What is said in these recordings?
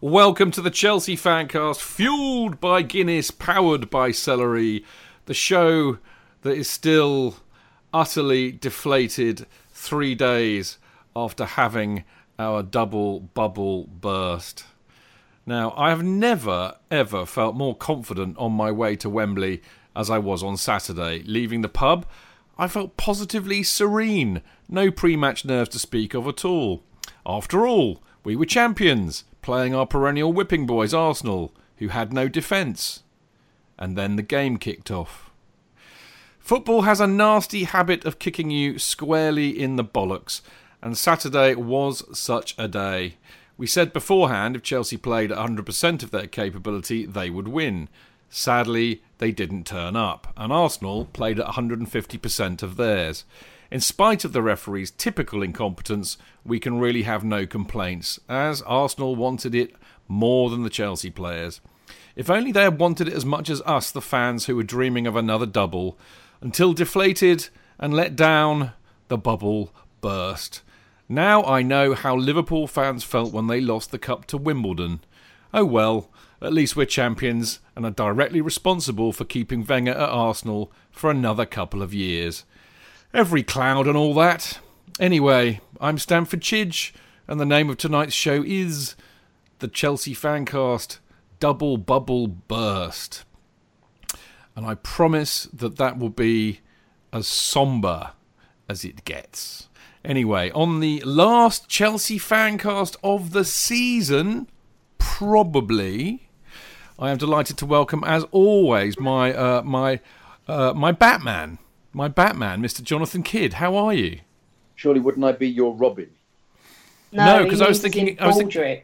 Welcome to the Chelsea Fancast, fueled by Guinness, powered by celery, the show that is still utterly deflated three days after having our double bubble burst. Now, I have never, ever felt more confident on my way to Wembley as I was on Saturday. Leaving the pub, I felt positively serene, no pre match nerves to speak of at all. After all, we were champions playing our perennial whipping boys Arsenal, who had no defence. And then the game kicked off. Football has a nasty habit of kicking you squarely in the bollocks, and Saturday was such a day. We said beforehand if Chelsea played 100% of their capability, they would win. Sadly, they didn't turn up, and Arsenal played at 150% of theirs. In spite of the referee's typical incompetence, we can really have no complaints, as Arsenal wanted it more than the Chelsea players. If only they had wanted it as much as us, the fans who were dreaming of another double, until deflated and let down, the bubble burst. Now I know how Liverpool fans felt when they lost the cup to Wimbledon. Oh well, at least we're champions and are directly responsible for keeping Wenger at Arsenal for another couple of years every cloud and all that. Anyway, I'm Stamford Chidge, and the name of tonight's show is the Chelsea Fancast Double Bubble Burst. And I promise that that will be as somber as it gets. Anyway, on the last Chelsea Fancast of the season, probably, I am delighted to welcome, as always, my uh, my uh, my Batman my Batman, Mr. Jonathan Kidd. How are you? Surely wouldn't I be your Robin? No, because no, I was thinking. I was thinking.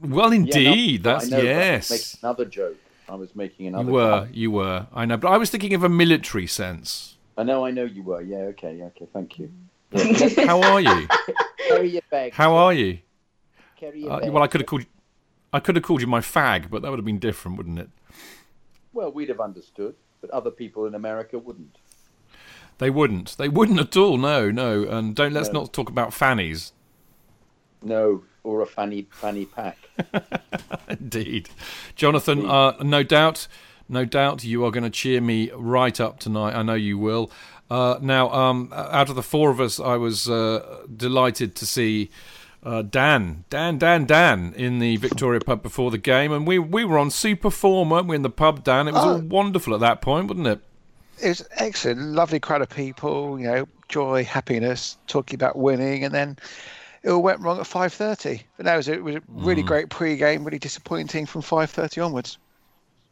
Well, indeed, yeah, no, that's know, yes. another joke. I was making another. You were, you were. I know, but I was thinking of a military sense. I know, I know you were. Yeah, okay, okay. Thank you. How are you? Carry your bag. How are you? Carry your uh, bag. Well, I could have called. You, I could have called you my fag, but that would have been different, wouldn't it? Well, we'd have understood, but other people in America wouldn't. They wouldn't. They wouldn't at all. No, no. And don't let's no. not talk about fannies. No, or a fanny fanny pack. Indeed, Jonathan. Uh, no doubt, no doubt, you are going to cheer me right up tonight. I know you will. Uh, now, um, out of the four of us, I was uh, delighted to see. Uh, Dan, Dan, Dan, Dan in the Victoria pub before the game, and we we were on super form, weren't we? In the pub, Dan, it was oh. all wonderful at that point, wasn't it? It was excellent, lovely crowd of people. You know, joy, happiness, talking about winning, and then it all went wrong at five thirty. But that was it was a really mm. great pre-game. Really disappointing from five thirty onwards.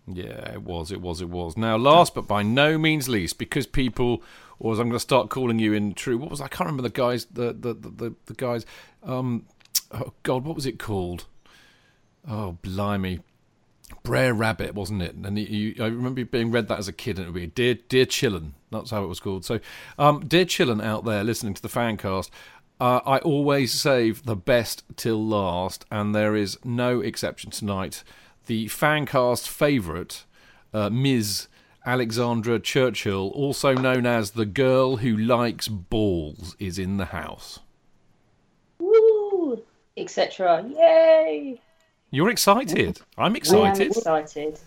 Yeah, it was, it was, it was. Now, last but by no means least, because people, or as I'm going to start calling you in true, what was I can't remember the guys, the the the, the, the guys. Um, oh God, what was it called? Oh, blimey! Brer Rabbit, wasn't it? And you, I remember being read that as a kid, and it would be Dear Dear Chillin. That's how it was called. So, um, Dear Chillin out there listening to the fancast, uh, I always save the best till last, and there is no exception tonight. The fancast favourite, uh, Ms. Alexandra Churchill, also known as the girl who likes balls, is in the house. Woo! Etc. Yay! You're excited. I'm excited. I'm excited.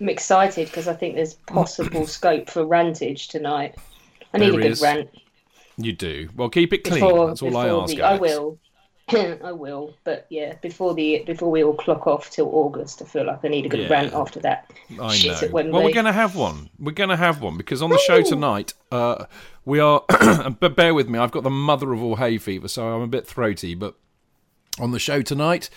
I'm excited because I think there's possible scope for rantage tonight. I need There a good is. rant. You do. Well, keep it clean. Before, That's all I ask. the, I will. I will, but yeah, before the before we all clock off till August, I feel like I need a good Yeah. rant after that. I Shit know. Well, we're going to have one. We're going to have one because on the show tonight, uh, we are. but bear with me, I've got the mother of all hay fever, so I'm a bit throaty. But on the show tonight,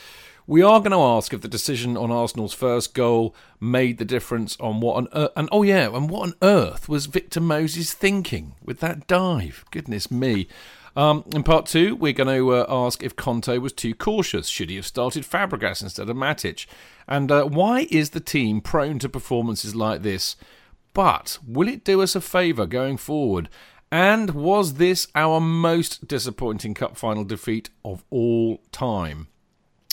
we are going to ask if the decision on Arsenal's first goal made the difference on what on earth, and oh yeah, and what on earth was Victor Moses thinking with that dive? Goodness me. Um, in part two, we're going to uh, ask if Conte was too cautious. Should he have started Fabregas instead of Matic? And uh, why is the team prone to performances like this? But will it do us a favour going forward? And was this our most disappointing cup final defeat of all time?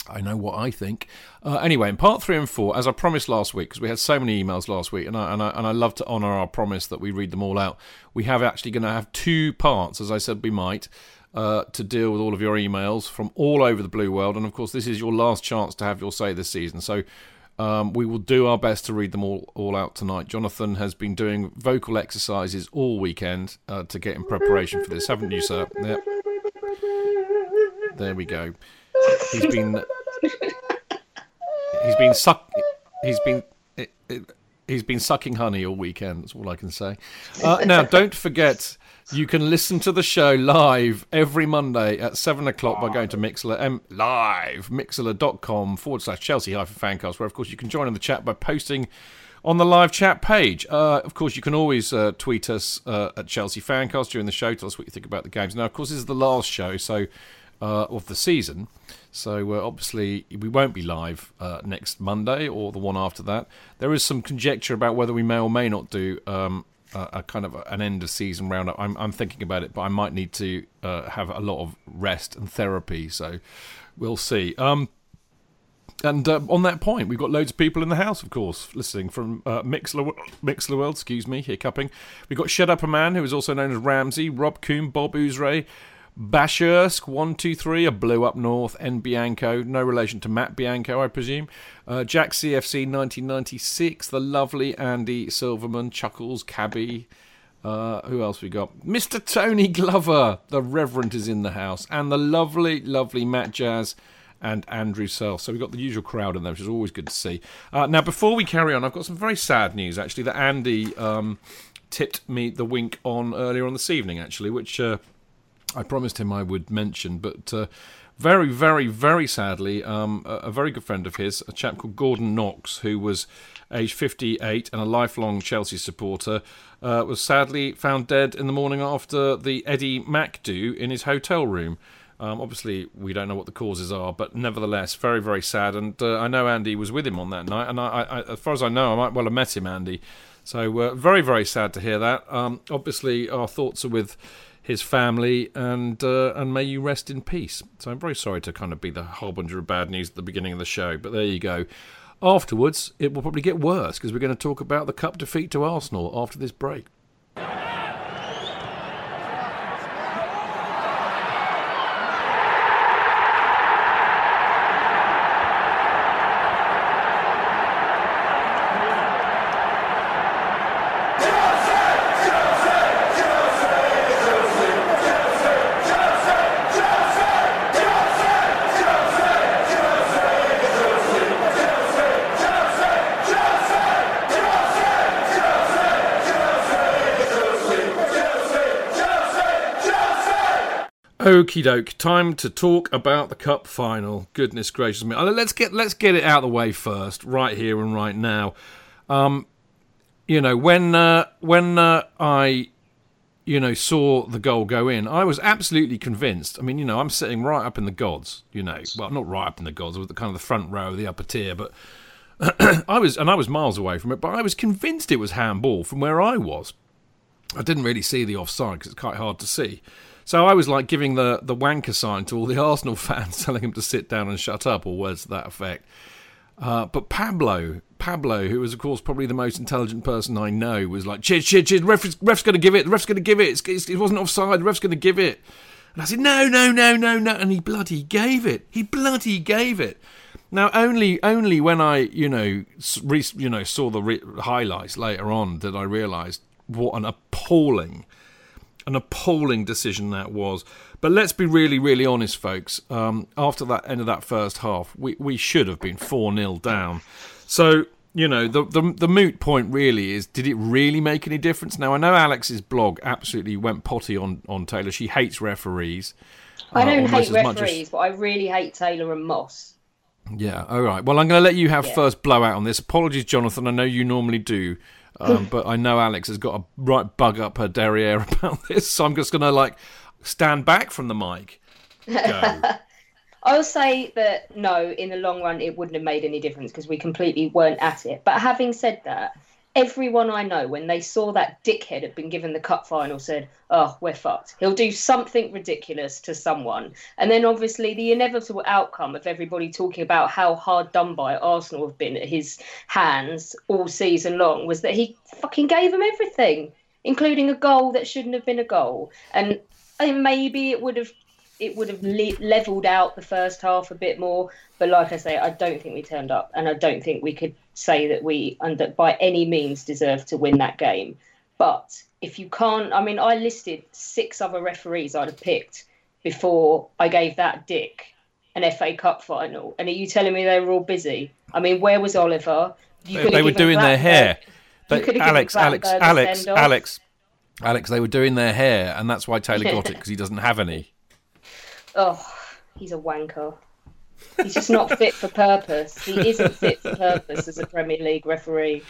I know what I think. Uh, anyway, in part three and four, as I promised last week, because we had so many emails last week, and I, and I and I love to honour our promise that we read them all out. We have actually going to have two parts, as I said we might, uh, to deal with all of your emails from all over the blue world, and of course, this is your last chance to have your say this season. So. Um, we will do our best to read them all, all out tonight. Jonathan has been doing vocal exercises all weekend uh, to get in preparation for this, haven't you, sir? Yep. There we go. He's been he's been suck he's been he's been sucking honey all weekend. That's all I can say. Uh, now, don't forget. You can listen to the show live every Monday at 7 o'clock by going to Mixlr, M- live, mixlr.com forward slash Chelsea hyphen fancast, where, of course, you can join in the chat by posting on the live chat page. Uh, of course, you can always uh, tweet us uh, at Chelsea Fancast during the show. Tell us what you think about the games. Now, of course, this is the last show so uh, of the season. So uh, obviously, we won't be live uh, next Monday or the one after that. There is some conjecture about whether we may or may not do um, a, a kind of an end of season roundup. I'm, I'm thinking about it, but I might need to uh, have a lot of rest and therapy. So we'll see. Um, and uh, on that point, we've got loads of people in the house, of course, listening from uh, Mixlr, Mixlr World, excuse me, hiccuping. We've got Shut Up a Man, who is also known as Ramsey, Rob Coombe, Bob Oozray, Bashursk123, a Blue Up North, N. Bianco, no relation to Matt Bianco, I presume. Uh, Jack CFC 1996, the lovely Andy Silverman, Chuckles, Cabby. Uh, who else we got? Mr. Tony Glover, the Reverend is in the house, and the lovely, lovely Matt Jazz and Andrew Searle. So we've got the usual crowd in there, which is always good to see. Uh, now, before we carry on, I've got some very sad news, actually, that Andy um, tipped me the wink on earlier on this evening, actually, which uh, I promised him I would mention. But uh, very, very, very sadly, um, a, a very good friend of his, a chap called Gordon Knox, who was aged 58 and a lifelong Chelsea supporter, uh, was sadly found dead in the morning after the Eddie Mac do in his hotel room. Um, obviously, we don't know what the causes are, but nevertheless, very, very sad. And uh, I know Andy was with him on that night, and I, I, as far as I know, I might well have met him, Andy. So uh, very, very sad to hear that. Um, obviously, our thoughts are with his family, and uh, and may you rest in peace. So I'm very sorry to kind of be the harbinger of bad news at the beginning of the show, but there you go. Afterwards, it will probably get worse because we're going to talk about the cup defeat to Arsenal after this break. Okie doke, time to talk about the cup final. Goodness gracious me! Uh, Let's get let's get it out of the way first, right here and right now. Um, you know, when uh, when uh, I, you know, saw the goal go in, I was absolutely convinced. I mean, you know, I'm sitting right up in the gods. You know, well, not right up in the gods, with the kind of the front row of the upper tier, but I was, and I was miles away from it, but I was convinced it was handball from where I was. I didn't really see the offside because it's quite hard to see. So I was like giving the the wanker sign to all the Arsenal fans, telling them to sit down and shut up, or words to that effect. Uh, but Pablo, Pablo, who was of course probably the most intelligent person I know, was like, "Cheers, cheers, cheers! Ref, ref's going to give it. The ref's going to give it. It's, it wasn't offside. The ref's going to give it." And I said, "No, no, no, no, no!" And he bloody gave it. He bloody gave it. Now, only only when I, you know, re, you know, saw the re- highlights later on did I realise what an appalling, an appalling decision that was. But let's be really, really honest, folks. Um, after that end of that first half, we, we should have been 4 0 down. So, you know, the, the the moot point really is did it really make any difference? Now, I know Alex's blog absolutely went potty on, on Taylor. She hates referees. I uh, don't almost hate much as- referees, but I really hate Taylor and Moss. Yeah, all right. Well, I'm going to let you have Yeah. first blowout on this. Apologies, Jonathan. I know you normally do. Um, but I know Alex has got a right bug up her derriere about this, so I'm just going to like stand back from the mic. I'll say that no, in the long run, it wouldn't have made any difference because we completely weren't at it. But having said that, everyone I know, when they saw that dickhead had been given the cup final, said, "Oh, we're fucked. He'll do something ridiculous to someone." And then obviously the inevitable outcome of everybody talking about how hard done by Arsenal have been at his hands all season long was that he fucking gave them everything, including a goal that shouldn't have been a goal. And maybe it would have it would have le- leveled out the first half a bit more. But like I say, I don't think we turned up, and I don't think we could say that we under by any means deserve to win that game. But if you can't, I mean, I listed six other referees I'd have picked before I gave that dick an FA Cup final, and are you telling me they were all busy? I mean, where was Oliver? You They, were doing their hair. you They, could have given Alex, Alex, Alex. Alex, Alex. They were doing their hair, and that's why Taylor got it because he doesn't have any. Oh, he's a wanker. He's just not fit for purpose. He isn't fit for purpose as a Premier League referee.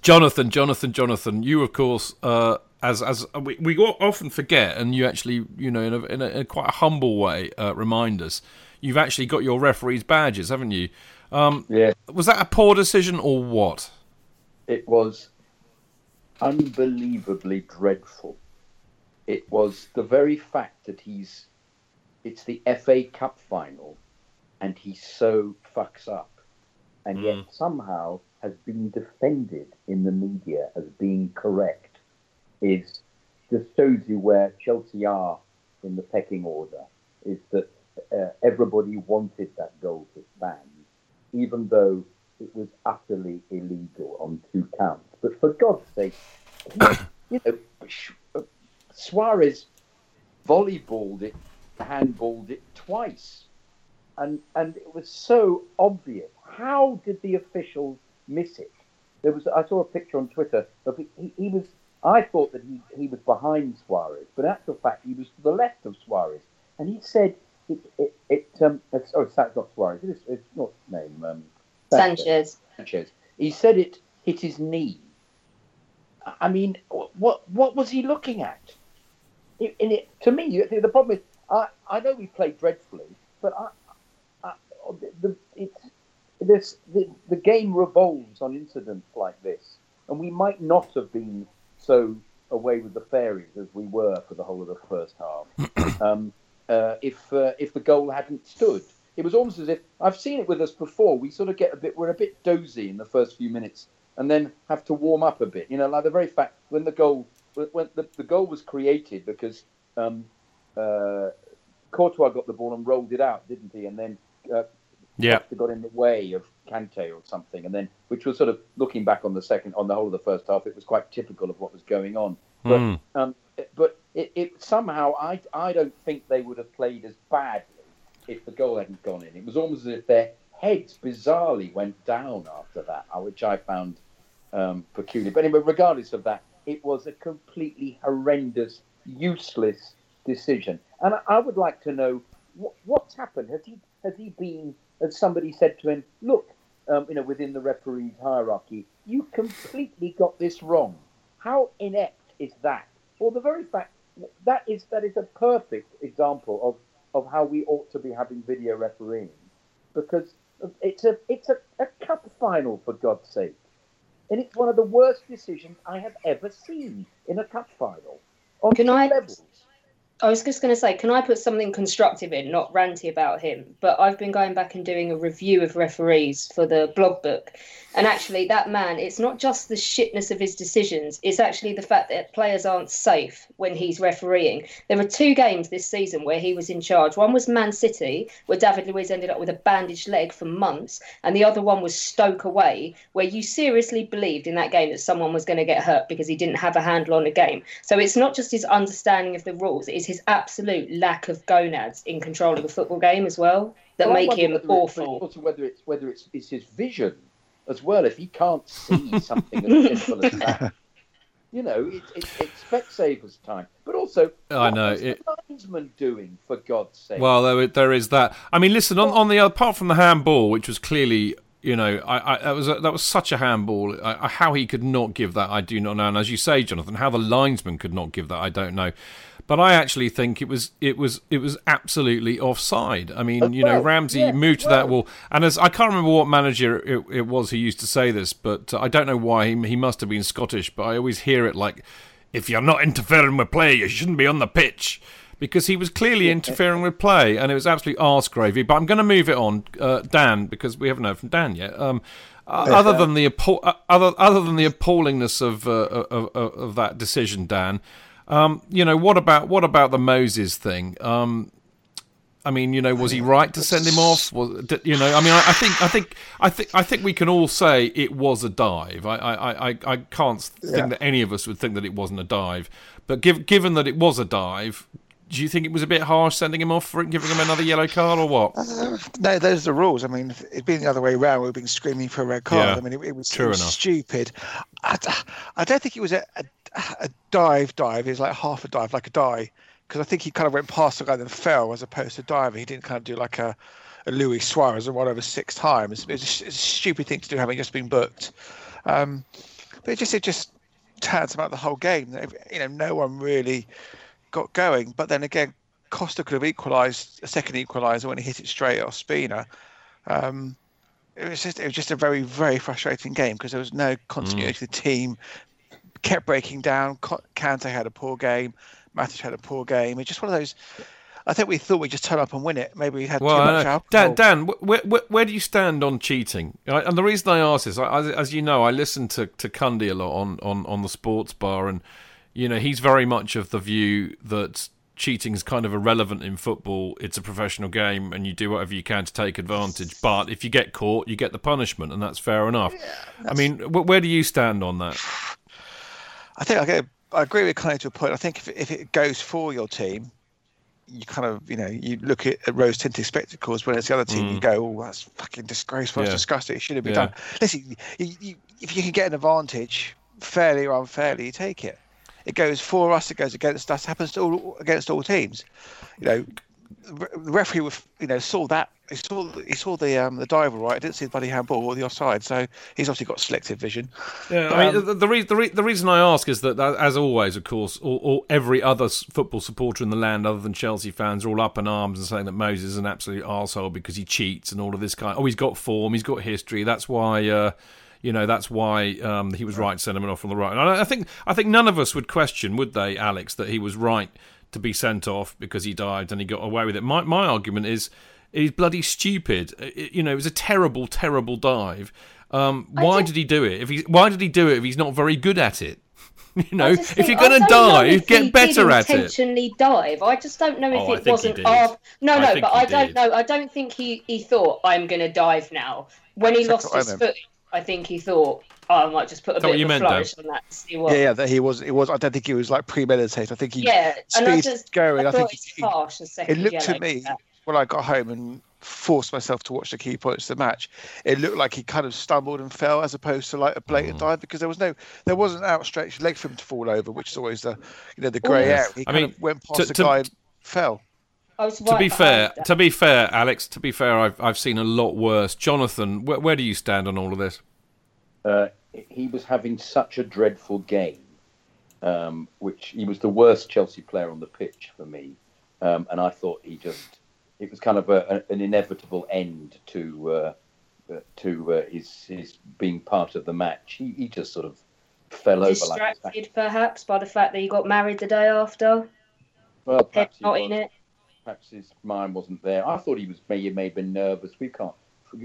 Jonathan, Jonathan, Jonathan. You, of course, uh, as as we, we often forget, and you actually, you know, in a, in a, in a quite a humble way, uh, remind us. You've actually got your referee's badges, haven't you? Um, Yeah, was that a poor decision or what? it was unbelievably dreadful. It was the very fact that he's, it's the FA Cup final, and he so fucks up, and yet somehow has been defended in the media as being correct, is just shows you where Chelsea are in the pecking order. Is that uh, everybody wanted that goal to stand, even though it was utterly illegal on two counts. But for God's sake, you know, Suarez volleyballed it, handballed it twice, and and it was so obvious. How did the officials miss it? There was I saw a picture on Twitter of he, he, was. I thought that he, he was behind Suarez, but in actual fact he was to the left of Suarez, and he said it it, it um it's, oh it's not Suarez it's, it's not his name um Sanchez. Sanchez. He said it hit his knee. I mean, what what was he looking at? It, it, to me, the, the problem is, I, I know we played dreadfully, but I, I, the, the, it's, this, the, the game revolves on incidents like this, and we might not have been so away with the fairies as we were for the whole of the first half. um, uh, if uh, if the goal hadn't stood, it was almost as if I've seen it with us before. We sort of get a bit, we're a bit dozy in the first few minutes, and then have to warm up a bit. You know, like the very fact when the goal when, when the, the goal was created because um, uh, Courtois got the ball and rolled it out, didn't he? And then uh, Yeah. Got in the way of Kante or something, and then which was sort of looking back on the second on the whole of the first half, it was quite typical of what was going on. But Mm. um, but it, it somehow I I don't think they would have played as badly if the goal hadn't gone in. It was almost as if their heads bizarrely went down after that, uh, which I found um, peculiar. But anyway, regardless of that, it was a completely horrendous, useless decision. And I, would like to know what, what's happened. Has he has he been? Has somebody said to him, "Look, um, you know, within the referee's hierarchy, you completely got this wrong. How inept is that?" Well, the very fact that is that is a perfect example of of how we ought to be having video refereeing, because It's a it's a, a cup final for God's sake, and it's one of the worst decisions I have ever seen in a cup final. On Can two I- levels. I was just going to say, can I put something constructive in, not ranty about him? But I've been going back and doing a review of referees for the blog book. And actually, that man, it's not just the shitness of his decisions, it's actually the fact that players aren't safe when he's refereeing. There were two games this season where he was in charge. One was Man City, where David Luiz ended up with a bandaged leg for months. And the other one was Stoke away, where you seriously believed in that game that someone was going to get hurt because he didn't have a handle on the game. So it's not just his understanding of the rules, it's his absolute lack of gonads in control of the football game as well that Well, make him whether it's- awful. Also, whether it's whether it's, it's his vision as well. If he can't see something as simple as that, you know, it, it, it's Specsavers time. But also, I know, was it- the linesman doing for God's sake? Well, there, there is that. I mean, listen. On, on the apart from the handball, which was clearly, you know, I, I that was a, that was such a handball. I, I- how he could not give that, I do not know. And as you say, Jonathan, how the linesman could not give that, I don't know. But I actually think it was it was it was absolutely offside. I mean, you know, Ramsey yeah, moved to that wall, and as I can't remember what manager it, it was who used to say this, but uh, I don't know why he, he must have been Scottish. But I always hear it like, if you're not interfering with play, you shouldn't be on the pitch because he was clearly interfering with play, and it was absolutely arse gravy. But I'm going to move it on, uh, Dan, because we haven't heard from Dan yet. Um, uh, other than the appall- uh, other other than the appallingness of, uh, of, of of that decision, Dan, um, you know what about what about the Moses thing? Um, I mean, you know, was he right to send him off? Was you know? I mean, I, I think, I think, I think, I think we can all say it was a dive. I, I, I, I can't think Yeah. that any of us would think that it wasn't a dive. But giv given that it was a dive, do you think it was a bit harsh sending him off for it, giving him another yellow card, or what? No, those are the rules. I mean, if it'd been the other way around, we'd been screaming for a red card. Yeah, I mean, it, it was, it was stupid. I, I don't think it was a, a, a dive dive. It was like half a dive, like a die. Because I think he kind of went past the guy and then fell as opposed to diving. He didn't kind of do like a, a Louis Suarez and run over six times. It was a, sh- it's a stupid thing to do having just been booked. Um, but it just it just turns about the whole game. You know, no one really got going. But then again, Costa could have equalised a second equaliser when he hit it straight off Spina. Um, it was just it was just a very very frustrating game because there was no continuity to the team. Kept breaking down. Kante had a poor game. Matic had a poor game. It's just one of those. I think we thought we'd just turn up and win it. Maybe we had Well, too much alcohol. Dan, Dan, where, where, where do you stand on cheating? And the reason I ask this, I, as, as you know, I listen to to Cundy a lot on, on, on the sports bar, and you know he's very much of the view that cheating is kind of irrelevant in football. It's a professional game, and you do whatever you can to take advantage. But if you get caught, you get the punishment, and that's fair enough. I mean, wh- where do you stand on that? I think I, get, I agree with Cundy to a point. I think if, if it goes for your team, you kind of, you know, you look at, at rose tinted spectacles when it's the other team, you go, oh, that's fucking disgraceful. Mm. Yeah. It's disgusting. It shouldn't be Yeah. done. Listen, you, you, if you can get an advantage, fairly or unfairly, you take it. It goes for us, it goes against us, happens to all, against all teams. You know, the referee, was, you know, saw that. He saw, he saw the um, the diver right. Didn't see the bloody handball or the offside. So he's obviously got selective vision. Yeah, I mean, Um, the, the, re- the, re- the reason I ask is that, that, as always, of course, all, all, every other football supporter in the land, other than Chelsea fans, are all up in arms and saying that Moses is an absolute arsehole because he cheats and all of this kind. Oh, he's got form, he's got history. That's why, uh, you know, that's why um, he was right to send him off on the right. And I, I think, I think none of us would question, would they, Alex, that he was right to be sent off because he dived and he got away with it. My my argument is. He's bloody stupid. It- you know, it was a terrible, terrible dive. Um, why did he do it? If he, why did he do it if he's not very good at it? you know, I if you're going to don't know dive, if get did better at it. intentionally dive. I just don't know if Oh, it wasn't. did. Our... No, I no, but he I don't did. know. I don't think he, he thought I'm going to dive now. When he That's lost his meant. Foot, I think he thought, oh, I might just put a that bit you of a meant, Dan? flourish on that to see what. Yeah, yeah, that he was. It was. I don't think he was like premeditated. I think he. Yeah, and I just going. I I think it's he- harsh. The It looked to me for that. when I got home and forced myself to watch the key points of the match. It looked like he kind of stumbled and fell as opposed to like a Mm. blatant dive because there was no, there wasn't an outstretched leg for him to fall over, which is always the, you know, the grey yes. area. He I kind mean, of went to- past the to- guy and fell. I was To be fair, that. to be fair, Alex, to be fair, I've I've seen a lot worse. Jonathan, where, where do you stand on all of this? uh, he was having such a dreadful game, um, which he was the worst Chelsea player on the pitch for me, um, and I thought he just it was kind of a, a, an inevitable end to uh, uh, to uh, his his being part of the match. He, he just sort of fell over like Distracted perhaps by the fact that he got married the day after. well, Head perhaps not was. in it. Perhaps his mind wasn't there. I thought he was maybe may have been nervous. We can't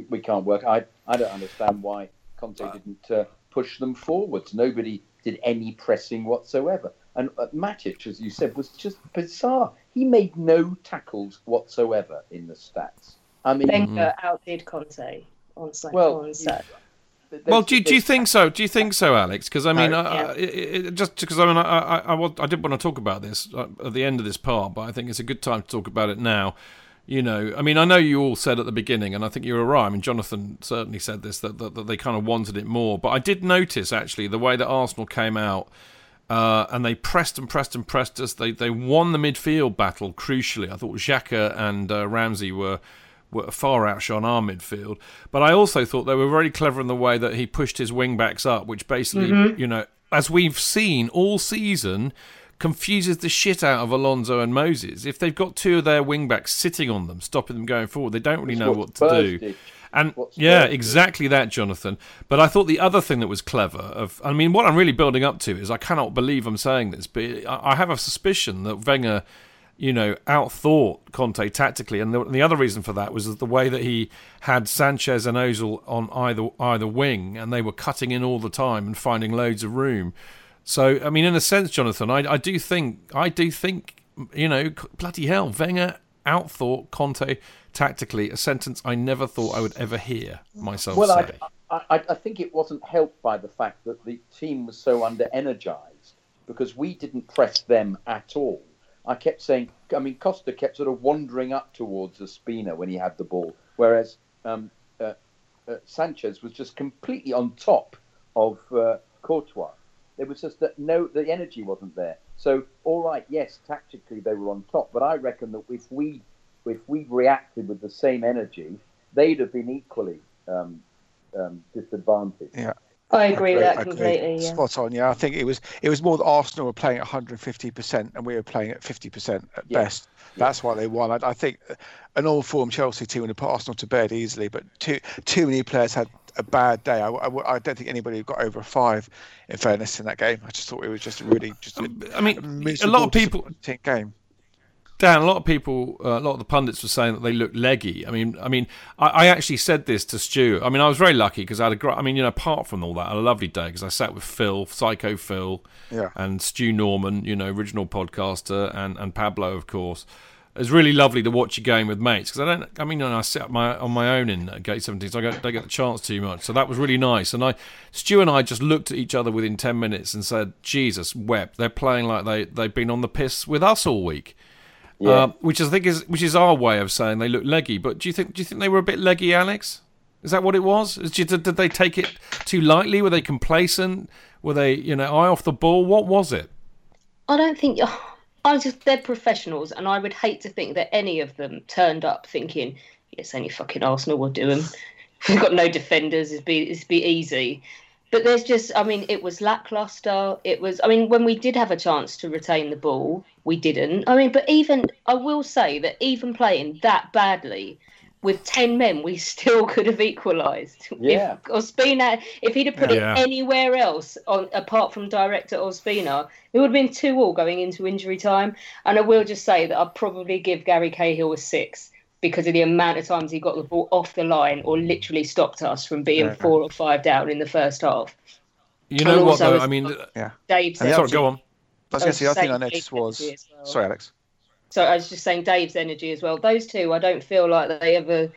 we can't work. I I don't understand why Conte didn't uh, push them forwards. Nobody did any pressing whatsoever. And uh, Matic, as you said, was just bizarre. He made no tackles whatsoever in the stats. I mean, Wenger outdid Conte on Saturday. Well, on Saturday. Well, do, do you think so? Do you think so, Alex? Because I mean, No. I, I, it, it, just because I mean, I, I, I, I did want to talk about this uh, at the end of this part, but I think it's a good time to talk about it now. You know, I mean, I know you all said at the beginning, and I think you were right. I mean, Jonathan certainly said this that, that, that they kind of wanted it more, but I did notice actually the way that Arsenal came out. Uh, and they pressed and pressed and pressed us. They they won the midfield battle crucially. I thought Xhaka and uh, Ramsey were were far outshone our midfield. But I also thought they were very clever in the way that he pushed his wing backs up, which basically, you know, as we've seen all season, confuses the shit out of Alonso and Moses. If they've got two of their wing backs sitting on them, stopping them going forward, they don't really know what to do. did. And What yeah, exactly that, Jonathan. But I thought the other thing that was clever of, I mean, what I'm really building up to is I cannot believe I'm saying this, but I I have a suspicion that Wenger, you know, outthought Conte tactically, and the, the other reason for that was the way that he had Sanchez and Ozil on either either wing, and they were cutting in all the time and finding loads of room. So, I mean, in a sense, Jonathan, I, I do think, I do think, you know, bloody hell, Wenger outthought Conte tactically. A sentence I never thought I would ever hear myself Well, say. I, I, I think it wasn't helped by the fact that the team was so under energized because we didn't press them at all. I kept saying, I mean, Costa kept sort of wandering up towards Ospina when he had the ball, whereas um, uh, uh, Sanchez was just completely on top of uh, Courtois. It was just that no, the energy wasn't there. So, all right, yes, tactically they were on top, but I reckon that if we if we reacted with the same energy, they'd have been equally um, um, disadvantaged. Yeah. I agree with that agree. completely. Yeah. Spot on. Yeah, I think it was it was more that Arsenal were playing at 150 percent and we were playing at 50 percent at Yeah. best. That's why they won. I, I think an all-form Chelsea team would have put Arsenal to bed easily, but too too many players had a bad day. I, I- I don't think anybody got over a five. In fairness, in that game, I just thought it was just a really just. A, um, I mean, a miserable, lot of people, game. Dan, a lot of people, uh, a lot of the pundits were saying that they look leggy. I mean, I mean, I, I actually said this to Stu. I mean, I was very lucky because I had a great. I mean, you know, apart from all that, a lovely day because I sat with Phil, Psycho Phil, Yeah. and Stu Norman, you know, original podcaster, and and Pablo, of course. It was really lovely to watch a game with mates because I don't. I mean, I sit up my on my own in uh, Gate 17, so I don't, don't get the chance too much. So that was really nice. And I, Stu and I just looked at each other within ten minutes and said, "Jesus, wept. They're playing like they they've been on the piss with us all week." Yeah. Uh, which I think is which is our way of saying they look leggy. But do you think do you think they were a bit leggy, Alex? Is that what it was? Did, did they take it too lightly? Were they complacent? Were they you know eye off the ball? What was it? I don't think. I just they're professionals, and I would hate to think that any of them turned up thinking, "Yes, only fucking Arsenal will do them. We've got no defenders. It'd be it'd be easy." But there's just, I mean, it was lackluster. It was, I mean, when we did have a chance to retain the ball, we didn't. I mean, but even I will say that even playing that badly. With ten men, we still could have equalised. Yeah. If Ospina, if he'd have put Yeah. it anywhere else on apart from director Ospina, it would have been two all going into injury time. And I will just say that I'd probably give Gary Cahill a six because of the amount of times he got the ball off the line or literally stopped us from being Yeah. four or five down in the first half. You know And what though? I mean, Yeah. Dave said, sorry, go on. I was I going to say, the other thing I noticed Dave's was. well. Sorry, Alex. So I was just saying Dave's energy as well. Those two, I don't feel like they ever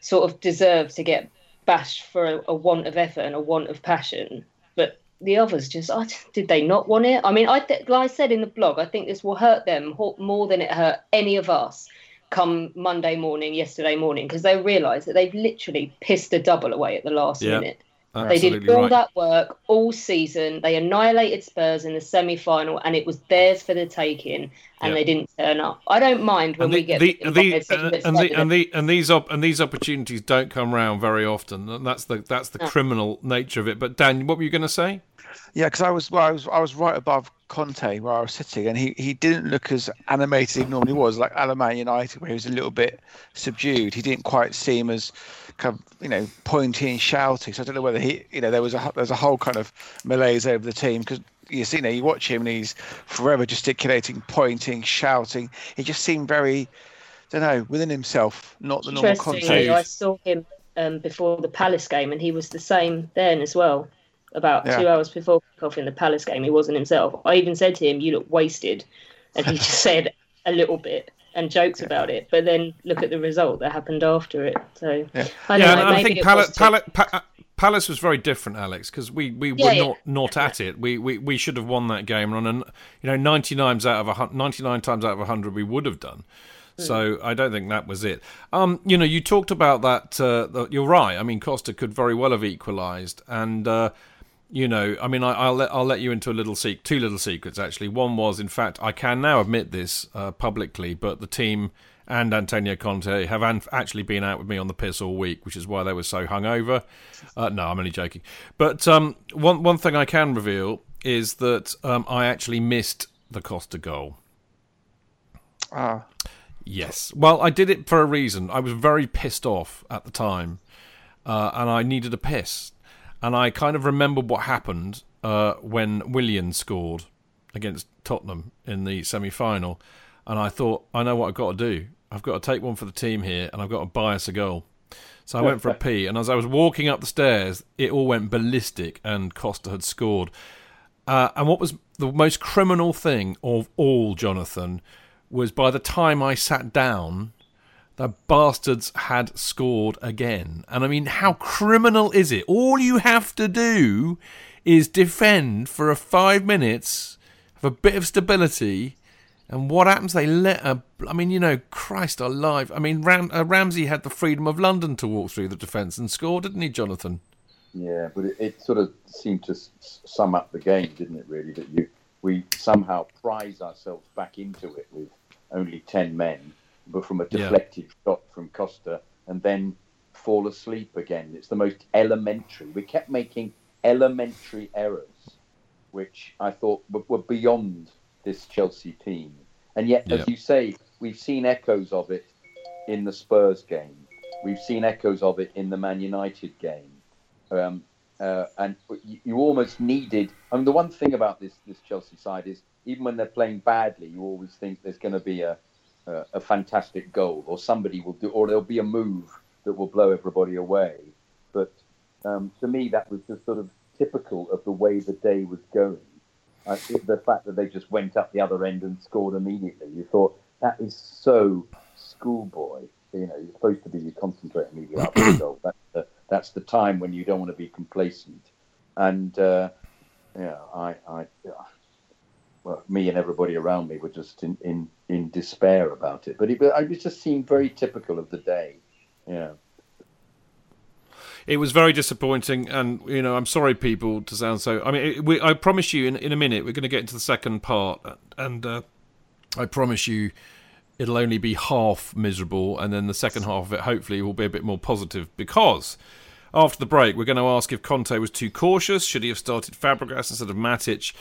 sort of deserve to get bashed for a, a want of effort and a want of passion. But the others just, I, did they not want it? I mean, I th- like I said in the blog, I think this will hurt them more than it hurt any of us come Monday morning, yesterday morning, because they realise that they've literally pissed a double away at the last Yeah. minute. Absolutely They did all right. that work all season. They annihilated Spurs in the semi final, and it was theirs for the taking, and Yeah. they didn't turn up. I don't mind when and we get the, beaten the, by and, uh, that's and, the, and, the, and these op- and these opportunities don't come round very often. And that's the that's the No. criminal nature of it. But Dan, what were you going to say? Yeah, because I was well, I was I was right above Conte where I was sitting, and he, he didn't look as animated as he normally was, like Alaman United, where he was a little bit subdued. He didn't quite seem as kind of you know pointy and shouty. So I don't know whether he you know there was a there's a whole kind of malaise over the team because you see, you know, you watch him and he's forever gesticulating, pointing, shouting. He just seemed very, I don't know, within himself, not the normal Conte. I saw him um, before the Palace game, and he was the same then as well. About Yeah. two hours before kickoff in the Palace game, he wasn't himself. I even said to him, "You look wasted," and he just said a little bit and jokes about it. But then look at the result that happened after it. So Yeah. I don't yeah, know. and I think it Palace, was Palace, Pa- Palace was very different, Alex, because we, we Yeah, were yeah. not not at it. We, we we should have won that game, and on an, you know ninety nine out of a, hun- 99 times out of hundred we would have done. So I don't think that was it. Um, you know, you talked about that. Uh, the, you're right. I mean, Costa could very well have equalised, and uh, you know, I mean, I, I'll let I'll let you into a little sec- two little secrets actually. One was, in fact, I can now admit this uh, publicly, but the team and Antonio Conte have an- actually been out with me on the piss all week, which is why they were so hungover. Uh, no, I'm only joking. But um, one one thing I can reveal is that um, I actually missed the Costa goal. Ah, Yes. Well, I did it for a reason. I was very pissed off at the time, uh, and I needed a piss. And I kind of remembered what happened uh, when Willian scored against Tottenham in the semi final. And I thought, I know what I've got to do. I've got to take one for the team here, and I've got to buy us a goal. So I went for a pee, and as I was walking up the stairs, it all went ballistic, and Costa had scored. Uh, and what was the most criminal thing of all, Jonathan, was by the time I sat down, the bastards had scored again. And I mean, how criminal is it? All you have to do is defend for a five minutes, have a bit of stability, and what happens? They let a. I mean, you know, Christ alive. I mean, Ram, uh, Ramsey had the freedom of London to walk through the defence and score, didn't he, Jonathan? Yeah, but it, it sort of seemed to sum up the game, didn't it? Really, that you we somehow prize ourselves back into it with only ten men, but from a Yeah. deflected shot from Costa, and then fall asleep again. It's the most elementary. We kept making elementary errors, which I thought were, were beyond this Chelsea team. And yet, Yeah. as you say, we've seen echoes of it in the Spurs game. We've seen echoes of it in the Man United game. Um, uh, and you, you almost needed. I mean, the one thing about this this Chelsea side is even when they're playing badly, you always think there's going to be a, a a fantastic goal, or somebody will do, or there'll be a move that will blow everybody away. But um, to me, that was just sort of typical of the way the day was going. Think the fact that they just went up the other end and scored immediately, you thought that is so schoolboy. You know, you're supposed to be concentrate immediately after the goal. That's the, that's the time when you don't want to be complacent. And uh, yeah, I, I, well, me and everybody around me were just in, in, in despair about it. But it, it just seemed very typical of the day. Yeah. It was very disappointing, and you know, I'm sorry, people, to sound so. I mean, it, we, I promise you, in in a minute, we're going to get into the second part, and uh, I promise you, it'll only be half miserable, and then the second half of it, hopefully, will be a bit more positive because. After the break, we're going to ask if Conte was too cautious. Should he have started Fabregas instead of Matic?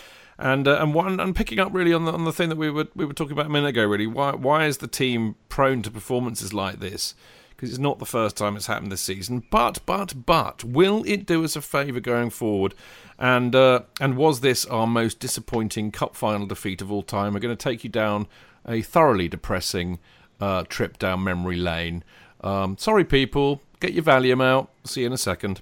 And uh, and one and picking up really on the on the thing that we were we were talking about a minute ago. Really, why why is the team prone to performances like this? Because it's not the first time it's happened this season. But but but will it do us a favour going forward? And uh, and was this our most disappointing cup final defeat of all time? We're going to take you down a thoroughly depressing uh, trip down memory lane. Um, sorry, people. Get your Valium out. See you in a second.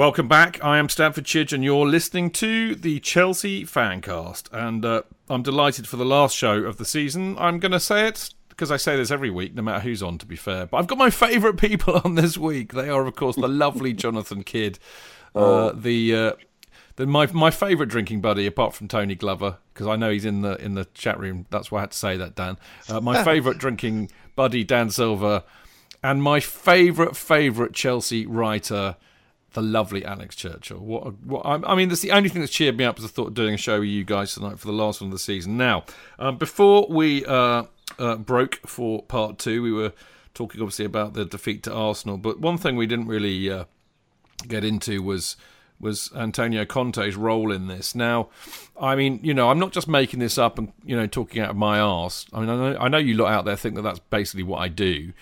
Welcome back. I am Stamford Chidge, and you're listening to the Chelsea Fancast. And uh, I'm delighted for the last show of the season. I'm going to say it because I say this every week, no matter who's on, to be fair. But I've got my favourite people on this week. They are, of course, the lovely Jonathan Kidd. Uh, the uh, the my my favourite drinking buddy, apart from Tony Glover, because I know he's in the in the chat room. That's why I had to say that, Dan. Uh, my favourite drinking buddy, Dan Silver, and my favourite favourite Chelsea writer. The lovely Alex Churchill. What? what I, I mean, that's the only thing that's cheered me up is the thought of doing a show with you guys tonight for the last one of the season. Now, um, before we uh, uh, broke for part two, we were talking obviously about the defeat to Arsenal, but one thing we didn't really uh, get into was was Antonio Conte's role in this. Now, I mean, you know, I'm not just making this up and you know talking out of my arse. I mean, I know, I know you lot out there think that that's basically what I do.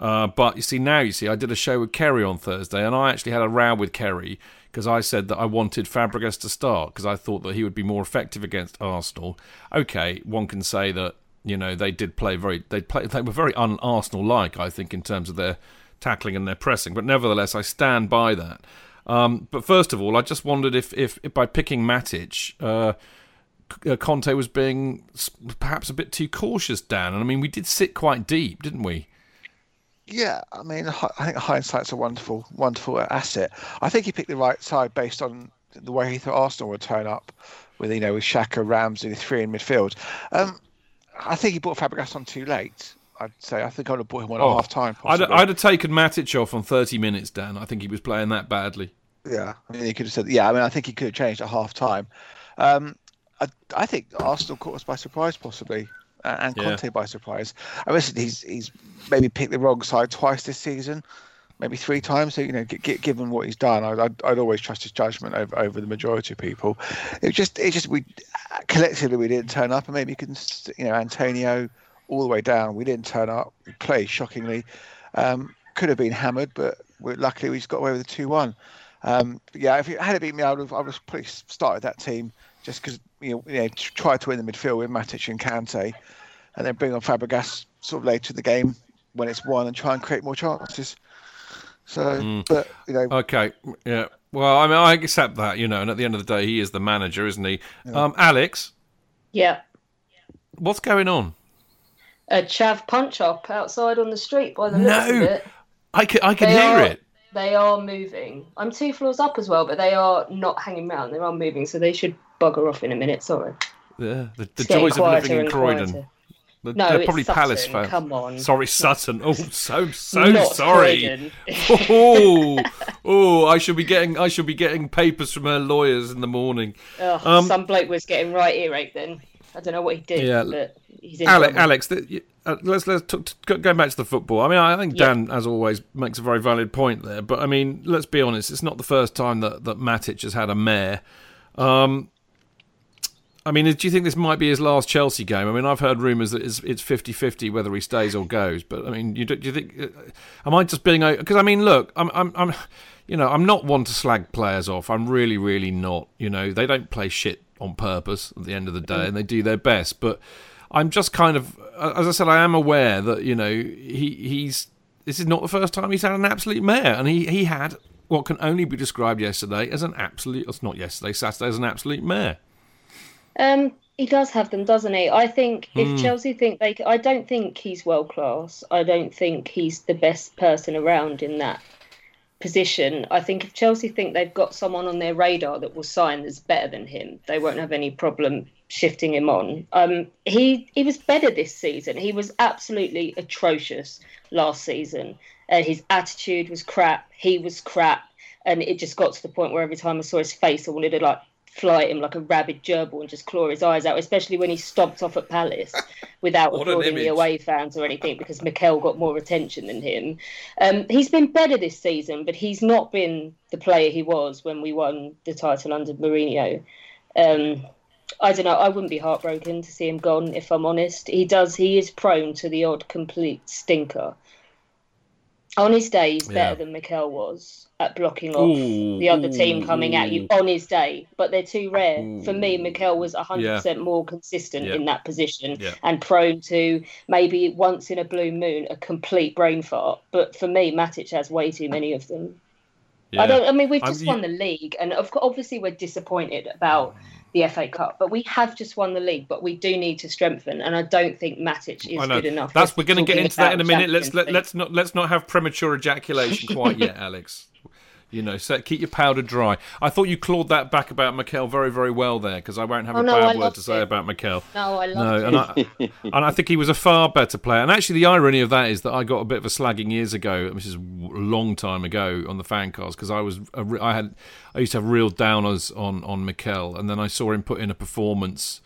Uh, but you see, now you see, I did a show with Kerry on Thursday, and I actually had a row with Kerry because I said that I wanted Fabregas to start because I thought that he would be more effective against Arsenal. Okay, one can say that you know they did play very they play they were very un Arsenal like I think in terms of their tackling and their pressing, but nevertheless I stand by that. Um, but first of all, I just wondered if if, if by picking Matic. Uh, Conte was being perhaps a bit too cautious, Dan. And I mean, we did sit quite deep, didn't we? Yeah, I mean, I think hindsight's a wonderful, wonderful asset. I think he picked the right side based on the way he thought Arsenal would turn up, with you know with Xhaka, Ramsey, three in midfield. Um, I think he brought Fabregas on too late. I'd say I think I'd have brought him on oh, at half time. I'd, I'd, have taken Matic off on 30 minutes, Dan. I think he was playing that badly. Yeah, I mean, he could have said, yeah, I mean, I think he could have changed at half time. Um, I, I, think Arsenal caught us by surprise, possibly and Conte yeah. by surprise. I mean, he's he's maybe picked the wrong side twice this season, maybe three times. So you know, g- g- given what he's done, I'd, I'd, I'd, always trust his judgment over, over the majority of people. It just it just we collectively we didn't turn up, and maybe you can you know Antonio all the way down. We didn't turn up. We played shockingly. Um, could have been hammered, but luckily we just got away with a two-one. Um, yeah, if it had been me, I would have, I would have probably started that team just because you know, you know try to win the midfield with Matic and Kante, and then bring on Fabregas sort of later in the game when it's won and try and create more chances. So, mm. but you know, okay, yeah. Well, I mean, I accept that, you know, and at the end of the day, he is the manager, isn't he? Yeah. Um, Alex. Yeah. What's going on? A chav punch up outside on the street by the looks no, of it. I can, I can hear are, it. They are moving. I'm two floors up as well, but they are not hanging around. They are moving, so they should bugger off in a minute. Sorry. Yeah, the, the joys of living in Croydon. Quieter. No, They're probably Sutton, Palace fans. Come on. Sorry, Sutton. Oh, so so sorry. oh, oh, I should be getting I should be getting papers from her lawyers in the morning. um, some bloke was getting right earache then. I don't know what he did, yeah, but he's in Alex, Alex the, uh, let's let's talk, going back to the football. I mean, I think Dan, as always, makes a very valid point there. But I mean, let's be honest. It's not the first time that that Matic has had a mare. Um, I mean, do you think this might be his last Chelsea game? I mean, I've heard rumours that it's, it's 50-50 whether he stays or goes. But I mean, you do, you think? Uh, am I just being? Because I mean, look, I'm, I'm, I'm, you know, I'm not one to slag players off. I'm really, really not. You know, they don't play shit on purpose at the end of the day, and they do their best. But I'm just kind of, as I said, I am aware that you know he he's. This is not the first time he's had an absolute mare, and he he had what can only be described yesterday as an absolute. It's not yesterday, Saturday as an absolute mare. Um, he does have them, doesn't he? I think if mm. Chelsea think they, I don't think he's world class. I don't think he's the best person around in that position. I think if Chelsea think they've got someone on their radar that will sign that's better than him, they won't have any problem shifting him on. Um, he he was better this season. He was absolutely atrocious last season. Uh, his attitude was crap. He was crap, and it just got to the point where every time I saw his face, I wanted to like fly at him like a rabid gerbil and just claw his eyes out, especially when he stomped off at Palace without applauding the away fans or anything because Mikel got more attention than him. Um, he's been better this season, but he's not been the player he was when we won the title under Mourinho. Um, I don't know. I wouldn't be heartbroken to see him gone, if I'm honest. He does. He is prone to the odd complete stinker. On his day, he's better yeah. than Mikel was at blocking off ooh, the other team coming ooh. at you on his day, but they're too rare. Ooh. For me, Mikel was 100% yeah. more consistent yeah. in that position and prone to maybe once in a blue moon a complete brain fart. But for me, Matic has way too many of them. I don't. I mean, we've just I'm, won the league, and of course, obviously, we're disappointed about the FA Cup. But we have just won the league, but we do need to strengthen, and I don't think Matic is good enough. That's we're going to get into that in a minute. Let's let, let's not let's not have premature ejaculation quite yet, Alex. You know, set, keep your powder dry. I thought you clawed that back about Mikel very, very well there, because I won't have Oh, a no, I bad word to say it. about Mikel. No, I No, love and I, and I think he was a far better player. And actually, the irony of that is that I got a bit of a slagging years ago, which is a long time ago, on the fan cast because I was a I had I used to have real downers on on Mikel, and then I saw him put in a performance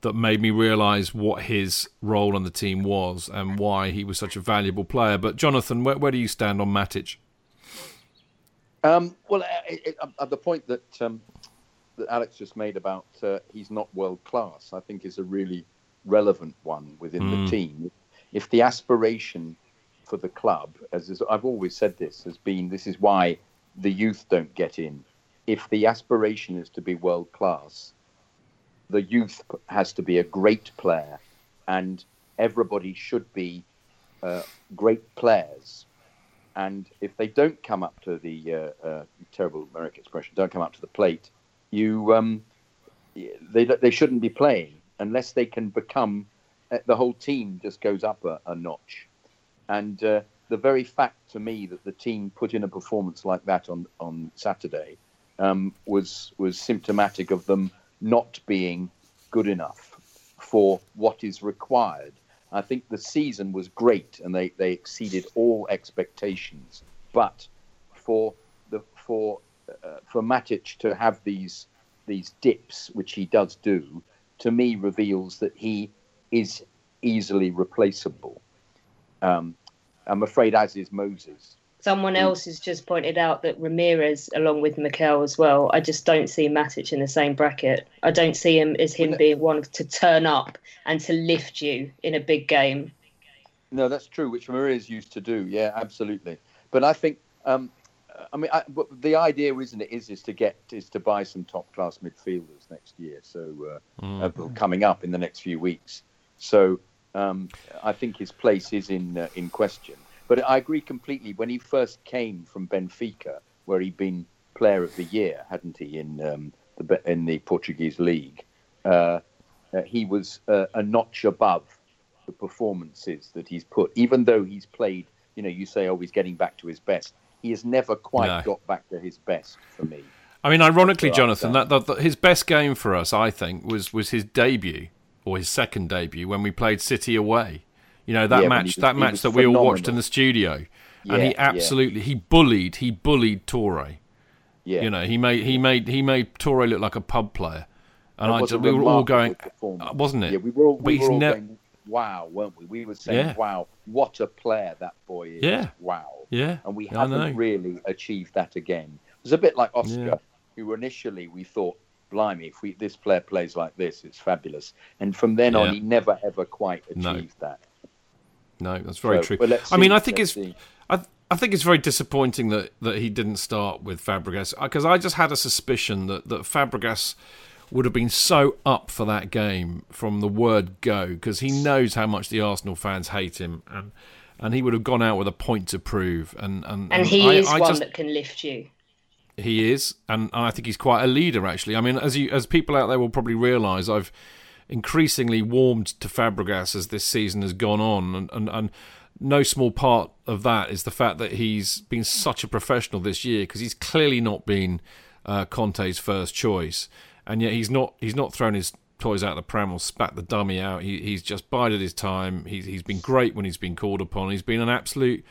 that made me realise what his role on the team was and why he was such a valuable player. But Jonathan, where, where do you stand on Matic? Um, well, uh, it, it, uh, the point that um, that Alex just made about uh, he's not world class, I think, is a really relevant one within the team. If the aspiration for the club, as is, I've always said this, has been this is why the youth don't get in. If the aspiration is to be world class, the youth has to be a great player, and everybody should be uh, great players. And if they don't come up to the uh, uh, terrible American expression, don't come up to the plate, you um, they they shouldn't be playing unless they can become. Uh, the whole team just goes up a, a notch, and uh, the very fact to me that the team put in a performance like that on on Saturday um, was was symptomatic of them not being good enough for what is required. I think the season was great and they, they exceeded all expectations. But for the for uh, for Matic to have these these dips, which he does do, to me reveals that he is easily replaceable. Um, I'm afraid, as is Moses. Someone else has just pointed out that Ramires, along with Mikel as well, I just don't see Matic in the same bracket. I don't see him as him being one to turn up and to lift you in a big game. No, that's true, which Maria used to do. Yeah, absolutely. But I think, um, I mean, I, but the idea, isn't it, is is to get is to buy some top class midfielders next year. So uh, uh, coming up in the next few weeks. So um, I think his place is in uh, in question. But I agree completely. When he first came from Benfica, where he'd been Player of the Year, hadn't he, in um, the in the Portuguese league, uh, uh, he was uh, a notch above the performances that he's put. Even though he's played, you know, you say, oh, he's getting back to his best. He has never quite No. got back to his best for me. I mean, ironically, Jonathan, that, that, that his best game for us, I think, was was his debut or his second debut when we played City away. You know that Yeah, match, he was- that match that we all watched in the studio, and Yeah, he yeah. absolutely he bullied he bullied Touré. Yeah, You know, he made he made he made Touré look like a pub player, and I just, we were all going, wasn't it? Yeah, we were all, we were all going, wow, weren't we? We were saying, Yeah. wow, what a player that boy is. Yeah. Wow. Yeah, And we haven't really achieved that again. It was a bit like Oscar, Yeah. who initially we thought, blimey, if we, this player plays like this, it's fabulous. And from then on, he never, ever quite No. achieved that. No, that's very So, true. well, let's I mean, I think it's. I, I think it's very disappointing that, that he didn't start with Fabregas uh, because I just had a suspicion that that Fabregas would have been so up for that game from the word go because he knows how much the Arsenal fans hate him and and he would have gone out with a point to prove and and, And he I, is I one just, that can lift you. he is, and I think he's quite a leader. Actually, I mean, as you as people out there will probably realise, I've increasingly warmed to Fabregas as this season has gone on, and, and, and no small part of that is the fact that he's been such a professional this year because he's clearly not been uh, Conte's first choice, and yet he's not he's not thrown his toys out of the pram or spat the dummy out. He, he's just bided his time. He's he's been great when he's been called upon. He's been an absolute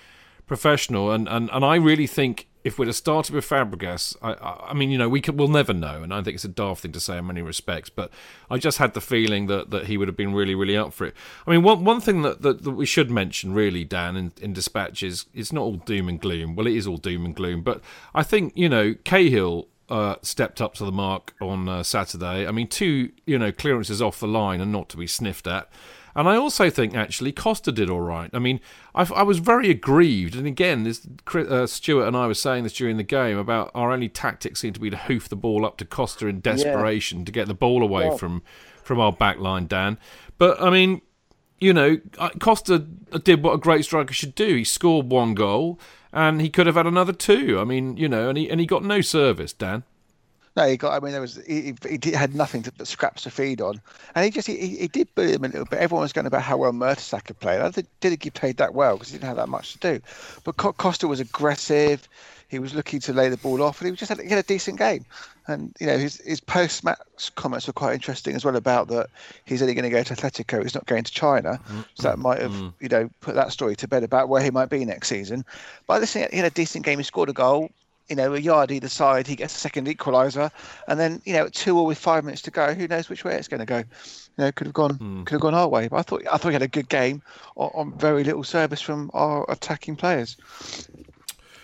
professional, and, and, and I really think if we'd have started with Fabregas, I, I, mean, you know, we could, we'll never know, and I think it's a daft thing to say in many respects, but I just had the feeling that, that he would have been really, really up for it. I mean, one one thing that, that, that we should mention, really, Dan, in, in dispatch is it's not all doom and gloom. Well, it is all doom and gloom, but I think you know Cahill. Uh, stepped up to the mark on uh, Saturday. I mean, two you know clearances off the line and not to be sniffed at. And I also think actually Costa did all right. I mean, I, I was very aggrieved. And again, this, uh, Stuart and I were saying this during the game about our only tactic seemed to be to hoof the ball up to Costa in desperation to get the ball away Yeah. from from our back line, Dan. But I mean, you know, Costa did what a great striker should do. He scored one goal, and he could have had another two. I mean, you know, and he and he got no service, Dan. No, he got. I mean, there was he, he had nothing to, but scraps to feed on, and he just he, he did bully him a little bit. Everyone was going about how well Mertesacker played. I didn't think he played that well because he didn't have that much to do. But Co- Costa was aggressive. he was looking to lay the ball off, and he was just had, he had a decent game. And you know, his his post match comments were quite interesting as well about that he's only going to go to Atletico, he's not going to China. Mm-hmm. So that might have mm-hmm. you know put that story to bed about where he might be next season. But I just think he had a decent game. He scored a goal. You know, a yard either side, he gets a second equaliser, and then you know, at two or with five minutes to go, who knows which way it's going to go? You know, could have gone, could have gone our way. But I thought, I thought he had a good game on, on very little service from our attacking players.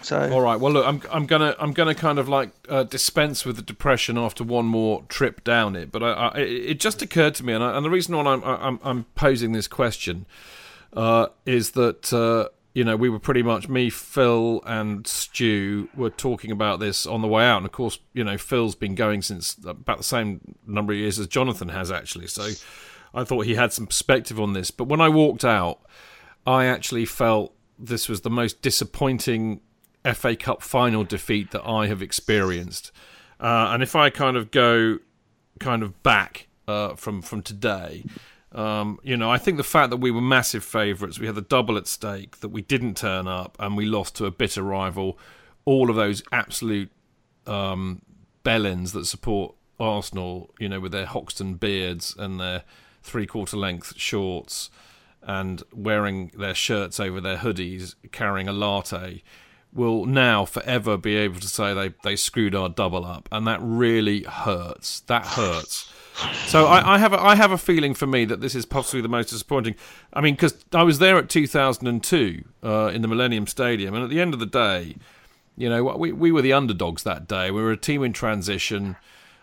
So, All right. Well, look, I'm I'm gonna I'm gonna kind of like uh, dispense with the depression after one more trip down it. But I, I, it just occurred to me, and, I, and the reason why I'm I'm, I'm posing this question uh, is that uh, you know we were pretty much me, Phil, and Stu were talking about this on the way out, and of course, you know, Phil's been going since about the same number of years as Jonathan has actually. So I thought he had some perspective on this. But when I walked out, I actually felt this was the most disappointing FA Cup final defeat that I have experienced. Uh, and if I kind of go kind of back uh, from from today, um, you know, I think the fact that we were massive favourites, we had the double at stake, that we didn't turn up, and we lost to a bitter rival, all of those absolute um, bellends that support Arsenal, you know, with their Hoxton beards and their three quarter length shorts and wearing their shirts over their hoodies, carrying a latte, will now forever be able to say they, they screwed our double up. And that really hurts. That hurts. So I, I have a, I have a feeling for me that this is possibly the most disappointing. I mean, because I was there at 2002 uh, in the Millennium Stadium, and at the end of the day, you know, we we were the underdogs that day. We were a team in transition.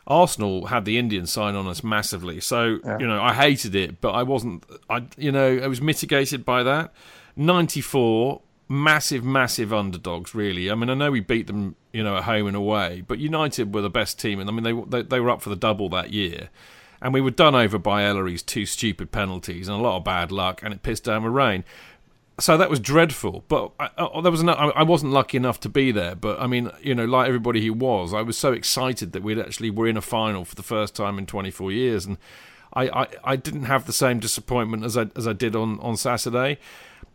Arsenal had the Indian sign on us massively, so you know I hated it, but I wasn't. I you know I was mitigated by that. 94 massive, massive underdogs. Really, I mean, I know we beat them, you know, at home and away, but United were the best team, and I mean, they they, they were up for the double that year, and we were done over by Elleray's two stupid penalties and a lot of bad luck, and it pissed down the rain. So that was dreadful, but I, I, there was no, I, I wasn't lucky enough to be there. But I mean, you know, like everybody who was, I was so excited that we'd actually were in a final for the first time in 24 years, and I, I, I didn't have the same disappointment as I as I did on on Saturday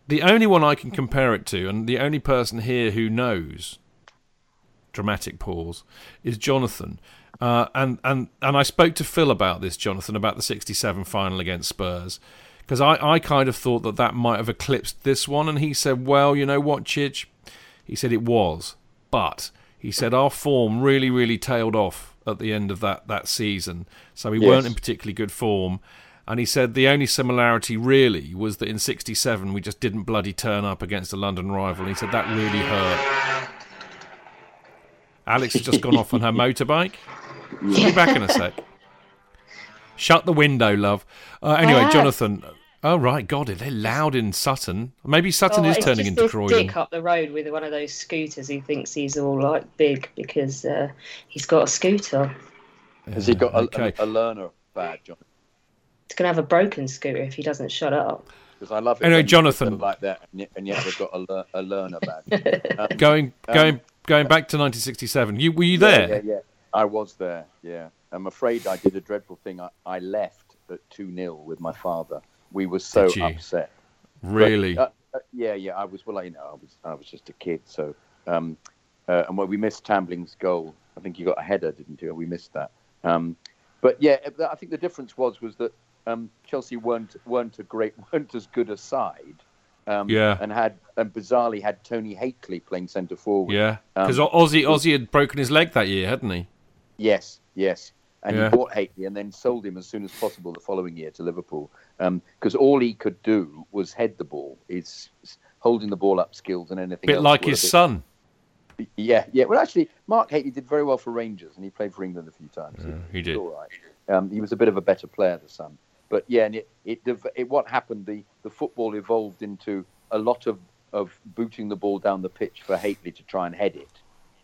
the only one I can compare it to, and the only person here who knows, dramatic pause, is Jonathan. Uh, and, and, and I spoke to Phil about this, Jonathan, about the 67 final against Spurs. Because I, I kind of thought that that might have eclipsed this one. And he said, well, you know what, Chidge? He said it was. But he said our form really, really tailed off at the end of that, that season. So we Yes. weren't in particularly good form. And he said the only similarity really was that in 67 we just didn't bloody turn up against a London rival. And he said that really hurt. Alex has just gone off on her motorbike. She'll be back in a sec. Shut the window, love. Uh, anyway, Ah. Jonathan. Oh, right. God, they're loud in Sutton. Maybe Sutton Oh, is turning just into this Croydon. dick up the road with one of those scooters. He thinks he's all like big because uh, he's got a scooter. Has he got a, okay. a, a learner badge on? He's gonna have a broken scooter if he doesn't shut up. Because I love it. Anyway, Jonathan. like that, and yet, and yet they've got a, lear- a learner badge. Um, Going, um, going, back to 1967. You were you there? Yeah, yeah, I was there. Yeah, I'm afraid I did a dreadful thing. I, I left at two 0 with my father. We were so upset. But, Really? uh, uh, yeah, yeah. I was well. You know, I was I was just a kid. So, um, uh, and when we missed Tambling's goal, I think you got a header, didn't you? We missed that. Um, but yeah, I think the difference was was that um, Chelsea weren't weren't a great weren't as good a side. Um, Yeah. and had and bizarrely had Tony Hateley playing centre forward. yeah. Um, Because Ozzy, Ozzy had broken his leg that year, hadn't he? Yes, yes. And Yeah. he bought Hateley and then sold him as soon as possible the following year to Liverpool because all he could do was head the ball. His holding the ball up skills and anything. Bit like his son. Yeah, yeah. Well, actually, Mark Hateley did very well for Rangers and he played for England a few times. he did. All right. Um, he was a bit of a better player, the son. But yeah, and it, it, it what happened? The, the football evolved into a lot of, of booting the ball down the pitch for Hateley to try and head it,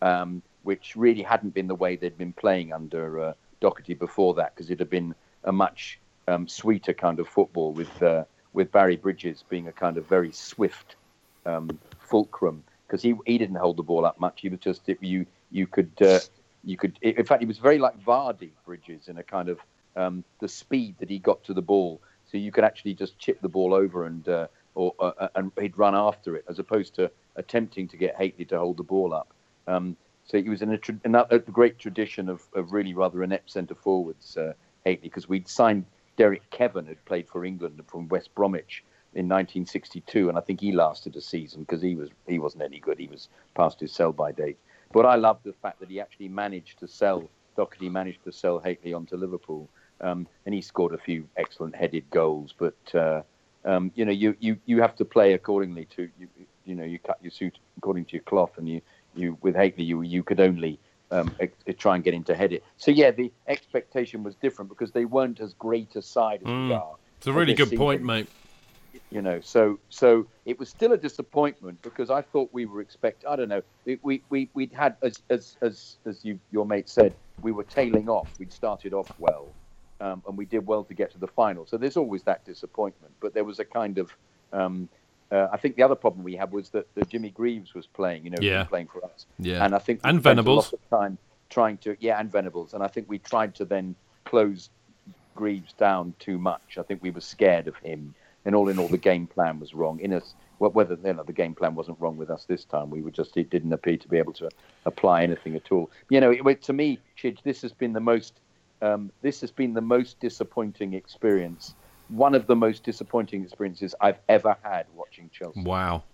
um, which really hadn't been the way they'd been playing under uh, Docherty before that, because it had been a much um, sweeter kind of football with uh, with Barry Bridges being a kind of very swift um, fulcrum because he he didn't hold the ball up much. He was just you you could uh, you could in fact he was very like Vardy Bridges in a kind of um, the speed that he got to the ball. So you could actually just chip the ball over and uh, or uh, and he'd run after it as opposed to attempting to get Hateley to hold the ball up. Um, so he was in a, tra- a, great tradition of, of really rather inept centre forwards, uh, Hateley, because we'd signed Derek Kevan, who'd played for England from West Bromwich in 1962, and I think he lasted a season because he was he wasn't any good. He was past his sell-by date. But I love the fact that he actually managed to sell Docherty managed to sell Hateley onto Liverpool, um, and he scored a few excellent headed goals. But uh, um, you know, you, you, you have to play accordingly to you. You know, you cut your suit according to your cloth, and you, you with Hateley, you you could only um, ex- try and get him to head it. So yeah, the expectation was different because they weren't as great a side as we are. It's a really good point, mate. you know so so it was still a disappointment because i thought we were expect i don't know we we we we'd had as as as, as you your mate said we were tailing off we'd started off well um, and we did well to get to the final so there's always that disappointment but there was a kind of um, uh, I think the other problem we had was that, that Jimmy Greaves was playing, you know, Yeah. playing for us. Yeah. And I think And spent a Venables. lot of time trying to, yeah, and Venables. And I think we tried to then close Greaves down too much. I think we were scared of him, and all in all, the game plan was wrong. In us, well, whether you know, the game plan wasn't wrong with us this time, we were just it didn't appear to be able to apply anything at all. You know, it, to me, Chidge, this has been the most um, this has been the most disappointing experience. One of the most disappointing experiences I've ever had watching Chelsea. Wow.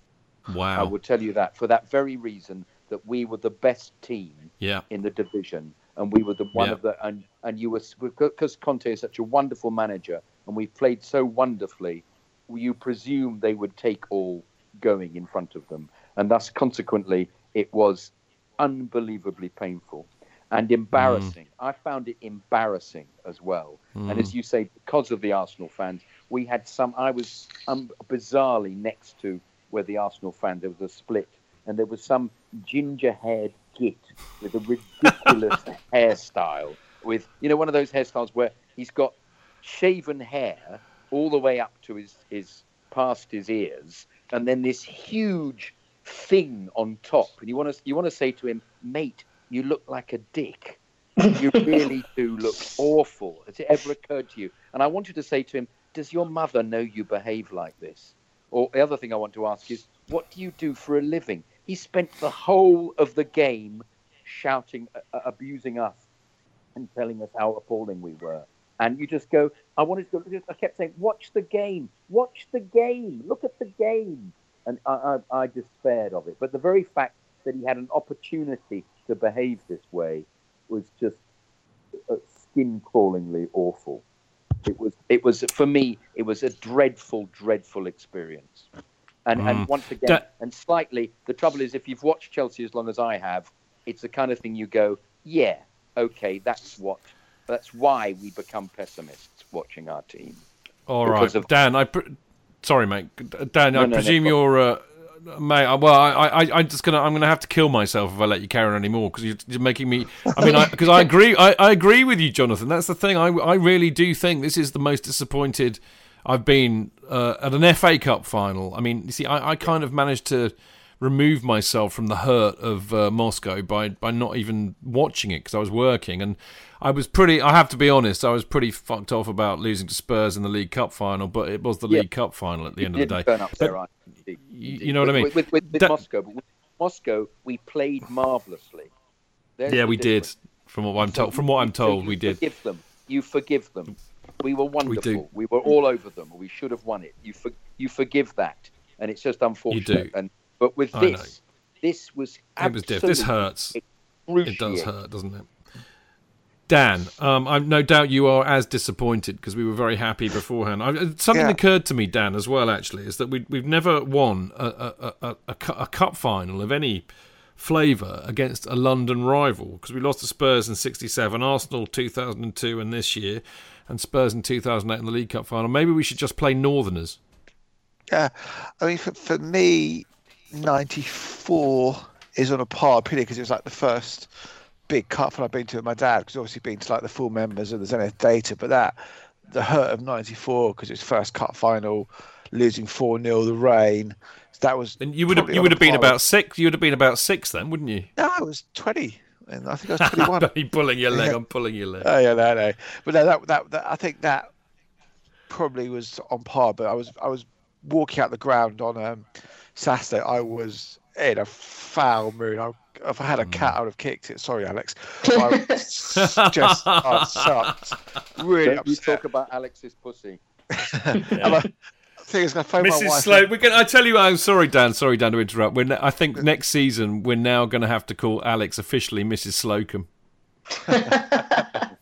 Wow. I will tell you that for that very reason that we were the best team Yeah. in the division, and we were the one Yeah. of the and and you were because Conte is such a wonderful manager, and we played so wonderfully. You presume they would take all going in front of them, and thus consequently it was unbelievably painful and embarrassing. I found it embarrassing as well. And as you say, because of the Arsenal fans, we had some. I was um, bizarrely next to where the Arsenal fan there was a split, and there was some ginger-haired git with a ridiculous hairstyle, with you know one of those hairstyles where he's got shaven hair all the way up to his his past his ears, and then this huge thing on top. And you want to you want to say to him, mate, you look like a dick. you really do look awful. Has it ever occurred to you? And I wanted to say to him, does your mother know you behave like this? Or the other thing I want to ask is, what do you do for a living? He spent the whole of the game shouting, uh, abusing us, and telling us how appalling we were. And you just go, I wanted to go, I kept saying, watch the game, watch the game, look at the game. And I, I, I despaired of it. But the very fact that he had an opportunity to behave this way was just uh, skin crawlingly awful. It was, it was for me, it was a dreadful, dreadful experience. And, and once again, Da- and slightly, the trouble is, if you've watched Chelsea as long as I have, it's the kind of thing you go, yeah, okay, that's what, that's why we become pessimists watching our team. All right, because of- Dan. I pre- sorry, mate. Dan, I No, no, no presume problem. you're. Uh, Mate, I- well, I, I, I'm just gonna, I'm gonna have to kill myself if I let you carry on anymore because you're, you're making me. I mean, because I, agree, I, I agree with you, Jonathan. That's the thing. I, I really do think this is the most disappointed I've been uh, at an FA Cup final. I mean, you see, I, I kind of managed to remove myself from the hurt of uh, Moscow by by not even watching it because I was working and I was pretty. I have to be honest, I was pretty fucked off about losing to Spurs in the League Cup final, but it was the Yeah. League Cup final at the end of the day. turn up But- there, right? you- you know what I mean? With, with, with, with Moscow, but with Moscow, we played marvelously. There's yeah, we did. From what I'm told, from what I'm told, you we did. Forgive them. You forgive them. We were wonderful. We, do. were all over them. We should have won it. You for, you forgive that, and it's just unfortunate. do. And but with I know. this, this was It was diff. This absolutely hurts. It does hurt, doesn't it? Dan, um, I'm no doubt you are as disappointed because we were very happy beforehand. I, something Yeah. occurred to me, Dan, as well. Actually, is that we we've never won a a, a, a, a cup final of any flavour against a London rival because we lost to Spurs in '67, Arsenal 2002, and this year, and Spurs in 2008 in the League Cup final. Maybe we should just play Northerners. Yeah, I mean, for, for me, '94 is on a par purely because it was like the first big cup final I've been to with my dad. Because obviously been to like the full members of the Zenith data, but that the hurt of '94 because it's first cup final, losing four 0 the rain. That was And you would have you would have been about six. You would have been about six then, wouldn't you? no, I was 20, and I think I was 21. I'm pulling your leg. I'm pulling your leg. Oh yeah, no, no. But no, that, that that I think that probably was on par. But I was I was walking out the ground on um, Saturday. I was in a foul mood. I if I had a cat, mm. I would have kicked it. Sorry, Alex. I just I sucked. Really Don't you talk about Alex's pussy. And I think it's going to phone my Mrs. wife. Slope, we're going. I tell you, I'm sorry, Dan. Sorry, Dan, to interrupt. We're, ne- I think next season we're now going to have to call Alex officially Mrs. Slocum.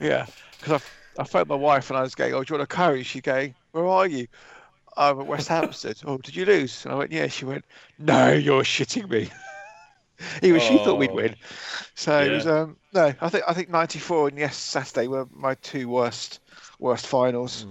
Yeah, because I, I phoned my wife and I was going, "Oh, do you want a curry?" She going, "Where are you?" I'm at West Hampstead. oh, did you lose? And I went, "Yeah." She went, "No, you're shitting me." Even she thought we'd win. So it was um no, I think I think '94 and yes, Saturday were my two worst worst finals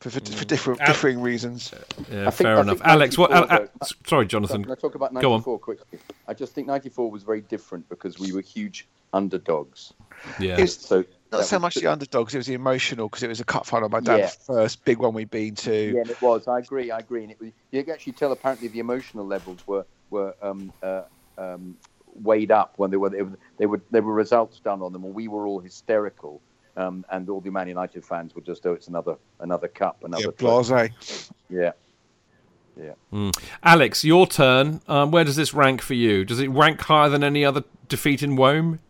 for, for, for different Al- differing reasons. Yeah, I think- fair I enough. Alex, what? Al- Al- sorry, Jonathan. Can I talk about Go on. 94 quickly? I just think 94 was very different because we were huge underdogs. Yeah. It's So not that so much the- the underdogs; it was the emotional because it was a cup final. My dad's Yeah. first big one we'd been to. Yeah, and it was. I agree. I agree. And it was, you can actually tell. Apparently, the emotional levels were were um, uh, um, weighed up when they were they were they were there were results done on them, and we were all hysterical. Um, and all the Man United fans were just, oh, it's another another cup, another. Yeah, blase. Yeah. Alex, your turn. Um, where does this rank for you? Does it rank higher than any other defeat in Wome?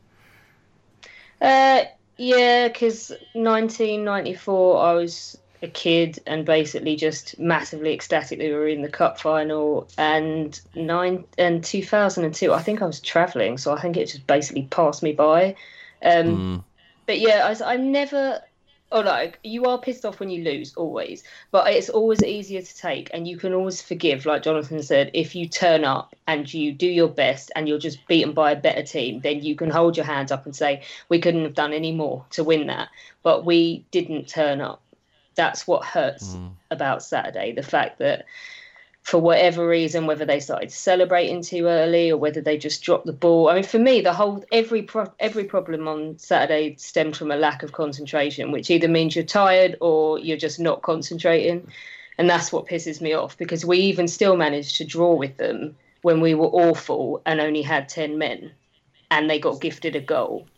Uh, yeah, because 1994, I was a kid and basically just massively ecstatic that we were in the cup final. And nine and 2002, I think I was travelling, so I think it just basically passed me by. Um, But yeah, I, I'm never. Oh, like you are pissed off when you lose, always. But it's always easier to take, and you can always forgive. Like Jonathan said, if you turn up and you do your best, and you're just beaten by a better team, then you can hold your hands up and say we couldn't have done any more to win that. But we didn't turn up. That's what hurts mm. about Saturday. The fact that for whatever reason, whether they started celebrating too early or whether they just dropped the ball. I mean, for me, the whole every pro- every problem on Saturday stemmed from a lack of concentration, which either means you're tired or you're just not concentrating, and that's what pisses me off because we even still managed to draw with them when we were awful and only had ten men, and they got gifted a goal.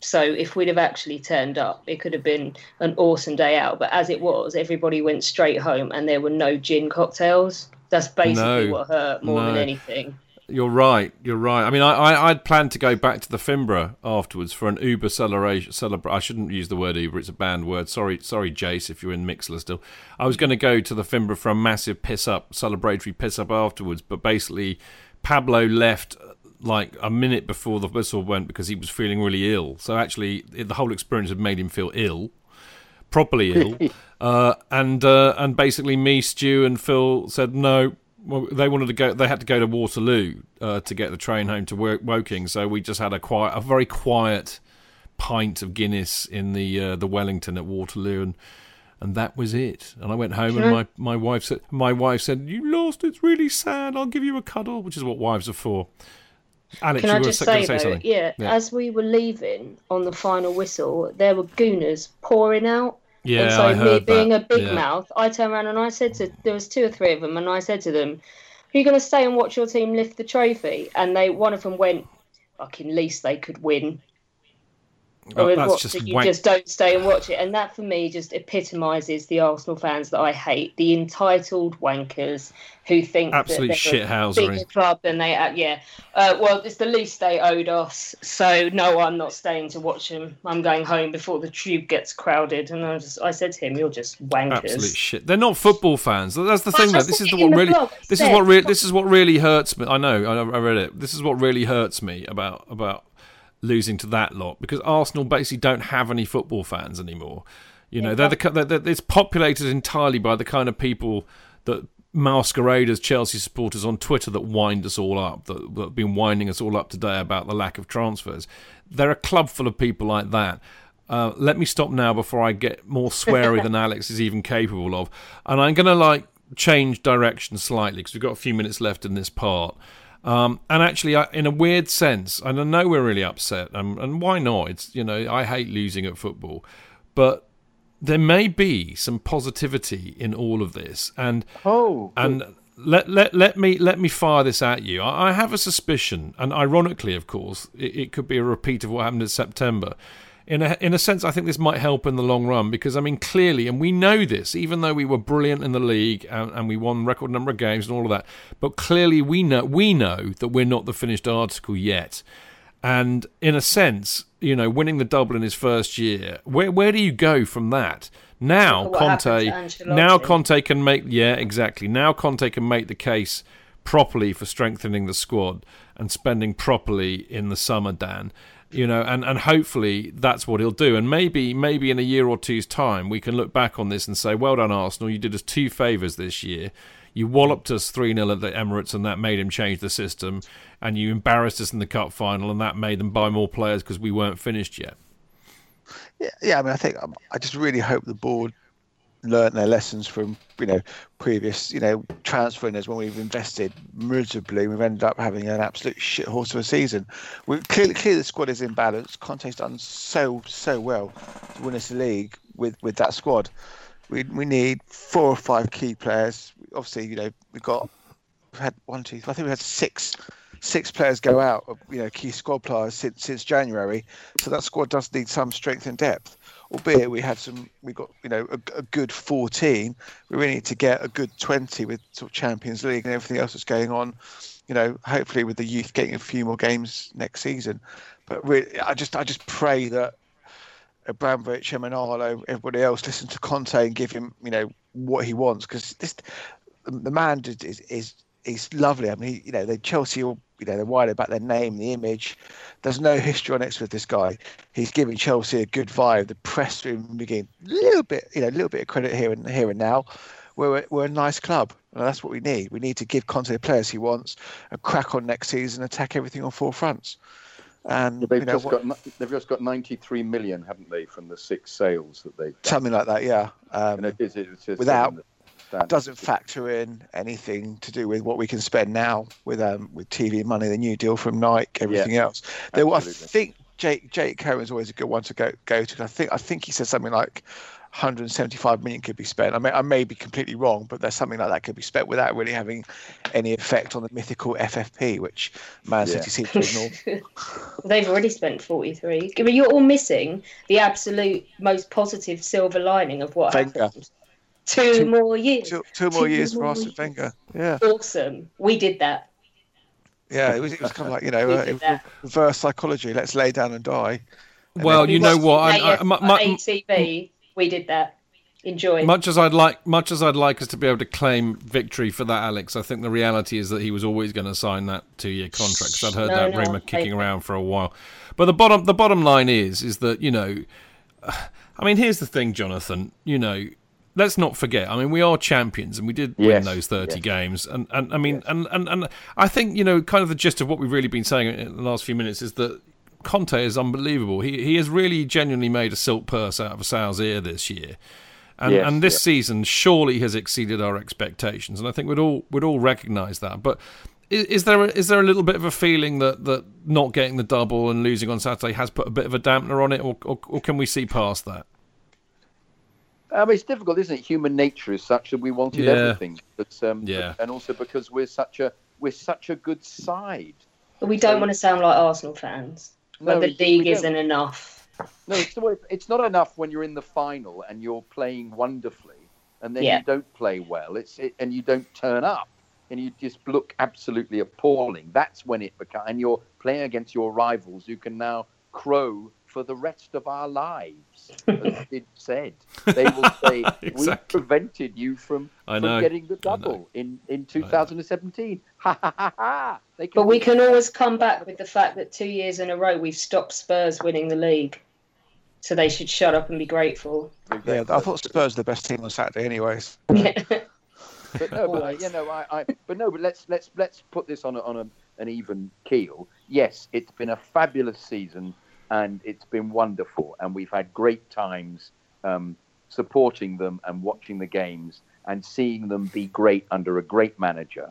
So if we'd have actually turned up, it could have been an awesome day out. But as it was, everybody went straight home, and there were no gin cocktails. That's basically No. what hurt more than anything. You're right. You're right. I mean, I, I I'd planned to go back to the Fimbra afterwards for an Uber celebration. Celebra- I shouldn't use the word Uber. It's a banned word. Sorry, sorry, Jace, if you're in Mixlr still. I was going to go to the Fimbra for a massive piss up, celebratory piss up afterwards. But basically, Pablo left uh, like a minute before the whistle went because he was feeling really ill. So actually, the whole experience had made him feel ill properly ill, uh, and uh, and basically me, Stu, and Phil said no. Well, they wanted to go. They had to go to Waterloo uh, to get the train home to Wo- Woking. So we just had a quiet, a very quiet pint of Guinness in the uh, the Wellington at Waterloo, and and that was it. And I went home, and my, my wife said, my wife said, "You lost. It's really sad. I'll give you a cuddle," which is what wives are for. Alex, Can you I just sa- gonna say, though, something. yeah, Yeah. as we were leaving on the final whistle, there were gooners pouring out. Yeah, and so I me being that. a big Yeah. mouth, I turned around and I said to there was two or three of them, and I said to them, "Are you going to stay and watch your team lift the trophy?" And they, one of them went, "Fucking least they could win." Oh, Or that's what, just so you wank- just don't stay and watch it, and that for me just epitomises the Arsenal fans that I hate, the entitled wankers who think Absolute shithousery. bigger club than they are. Yeah, uh, well, it's the least they owed us, so no, I'm not staying to watch them. I'm going home before the tube gets crowded, and I just I said to him, "You're just wankers." Absolute shit. They're not football fans. That's the Well, thing. Though. This is what the what really. blog This is what really. This is what really hurts me. I know. I, I read it. This is what really hurts me about about losing to that lot because Arsenal basically don't have any football fans anymore. You know, they're the they're, they're, it's populated entirely by the kind of people that masquerade as Chelsea supporters on Twitter that wind us all up, that, that have been winding us all up today about the lack of transfers. They're a club full of people like that. Uh, let me stop now before I get more sweary than Alex is even capable of. And I'm going to like change direction slightly because we've got a few minutes left in this part. Um, and actually, I, in a weird sense, and I know we're really upset, and, and why not? It's you know I hate losing at football, but there may be some positivity in all of this, and Oh, and let let let me let me fire this at you. I, I have a suspicion, and ironically, of course, it, it could be a repeat of what happened in September. In a in a sense, I think this might help in the long run because I mean, clearly, and we know this, even though we were brilliant in the league and, and we won record number of games and all of that, but clearly we know we know that we're not the finished article yet. And in a sense, you know, winning the double in his first year, where where do you go from that? Now Look at what happened Conte, now Conte can make yeah exactly. Now Conte can make the case properly for strengthening the squad and spending properly in the summer, Dan. You know, and, and hopefully that's what he'll do. And maybe maybe in a year or two's time we can look back on this and say, Well done, Arsenal, you did us two favours this year. You walloped us 3 0 at the Emirates, and that made him change the system. And you embarrassed us in the cup final, and that made them buy more players because we weren't finished yet. Yeah, yeah. I mean, I think um, I just really hope the board learned their lessons from you know previous you know transfer winners when we've invested miserably. We've ended up having an absolute shithorse of a season. We clearly, clearly the squad is in balance. Conte's done so so well to win us the league with with that squad. We we need four or five key players. Obviously, you know we've got we've had one two. I think we had six six players go out, you know, key squad players since since January. So that squad does need some strength and depth. Albeit we had some, we got you know a, a good 14. We really need to get a good 20 with sort of Champions League and everything else that's going on. You know, hopefully with the youth getting a few more games next season. But really, I just I just pray that Abramovich, Emenalo, everybody else listen to Conte and give him you know what he wants because this the man is is, is lovely. I mean, you know, they Chelsea all you know they're worried about their name, the image. There's no history on it with this guy. He's giving Chelsea a good vibe. The press room begin a little bit, you know, a little bit of credit here and here and now. We're we're a nice club, and that's what we need. We need to give Conte the players he wants and crack on next season, attack everything on four fronts. And They've you know, just what- got they've just got 93 million, haven't they, from the six sales that they've done. something like that, yeah. Um, it is, it's without- in the standard. doesn't factor in anything to do with what we can spend now with um with TV money, the new deal from Nike, everything else. There, I think Jake Jake Cohen's always a good one to go go to. I think I think he said something like 175 million could be spent. I may I may be completely wrong, but there's something like that could be spent without really having any effect on the mythical FFP, which Man Yeah. City seems to ignore. They've already spent 43. I mean, you're all missing the absolute most positive silver lining of what Wenger. happened. Two, Two- more years. two, two more Two years for more Arsene years. Wenger. Yeah, Awesome. We did that. yeah. It was, it was kind of like you know uh, did it- that. reverse psychology. Let's lay down and die. And Well, then- you know what? I, I, AF, my- my- ATV, we did that. Enjoy. Much as I'd like, much as I'd like us to be able to claim victory for that, Alex, I think the reality is that he was always going to sign that two-year contract. 'cause I'd heard No, that no, rumor I- kicking around for a while. But the bottom, the bottom line is, is that you know, I mean, here's the thing, Jonathan. You know, let's not forget. I mean, we are champions, and we did win those thirty yes. games. And, and I mean, and, and and I think you know, kind of the gist of what we've really been saying in the last few minutes is that Conte is unbelievable. He he has really genuinely made a silk purse out of a sow's ear this year. And, Yes, and this yeah. season surely has exceeded our expectations, and I think we'd all we'd all recognise that. But is, is there a, is there a little bit of a feeling that, that not getting the double and losing on Saturday has put a bit of a dampener on it, or, or, or can we see past that? I mean, it's difficult, isn't it? Human nature is such that we wanted Yeah. everything, but um, Yeah. and also because we're such a we're such a good side. But we don't want to sound like Arsenal fans. But No, the we league isn't enough. No, it's, it's not enough when you're in the final and you're playing wonderfully, and then Yeah. you don't play well. It's it, and you don't turn up, and you just look absolutely appalling. That's when it becomes, and you're playing against your rivals who can now crow for the rest of our lives, as it said. They will say we prevented you from, from getting the double in in 2017. Ha ha ha ha! They But we can always come back with the fact that two years in a row we've stopped Spurs winning the league. So they should shut up and be grateful. Yeah, I thought Spurs were the best team on Saturday, anyways. But no, but you know, I, I, but no, but let's let's let's put this on a, on a, an even keel. Yes, it's been a fabulous season, and it's been wonderful, and we've had great times um, supporting them and watching the games and seeing them be great under a great manager,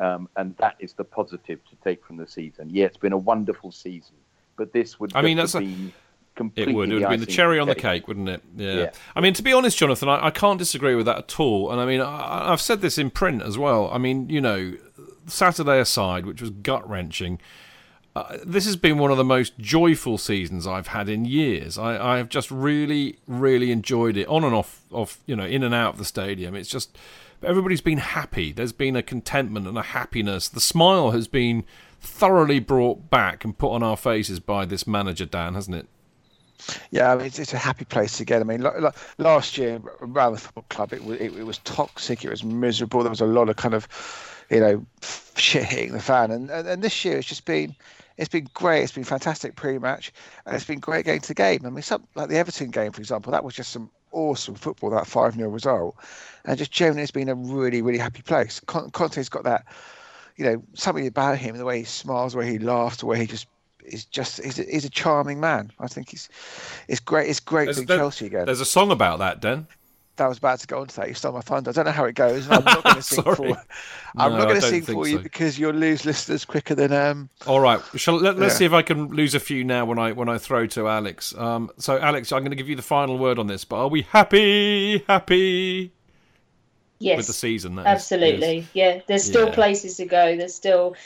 um, and that is the positive to take from the season. Yeah, it's been a wonderful season, but this would I mean, that's have a- been It would. It would have been the cherry on the cake. cake, wouldn't it? Yeah. Yeah. I mean, to be honest, Jonathan, I, I can't disagree with that at all. And I mean, I, I've said this in print as well. I mean, you know, Saturday aside, which was gut wrenching, uh, this has been one of the most joyful seasons I've had in years. I, I have just really, really enjoyed it on and off, off, you know, in and out of the stadium. It's just everybody's been happy. There's been a contentment and a happiness. The smile has been thoroughly brought back and put on our faces by this manager, Dan, hasn't it? Yeah, I mean, it's, it's a happy place to get. I mean, l- l- last year around the football club, it, was it, it was toxic. It was miserable. There was a lot of kind of, you know, shit hitting the fan. And, and and this year, it's just been it's been great. It's been fantastic pre-match, and it's been great getting to the game. I mean, some like the Everton game, for example, that was just some awesome football. That five 0 result, and just generally, it's been a really, really happy place. Conte's got that, you know, something about him, the way he smiles, the way he laughs, the way he just is just he's a, he's a charming man. I think he's it's great. It's great There's, there- Chelsea again. there's a song about that, Dan. That was about to go on to that. You stole my thunder. I don't know how it goes. and I'm not going to sing Sorry. for. I'm No, not going to sing think for you so. because you'll lose listeners quicker than um. All right, shall let, us Yeah. see if I can lose a few now when I when I throw to Alex. Um, so Alex, I'm going to give you the final word on this. But are we happy? Happy Yes, with the season? that is? absolutely. Yes. Yeah, there's still Yeah. places to go. There's still up,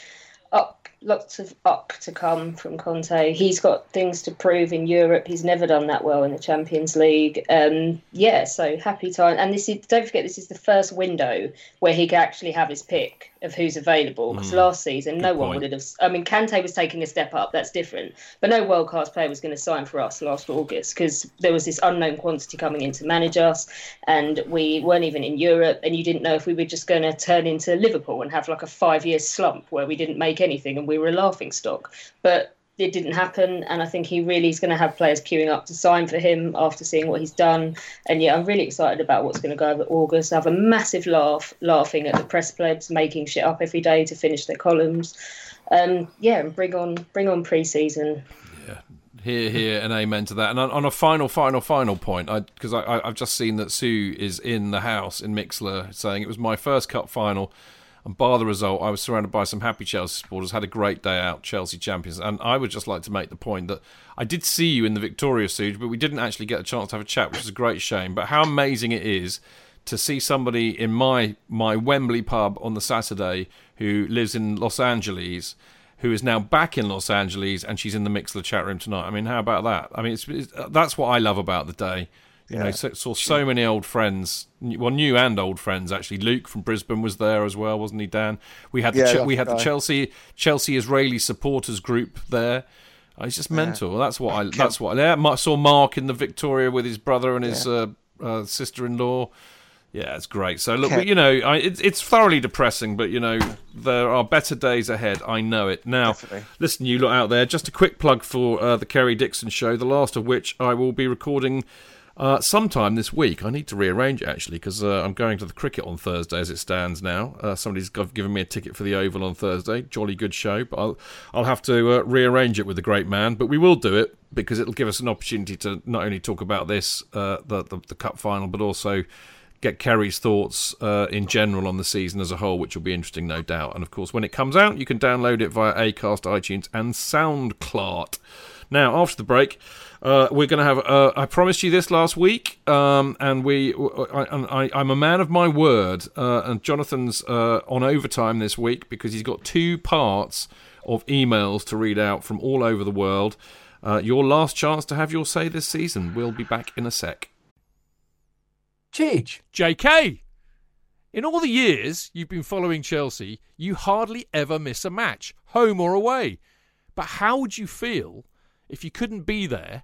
lots of up to come from Conte. He's got things to prove in Europe. He's never done that well in the Champions League. Um, yeah, so happy time. And this is don't forget this is the first window where he can actually have his pick of who's available. Because hmm. last season, no one point. would have. I mean, Kante was taking a step up. That's different. But no world class player was going to sign for us last August because there was this unknown quantity coming in to manage us, and we weren't even in Europe. And you didn't know if we were just going to turn into Liverpool and have like a five year slump where we didn't make anything and we were a laughing stock. But it didn't happen, and I think he really is going to have players queuing up to sign for him after seeing what he's done. And yeah, I'm really excited about what's going to go over August. I have a massive laugh laughing at the press plebs making shit up every day to finish their columns. Um, yeah, and bring on bring on pre-season. Yeah, here, hear, and amen to that. And on, on a final, final, final point, because I, I, I've just seen that Sue is in the house in Mixlr saying it was my first cup final, and bar the result, I was surrounded by some happy Chelsea supporters. Had a great day out, Chelsea champions. And I would just like to make the point that I did see you in the Victoria Siege, but we didn't actually get a chance to have a chat, which is a great shame. But how amazing it is to see somebody in my my Wembley pub on the Saturday who lives in Los Angeles who is now back in Los Angeles and she's in the Mixlr chat room tonight. I mean, how about that? I mean, it's, it's that's what I love about the day. You know, Yeah. so, saw so many old friends, well, new and old friends actually. Luke from Brisbane was there as well, wasn't he, Dan? We had the Yeah, Che- we had the. Chelsea Chelsea Israeli supporters group there. It's just mental. That's what I. That's what. Yeah, I saw Mark in the Victoria with his brother and his uh, uh, sister-in-law. Yeah, it's great. So look, you know, I, it's it's thoroughly depressing, but you know there are better days ahead. I know it. Now, Definitely. listen, you lot out there, just a quick plug for uh, the Kerry Dixon show, the last of which I will be recording uh, sometime this week. I need to rearrange it actually because uh, I'm going to the cricket on Thursday as it stands now. Uh, somebody's given me a ticket for the Oval on Thursday. Jolly good show, but I'll I'll have to uh, rearrange it with the great man. But we will do it because it'll give us an opportunity to not only talk about this, uh, the, the the cup final, but also get Kerry's thoughts uh, in general on the season as a whole, which will be interesting, no doubt. And of course, when it comes out, you can download it via Acast, iTunes, and SoundCloud. Now, after the break, uh, we're going to have. Uh, I promised you this last week, um, and we. I, I, I'm a man of my word, uh, and Jonathan's uh, on overtime this week because he's got two parts of emails to read out from all over the world. Uh, your last chance to have your say this season. We'll be back in a sec. Cheech. JK, in all the years you've been following Chelsea, you hardly ever miss a match, home or away. But how would you feel if you couldn't be there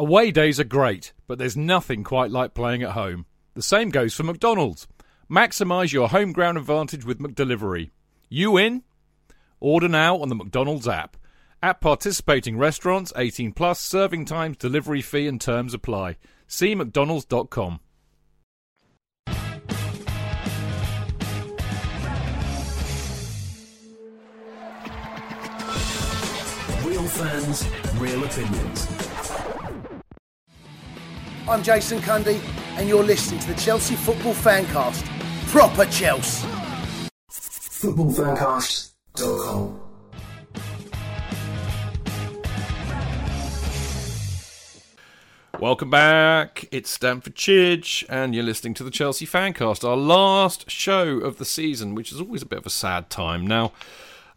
Away days are great, but there's nothing quite like playing at home. The same goes for McDonald's. Maximise your home ground advantage with McDelivery. You in? Order now on the McDonald's app. At participating restaurants, 18 plus, serving times, delivery fee and terms apply. See mcdonalds.com. Real fans, real opinions. I'm Jason Cundy, and you're listening to the Chelsea Football Fancast. Proper Chelsea. Footballfancast.com. Welcome back. It's Stamford Chidge, and you're listening to the Chelsea Fancast, our last show of the season, which is always a bit of a sad time. Now,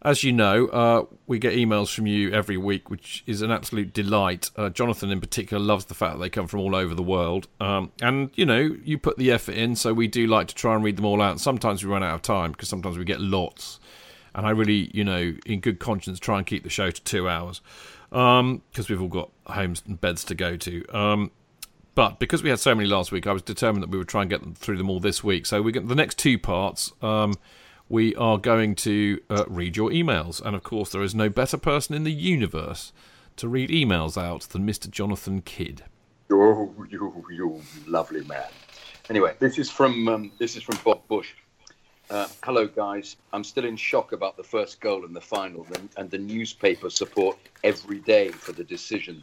as you know, uh, we get emails from you every week, which is an absolute delight. Uh, Jonathan, in particular, loves the fact that they come from all over the world. Um, and, you know, you put the effort in, so we do like to try and read them all out. Sometimes we run out of time because sometimes we get lots. And I really, you know, in good conscience, try and keep the show to two hours because um, we've all got homes and beds to go to. Um, but because we had so many last week, I was determined that we would try and get them through them all this week. So we get the next two parts. Um, we are going to uh, read your emails, and of course, there is no better person in the universe to read emails out than Mr. Jonathan Kidd. Oh, you, you lovely man. Anyway, this is from um, this is from Bob Bush. Uh, hello, guys. I'm still in shock about the first goal in the final, and, and the newspaper support every day for the decision.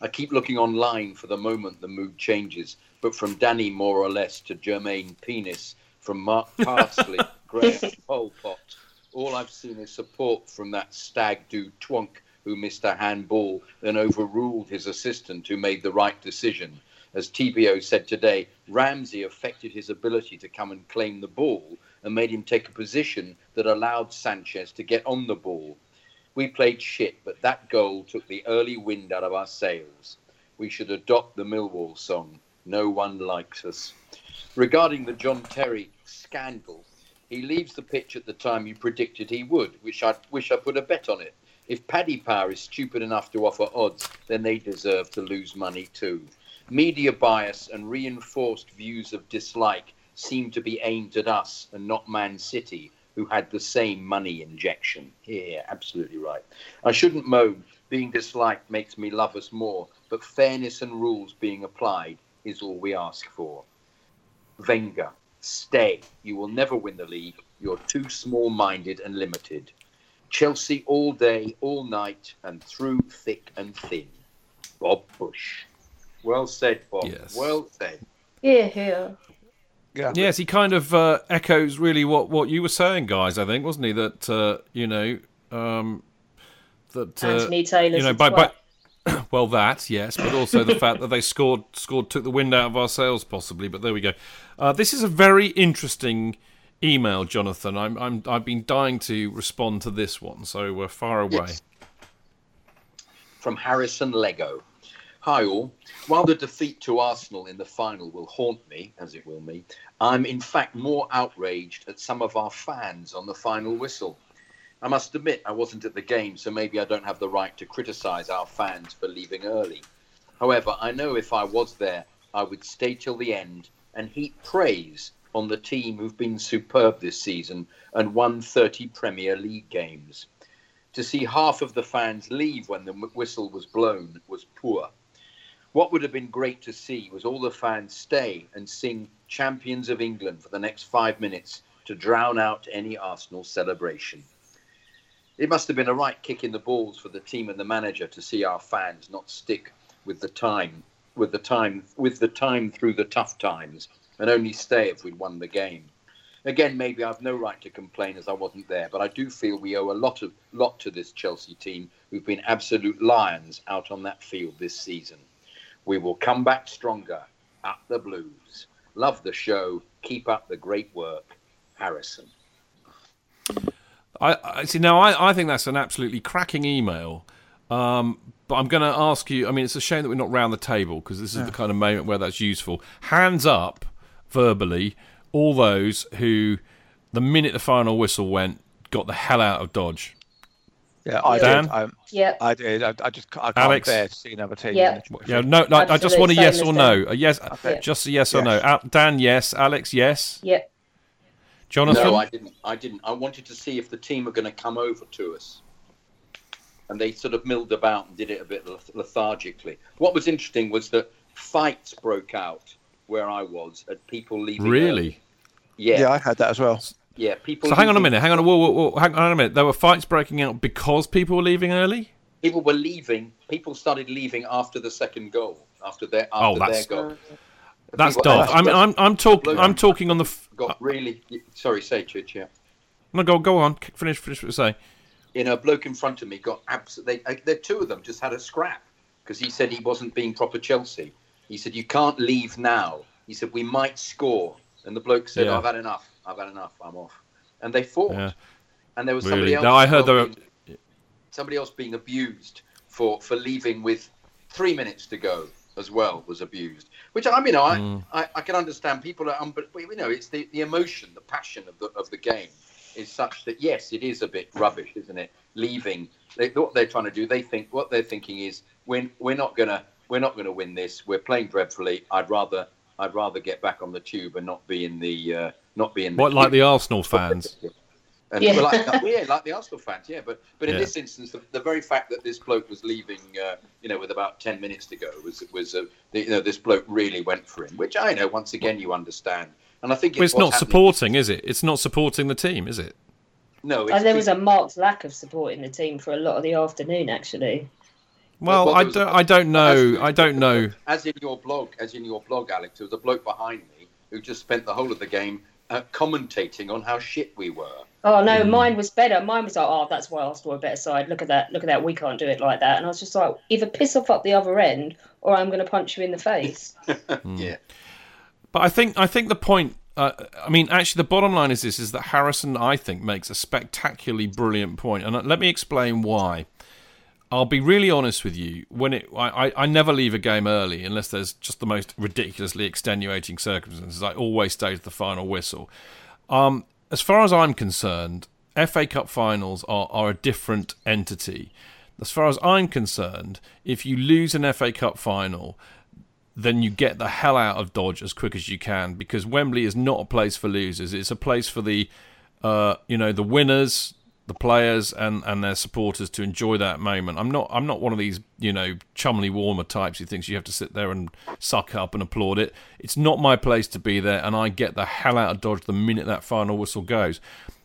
I keep looking online for the moment the mood changes, but from Danny more or less to Germaine Penis, from Mark Parsley, Graham Pol Pot, all I've seen is support from that stag do twonk who missed a handball, then overruled his assistant who made the right decision. As TBO said today, Ramsey affected his ability to come and claim the ball and made him take a position that allowed Sanchez to get on the ball. We played shit, but that goal took the early wind out of our sails. We should adopt the Millwall song, No One Likes Us. Regarding the John Terry scandal, he leaves the pitch at the time you predicted he would, which I wish I put a bet on it. If Paddy Power is stupid enough to offer odds, then they deserve to lose money too. Media bias and reinforced views of dislike seem to be aimed at us and not Man City, who had the same money injection. Yeah, absolutely right. I shouldn't moan. Being disliked makes me love us more, but fairness and rules being applied is all we ask for. Wenger, stay. You will never win the league. You're too small minded and limited. Chelsea all day, all night, and through thick and thin. Bob Bush. Well said, Bob. Yes. Well said. Yeah, here. Yeah. Yes, he kind of uh, echoes really what, what you were saying, guys. I think wasn't he that uh, you know um, that uh, Anthony Taylor's you know by, by well that yes, but also the fact that they scored scored took the wind out of our sails possibly. But there we go. Uh, this is a very interesting email, Jonathan. I'm I'm I've been dying to respond to this one, so we're far away. Yes. From Harrison Lego. Hi all. While the defeat to Arsenal in the final will haunt me, as it will me, I'm in fact more outraged at some of our fans on the final whistle. I must admit I wasn't at the game, so maybe I don't have the right to criticise our fans for leaving early. However, I know if I was there, I would stay till the end and heap praise on the team who've been superb this season and won 30 Premier League games. To see half of the fans leave when the whistle was blown was poor. What would have been great to see was all the fans stay and sing Champions of England for the next five minutes to drown out any Arsenal celebration. It must have been a right kick in the balls for the team and the manager to see our fans not stick with the time, with the time, with the time through the tough times, and only stay if we'd won the game. again, maybe I've no right to complain as I wasn't there, but I do feel we owe a lot of lot to this Chelsea team who've been absolute lions out on that field this season. We will come back stronger. Up the Blues. Love the show. Keep up the great work, Harrison. I, I see. Now, I, I think that's an absolutely cracking email. Um, but I'm going to ask you. I mean, it's a shame that we're not round the table because this is the kind of moment where that's useful. Hands up, verbally, all those who, the minute the final whistle went, got the hell out of Dodge. Yeah, I Dan? did. I, Yep. I did. I, I just I can't Alex? bear to see another team. Yep. Yeah, no, no I just want a yes or no. A yes, Yeah. just a yes or no. Dan, yes. Alex, yes. Yep. Jonathan, No, I didn't. I didn't. I wanted to see if the team are going to come over to us. And they sort of milled about and did it a bit lethargically. What was interesting was that fights broke out where I was at people leaving. early. really. Yeah, Yeah, I had that as well. yeah. People. So hang on a minute. Hang on. Whoa, whoa, whoa, hang on a minute. There were fights breaking out because people were leaving early. People were leaving. People started leaving after the second goal. After their Oh, after that's- their goal. That's People- daft. I mean, I'm I'm talking. I'm talking on the. F- got uh, really. Sorry, say Chich. Yeah. no, go go on. Finish finish what you say. you know, a bloke in front of me got absolutely. They, uh, the two of them just had a scrap because he said he wasn't being proper Chelsea. He said you can't leave now. He said we might score, and the bloke said Yeah. I've had enough. I've had enough. I'm off. And they fought. Yeah. And there was Really? somebody else. No, I heard there were- somebody else being abused for for leaving with three minutes to go as well was abused. Which I mean, I, Mm. I I can understand people are, um, but you know, it's the, the emotion, the passion of the of the game is such that yes, it is a bit rubbish, isn't it? Leaving, they, what they're trying to do, they think what they're thinking is we're we're not gonna we're not gonna win this. We're playing dreadfully. I'd rather I'd rather get back on the tube and not be in the uh, not be in the What like the Arsenal fans? And, Yeah. like, well, yeah, like the Arsenal fans, yeah. But but in Yeah. this instance, the, the very fact that this bloke was leaving, uh, you know, with about ten minutes to go, was was uh, the, you know this bloke really went for him, which I know once again you understand, and I think Well, it's not supporting, is it? It's not supporting the team, is it? No, it's And there was a marked lack of support in the team for a lot of the afternoon, actually. Well, well, I there was a- don't. I don't know. as- I don't know. As in your blog, as in your blog, Alex, there was a bloke behind me who just spent the whole of the game uh, commentating on how shit we were. Oh no, Hmm. mine was better. Mine was like, oh, that's why Arsenal are a better side. Look at that, look at that. We can't do it like that. And I was just like, either piss off up the other end, or I'm going to punch you in the face. Yeah. But I think I think the point. Uh, I mean, actually, the bottom line is this: is that Harrison, I think, makes a spectacularly brilliant point, and uh, let me explain why. I'll be really honest with you. When it, I, I, I never leave a game early unless there's just the most ridiculously extenuating circumstances. I always stay to the final whistle. Um, as far as I'm concerned, FA Cup finals are, are a different entity. As far as I'm concerned, if you lose an FA Cup final, then you get the hell out of Dodge as quick as you can because Wembley is not a place for losers. It's a place for the, uh, you know, the winners, the players, and, and their supporters to enjoy that moment. I'm not I'm not one of these you know chumley warmer types who thinks you have to sit there and suck up and applaud it. It's not my place to be there, and I get the hell out of Dodge the minute that final whistle goes,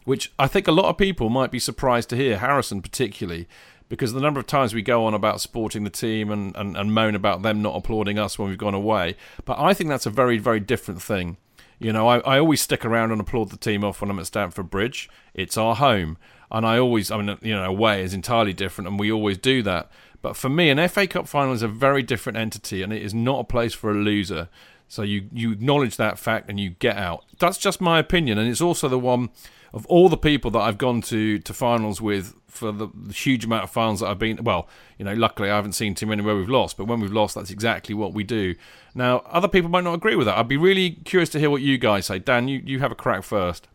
which I think a lot of people might be surprised to hear. Harrison particularly because the number of times we go on about supporting the team and, and, and moan about them not applauding us when we've gone away. But I think that's a very, very different thing. You know, I, I always stick around and applaud the team off when I'm at Stamford Bridge. It's our home. And I always, I mean, you know, away is entirely different, and we always do that. But for me, an FA Cup final is a very different entity, and it is not a place for a loser. So you, you acknowledge that fact and you get out. That's just my opinion, and it's also the one of all the people that I've gone to, to finals with for the, the huge amount of finals that I've been. Well, you know, luckily I haven't seen too many where we've lost, but when we've lost, that's exactly what we do. Now, other people might not agree with that. I'd be really curious to hear what you guys say. Dan, you, you have a crack first.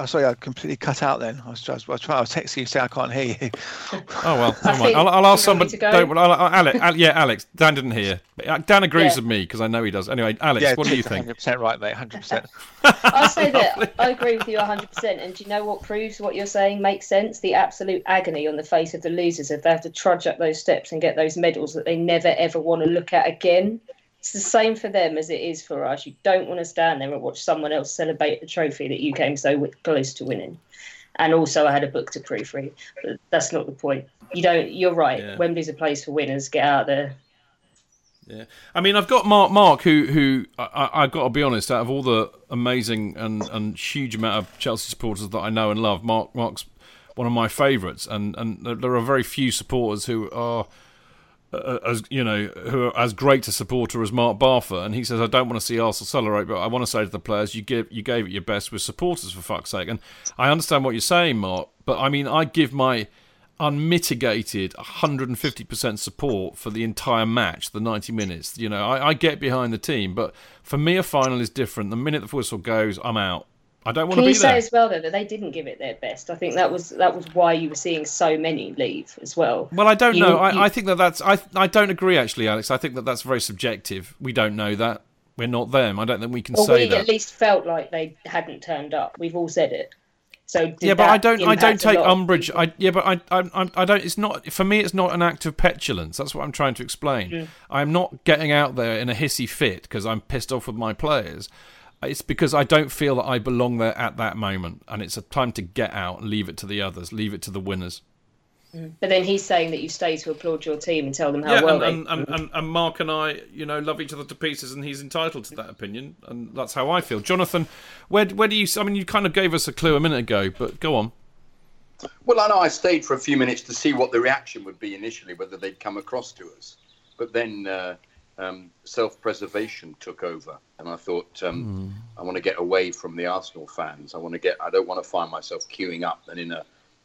Oh, sorry, I completely cut out then. I was just, I was, trying, I was texting you saying I can't hear you. Oh well, I never mind. think- I'll, I'll ask do you want somebody. to go? Don't, I'll, I'll, Alex, Al- yeah, Alex. Dan didn't hear. Uh, Dan agrees Yeah. with me because I know he does. Anyway, Alex, yeah, what do you think? 100% right, mate. 100%. I'll say that I agree with you 100%. And do you know what proves what you're saying makes sense? The absolute agony on the face of the losers if they have to trudge up those steps and get those medals that they never ever want to look at again. It's the same for them as it is for us. You don't want to stand there and watch someone else celebrate the trophy that you came so close to winning. And also, I had a book to proofread. But that's not the point. You don't. You're right. Yeah. Wembley's a place for winners. Get out there. Yeah, I mean, I've got Mark. Mark, who who I, I, have got to be honest, out of all the amazing and, and huge amount of Chelsea supporters that I know and love, Mark Mark's one of my favourites, and and there are very few supporters who are. Uh, as you know, who are as great a supporter as Mark Barfoot, and he says, "I don't want to see Arsenal celebrate, but I want to say to the players, you give you gave it your best with supporters for fuck's sake." And I understand what you're saying, Mark, but I mean, I give my unmitigated 150% support for the entire match, the 90 minutes. You know, I, I, get behind the team, but for me, a final is different. The minute the whistle goes, I'm out. I don't want Can to be you there. say as well though that they didn't give it their best? I think that was that was why you were seeing so many leave as well. Well, I don't You- know. I, you- I think that that's. I I don't agree actually, Alex. I think that that's very subjective. We don't know that. We're not them. I don't think we can Well, say we that. at least felt like they hadn't turned up. We've all said it. So did yeah, but I don't. I don't take umbrage. I yeah, but I, I I I don't. It's not for me. It's not an act of petulance. That's what I'm trying to explain. Mm. I'm not getting out there in a hissy fit because I'm pissed off with my players. It's because I don't feel that I belong there at that moment, and it's a time to get out and leave it to the others, leave it to the winners. But then he's saying that you stay to applaud your team and tell them how yeah, well and, they. and, and, and, and Mark and I, you know, love each other to pieces, and he's entitled to that opinion, and that's how I feel. Jonathan, where where do you? I mean, you kind of gave us a clue a minute ago, but go on. Well, I know I stayed for a few minutes to see what the reaction would be initially, whether they'd come across to us. But then uh, um, self-preservation took over, and I thought um, I want to get away from the Arsenal fans. I want to get. I don't want to find myself queuing up and in a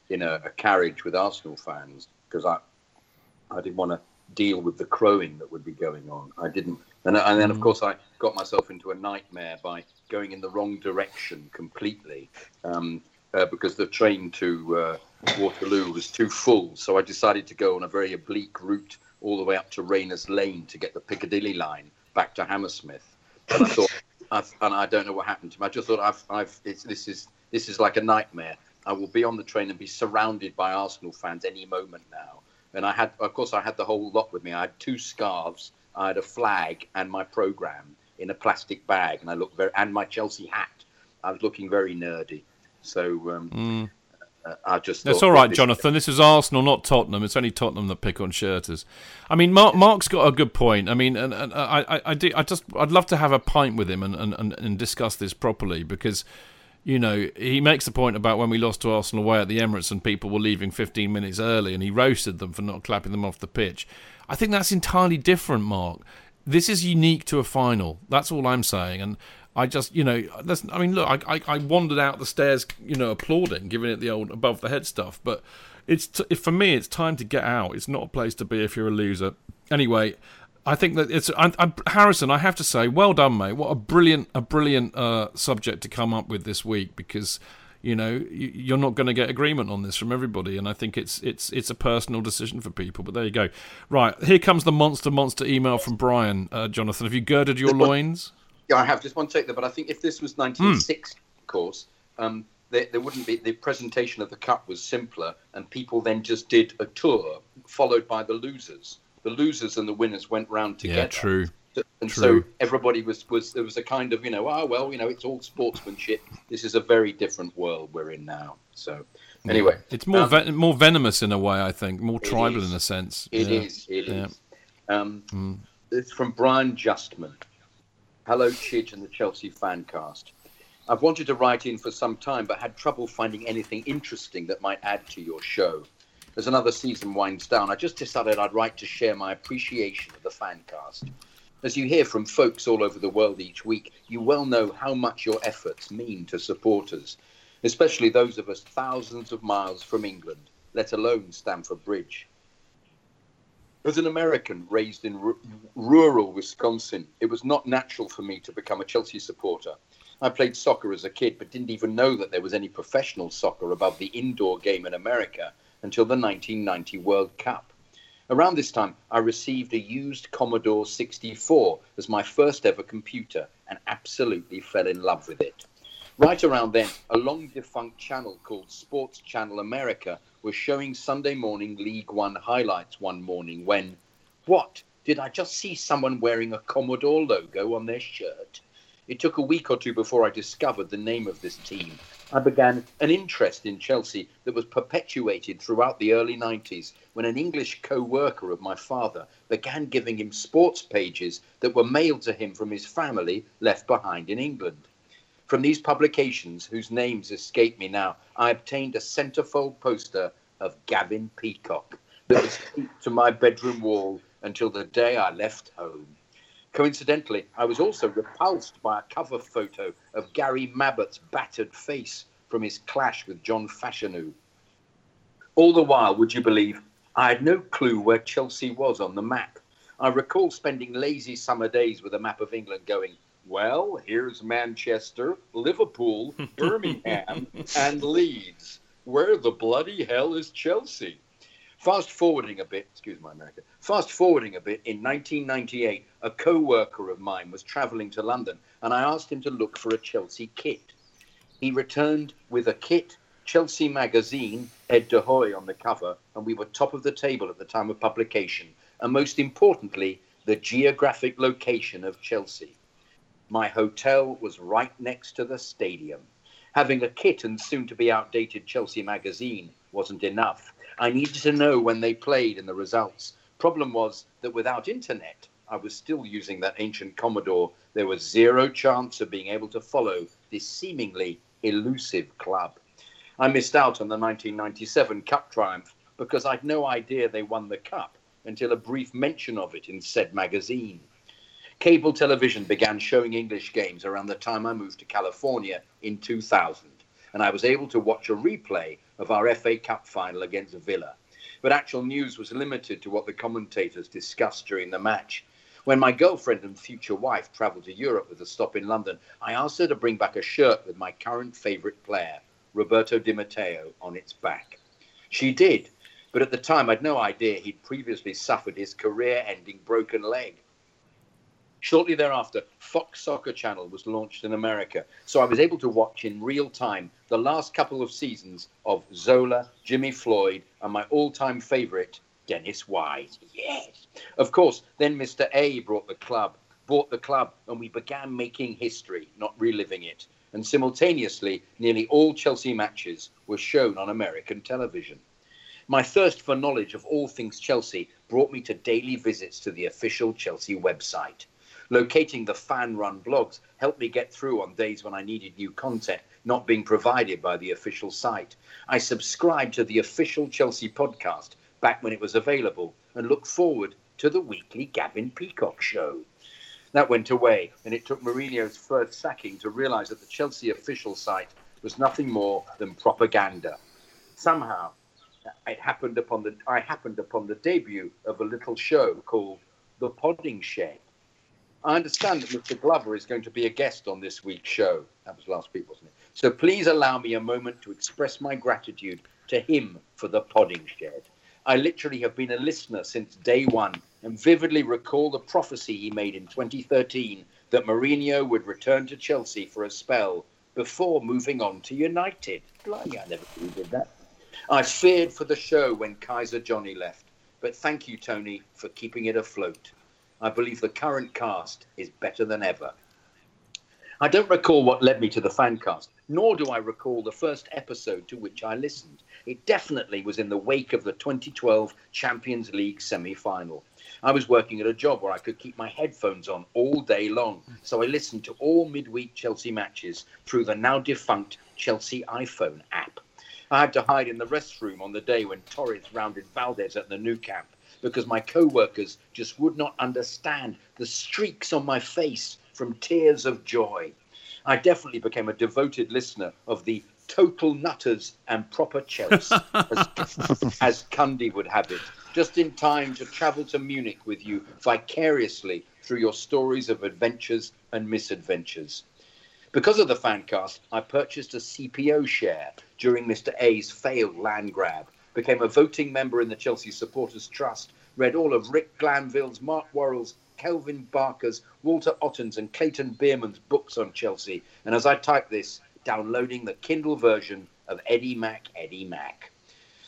in a, a carriage with Arsenal fans because I I didn't want to deal with the crowing that would be going on. I didn't, and, and then of course I got myself into a nightmare by going in the wrong direction completely um, uh, because the train to uh, Waterloo was too full. So I decided to go on a very oblique route all the way up to Rayners Lane to get the Piccadilly line back to Hammersmith. And I thought, I've, and I don't know what happened to me. I just thought I've, I've it's, this is this is like a nightmare. I will be on the train and be surrounded by Arsenal fans any moment now. And I had, of course, I had the whole lot with me. I had two scarves, I had a flag, and my program in a plastic bag, and I looked very, and my Chelsea hat. I was looking very nerdy. So um, uh, Uh, I just. That's all well, this- Jonathan. This is Arsenal, not Tottenham. It's only Tottenham that pick on shirters. I mean, Mark, Mark's got a good point. I mean, and, and I, I, I, do, I just, I'd love to have a pint with him and, and, and, and discuss this properly because, you know, he makes the point about when we lost to Arsenal away at the Emirates and people were leaving 15 minutes early, and he roasted them for not clapping them off the pitch. I think that's entirely different, Mark. This is unique to a final. That's all I'm saying, and. I just, you know, that's, I mean, look, I, I, I wandered out the stairs, you know, applauding, giving it the old above the head stuff. But it's t- for me, it's time to get out. It's not a place to be if you're a loser. Anyway, I think that it's I, I, Harrison. I have to say, well done, mate. What a brilliant, a brilliant uh, subject to come up with this week because you know you, you're not going to get agreement on this from everybody, and I think it's it's it's a personal decision for people. But there you go. Right here comes the monster monster email from Brian. Uh, Jonathan, have you girded your loins? Yeah, I have just one take there, but I think if this was 1960, of course, um, there, there wouldn't be the presentation of the cup was simpler, and people then just did a tour followed by the losers. The losers and the winners went round together. Yeah, true. And True. so everybody was was there was a kind of you know oh well you know it's all sportsmanship. This is a very different world we're in now. So anyway, it's more um, ve- more venomous in a way. I think more tribal is. in a sense. It yeah. is. It is. Yeah. Um, It's from Brian Justman. Hello, Chidge and the Chelsea fancast. I've wanted to write in for some time, but had trouble finding anything interesting that might add to your show. As another season winds down, I just decided I'd write to share my appreciation of the fancast. As you hear from folks all over the world each week, you well know how much your efforts mean to supporters, especially those of us thousands of miles from England, let alone Stamford Bridge. As an American raised in r- rural Wisconsin, it was not natural for me to become a Chelsea supporter. I played soccer as a kid, but didn't even know that there was any professional soccer above the indoor game in America until the 1990 World Cup. Around this time, I received a used Commodore 64 as my first ever computer and absolutely fell in love with it. Right around then, a long defunct channel called Sports Channel America was showing Sunday morning League One highlights one morning when, what? Did I just see someone wearing a Commodore logo on their shirt? It took a week or two before I discovered the name of this team. I began an interest in Chelsea that was perpetuated throughout the early 90s when an English co worker of my father began giving him sports pages that were mailed to him from his family left behind in England. From these publications, whose names escape me now, I obtained a centerfold poster of Gavin Peacock that was to my bedroom wall until the day I left home. Coincidentally, I was also repulsed by a cover photo of Gary Mabbutt's battered face from his clash with John Fashanu. All the while, would you believe, I had no clue where Chelsea was on the map. I recall spending lazy summer days with a map of England going, well, here's Manchester, Liverpool, Birmingham, and Leeds. Where the bloody hell is Chelsea? Fast forwarding a bit, excuse my America. Fast forwarding a bit, in 1998, a co worker of mine was travelling to London and I asked him to look for a Chelsea kit. He returned with a kit, Chelsea magazine, Ed de Goey on the cover, and we were top of the table at the time of publication. And most importantly, the geographic location of Chelsea. My hotel was right next to the stadium. Having a kit and soon to be outdated Chelsea magazine wasn't enough. I needed to know when they played and the results. Problem was that without internet, I was still using that ancient Commodore. There was zero chance of being able to follow this seemingly elusive club. I missed out on the 1997 Cup triumph because I'd no idea they won the Cup until a brief mention of it in said magazine. Cable television began showing English games around the time I moved to California in 2000, and I was able to watch a replay of our FA Cup final against Villa. But actual news was limited to what the commentators discussed during the match. When my girlfriend and future wife travelled to Europe with a stop in London, I asked her to bring back a shirt with my current favourite player, Roberto Di Matteo, on its back. She did, but at the time I'd no idea he'd previously suffered his career ending broken leg. Shortly thereafter, Fox Soccer Channel was launched in America, so I was able to watch in real time the last couple of seasons of Zola, Jimmy Floyd, and my all time favourite, Dennis Wise. Yes. Of course, then Mr. A brought the club, bought the club, and we began making history, not reliving it. And simultaneously, nearly all Chelsea matches were shown on American television. My thirst for knowledge of all things Chelsea brought me to daily visits to the official Chelsea website. Locating the fan run blogs helped me get through on days when I needed new content not being provided by the official site. I subscribed to the official Chelsea podcast back when it was available and looked forward to the weekly Gavin Peacock show. That went away, and it took Mourinho's first sacking to realise that the Chelsea official site was nothing more than propaganda. Somehow, it happened upon the I happened upon the debut of a little show called The Podding Shed. I understand that Mr. Glover is going to be a guest on this week's show. That was last week, wasn't it? So please allow me a moment to express my gratitude to him for the podding shed. I literally have been a listener since day one and vividly recall the prophecy he made in 2013 that Mourinho would return to Chelsea for a spell before moving on to United. Blimey, I never he did that. I feared for the show when Kaiser Johnny left, but thank you, Tony, for keeping it afloat. I believe the current cast is better than ever. I don't recall what led me to the fan cast, nor do I recall the first episode to which I listened. It definitely was in the wake of the 2012 Champions League semi final. I was working at a job where I could keep my headphones on all day long, so I listened to all midweek Chelsea matches through the now defunct Chelsea iPhone app. I had to hide in the restroom on the day when Torres rounded Valdés at the Nou Camp because my co workers just would not understand the streaks on my face from tears of joy. I definitely became a devoted listener of the total nutters and proper Chelsea, as, as Cundy would have it, just in time to travel to Munich with you vicariously through your stories of adventures and misadventures. Because of the fancast, I purchased a CPO share during Mr. A's failed land grab became a voting member in the Chelsea Supporters Trust, read all of Rick Glanvill's, Mark Worrall's, Kelvin Barker's, Walter Otton's, and Clayton Beerman's books on Chelsea. And as I type this, downloading the Kindle version of Eddie Mac, Eddie Mac.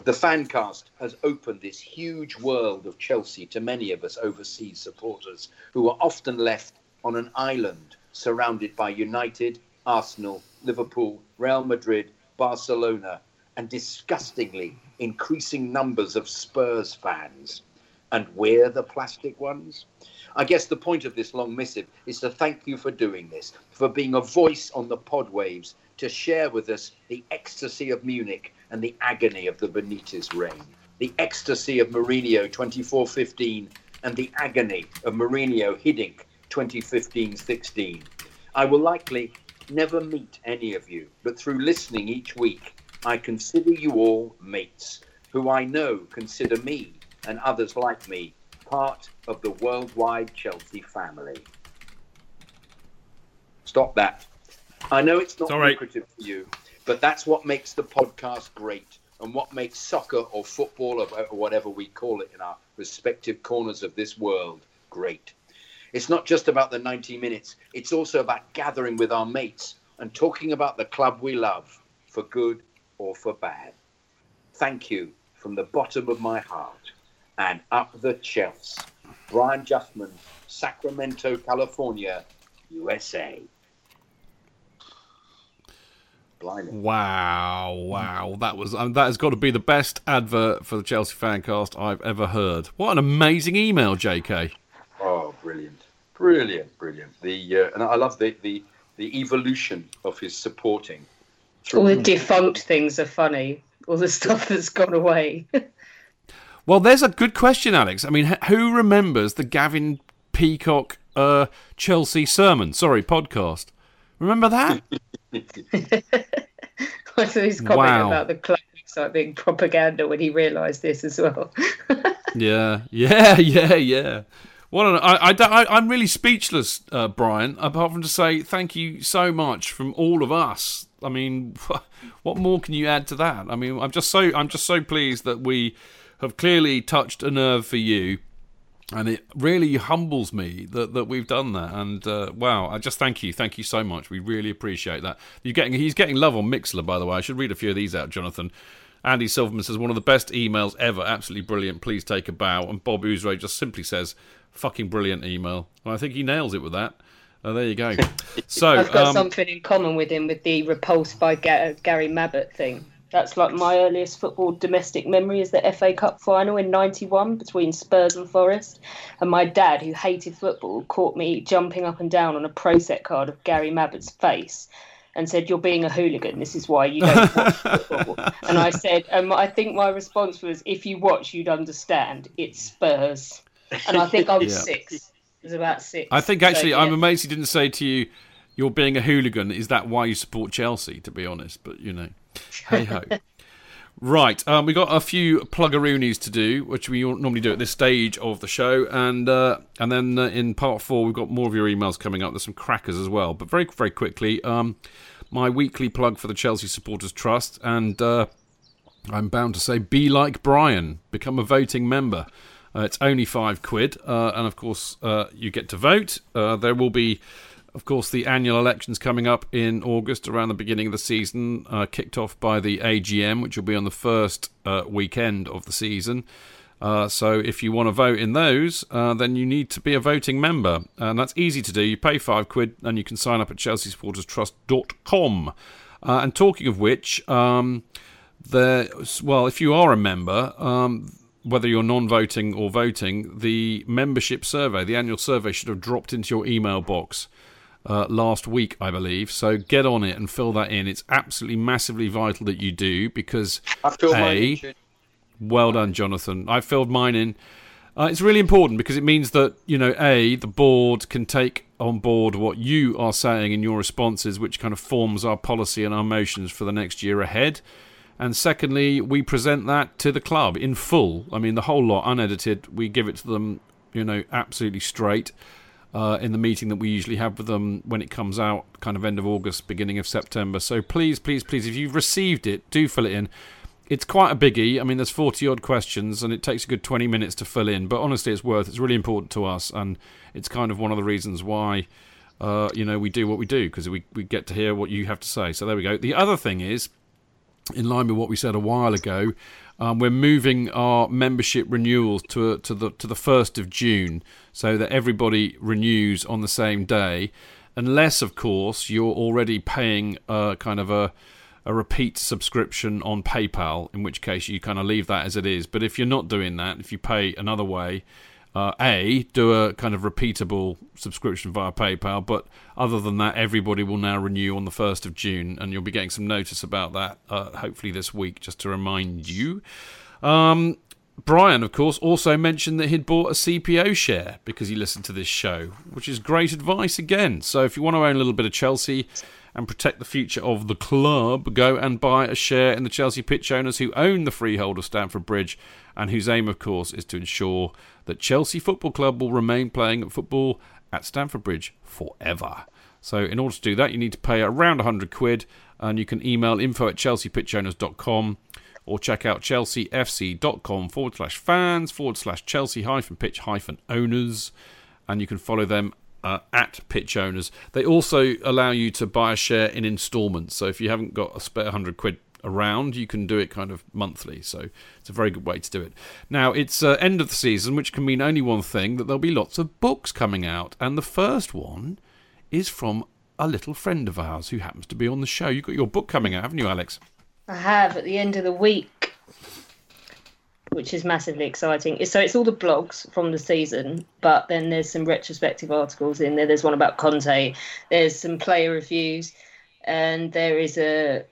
The fancast has opened this huge world of Chelsea to many of us overseas supporters who are often left on an island surrounded by United, Arsenal, Liverpool, Real Madrid, Barcelona, and disgustingly increasing numbers of Spurs fans. And we're the plastic ones? I guess the point of this long missive is to thank you for doing this, for being a voice on the pod waves, to share with us the ecstasy of Munich and the agony of the Benitez reign, the ecstasy of Mourinho 2415 and the agony of Mourinho Hiddink 2015 16. I will likely never meet any of you, but through listening each week, I consider you all mates, who I know consider me and others like me part of the worldwide Chelsea family. Stop that. I know it's not It's right. lucrative for you, but that's what makes the podcast great and what makes soccer or football or whatever we call it in our respective corners of this world great. It's not just about the 90 minutes, it's also about gathering with our mates and talking about the club we love, for good or for bad. Thank you from the bottom of my heart. And up the Chelsea. Brian Justman, Sacramento, California, USA. Wow, wow, that was um, that has got to be the best advert for the Chelsea Fancast I've ever heard. What an amazing email, J.K. Oh, brilliant, brilliant, brilliant. The uh, and I love the, the the evolution of his supporting. All the defunct things are funny. All the stuff that's gone away. Well, there's a good question, Alex. I mean, who remembers the Gavin Peacock uh, Chelsea sermon? Sorry, podcast. Remember that? I saw his comment Wow. about the club website being propaganda when he realised this as well. Yeah, yeah, yeah, yeah. What an, I, I, I, I'm really speechless, uh, Brian. Apart from to say thank you so much from all of us. I mean, what more can you add to that? I mean, I'm just so I'm just so pleased that we have clearly touched a nerve for you, and it really humbles me that, that we've done that. And uh, wow, I just thank you, thank you so much. We really appreciate that. You're getting he's getting love on Mixlr, by the way. I should read a few of these out, Jonathan. Andy Silverman says one of the best emails ever, absolutely brilliant. Please take a bow. And Bob Ouzray just simply says, "Fucking brilliant email." And I think he nails it with that. Uh, there you go. So I've got um, something in common with him with the repulsed by Ga- Gary Mabbutt thing. That's like my earliest football domestic memory is the FA Cup final in '91 between Spurs and Forest. And my dad, who hated football, caught me jumping up and down on a pro set card of Gary Mabbutt's face and said, "You're being a hooligan. This is why you don't watch football." And I said, um, "I think my response was, if you watch, you'd understand. It's Spurs." And I think I was Yeah. six. Was about six. I think So, actually, I'm amazed he didn't say to you, "You're being a hooligan." Is that why you support Chelsea? To be honest, but you know, hey ho. Right, um, we got a few pluggeroonies to do, which we normally do at this stage of the show, and uh, and then uh, in part four we've got more of your emails coming up. There's some crackers as well, but very very quickly, um, my weekly plug for the Chelsea Supporters Trust, and uh, I'm bound to say, be like Brian, become a voting member. Uh, it's only five quid, uh, and of course, uh, you get to vote. Uh, there will be, of course, the annual elections coming up in August around the beginning of the season, uh, kicked off by the AGM, which will be on the first uh, weekend of the season. So if you want to vote in those, then you need to be a voting member. And that's easy to do. You pay five quid and you can sign up at chelseasupporterstrust.com. And talking of which, um, there, well, if you are a member, um, whether you're non-voting or voting, the membership survey, the annual survey, should have dropped into your email box uh, last week, I believe. So get on it and fill that in. It's absolutely massively vital that you do because a, well done, Jonathan. I filled mine in. Uh, it's really important because it means that you know, a the board can take on board what you are saying in your responses, which kind of forms our policy and our motions for the next year ahead. And secondly, we present that to the club in full. I mean, the whole lot, unedited. We give it to them, you know, absolutely straight uh, in the meeting that we usually have with them when it comes out, kind of end of August, beginning of September. So please, please, please, if you've received it, do fill it in. It's quite a biggie. I mean, there's 40 odd questions and it takes a good 20 minutes to fill in. But honestly, it's worth. It's really important to us, and it's kind of one of the reasons why. Uh, you know, we do what we do because we, we get to hear what you have to say. So there we go. The other thing is, in line with what we said a while ago, um, we're moving our membership renewals to to the to the first of June, so that everybody renews on the same day. unless, of course, you're already paying a kind of a a repeat subscription on PayPal, in which case you kind of leave that as it is. But if you're not doing that, if you pay another way, uh, a do a kind of repeatable subscription via PayPal. But other than that, everybody will now renew on the first of June, and you'll be getting some notice about that uh, hopefully this week, just to remind you. Um, Brian, of course, also mentioned that he'd bought a CPO share because he listened to this show, which is great advice again. So if you want to own a little bit of Chelsea and protect the future of the club, go and buy a share in the Chelsea pitch owners who own the freehold of Stamford Bridge and whose aim, of course, is to ensure that Chelsea Football Club will remain playing football at Stamford Bridge forever. So, in order to do that, you need to pay around 100 quid, and you can email info at chelseapitchowners.com or check out chelseafc.com forward slash fans forward slash Chelsea hyphen pitch hyphen owners, and you can follow them uh, at pitch owners. They also allow you to buy a share in instalments. So if you haven't got a spare 100 quid around, you can do it kind of monthly. So it's a very good way to do it. Now, it's uh, end of the season, which can mean only one thing that there'll be lots of books coming out. And the first one is from a little friend of ours who happens to be on the show. You've got your book coming out, haven't you, Alex? I have at the end of the week, which is massively exciting. So it's all the blogs from the season, but then there's some retrospective articles in there. There's one about Conte. There's some player reviews, and there is a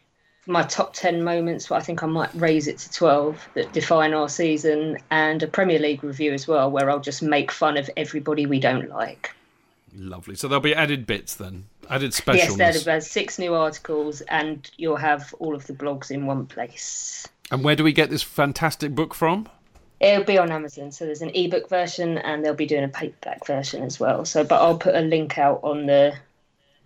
my top 10 moments, but I think I might raise it to 12 that define our season, and a Premier League review as well, where I'll just make fun of everybody we don't like. Lovely. So there'll be added bits then, added specialness. Yes, there's six new articles, and you'll have all of the blogs in one place. And where do we get this fantastic book from? It'll be on Amazon. So there's an ebook version, and they'll be doing a paperback version as well. So, but I'll put a link out on the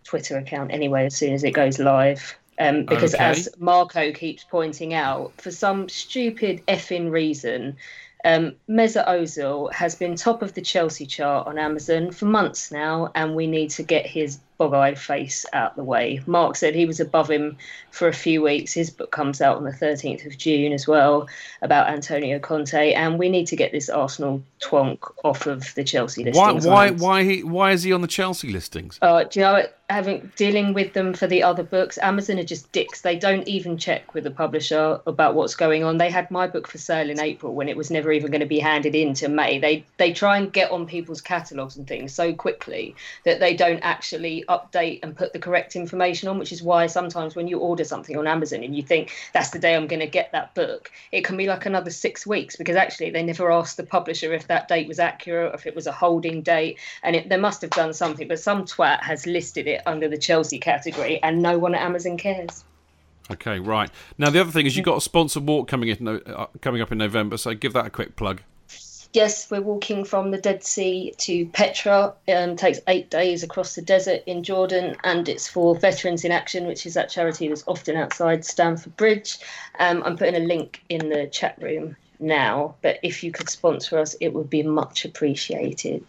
Twitter account anyway as soon as it goes live. Um, because Okay. as Marco keeps pointing out, for some stupid effing reason, um, Mesut Ozil has been top of the Chelsea chart on Amazon for months now, and we need to get his bog-eyed face out the way. Mark said he was above him for a few weeks. His book comes out on the 13th of June as well about Antonio Conte, and we need to get this Arsenal twonk off of the Chelsea listings. Why? lines. Why? He, why is he on the Chelsea listings? Uh, do you know? Having dealing with them for the other books, Amazon are just dicks. They don't even check with the publisher about what's going on. They had my book for sale in April when it was never even going to be handed in to May. They they try and get on people's catalogues and things so quickly that they don't actually update and put the correct information on. Which is why sometimes when you order something on Amazon and you think that's the day I'm going to get that book, it can be like another six weeks because actually they never asked the publisher if that date was accurate, if it was a holding date, and it, they must have done something. But some twat has listed it under the Chelsea category, and no one at Amazon cares. Okay, right. Now the other thing is you've got a sponsored walk coming in, uh, coming up in November. So give that a quick plug. Yes, we're walking from the Dead Sea to Petra. Um, takes eight days across the desert in Jordan, and it's for Veterans in Action, which is that charity that's often outside Stamford Bridge. Um, I'm putting a link in the chat room now, but if you could sponsor us, it would be much appreciated.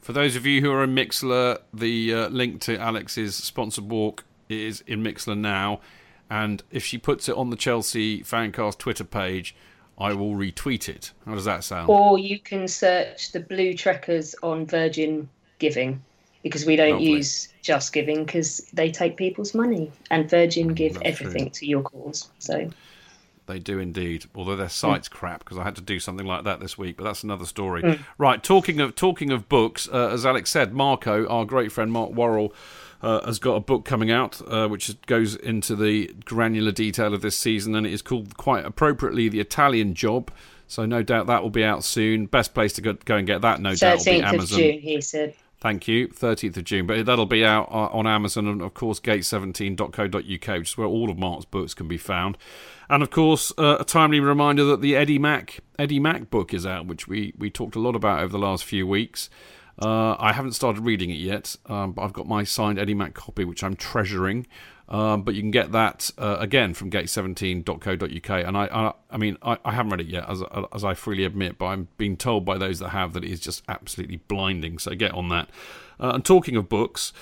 For those of you who are in Mixlr, the uh, link to Alex's sponsored walk is in Mixlr now, and if she puts it on the Chelsea Fancast Twitter page, I will retweet it. How does that sound? Or you can search the Blue Trekkers on Virgin Giving because we don't Lovely. use Just Giving because they take people's money and Virgin give That's everything true. to your cause. So They do indeed. Although their site's crap because I had to do something like that this week, but that's another story. Mm. Right. Talking of talking of books, uh, as Alex said, Marco, our great friend Mark Worrall, uh, has got a book coming out uh, which goes into the granular detail of this season, and it is called quite appropriately the Italian Job. So no doubt that will be out soon. Best place to go, go and get that, no doubt, will be 13th of Amazon. June, he said. Thank you. 13th of June. But that'll be out uh, on Amazon and, of course, gate17.co.uk, which is where all of Mark's books can be found. And, of course, uh, a timely reminder that the Eddie Mac Eddie Mac book is out, which we, we talked a lot about over the last few weeks. Uh, I haven't started reading it yet, um, but I've got my signed Eddie Mac copy, which I'm treasuring. Um, but you can get that uh, again from gate17.co.uk. And I, I, I mean, I, I haven't read it yet, as, as I freely admit, but I'm being told by those that have that it is just absolutely blinding. So get on that. Uh, and talking of books,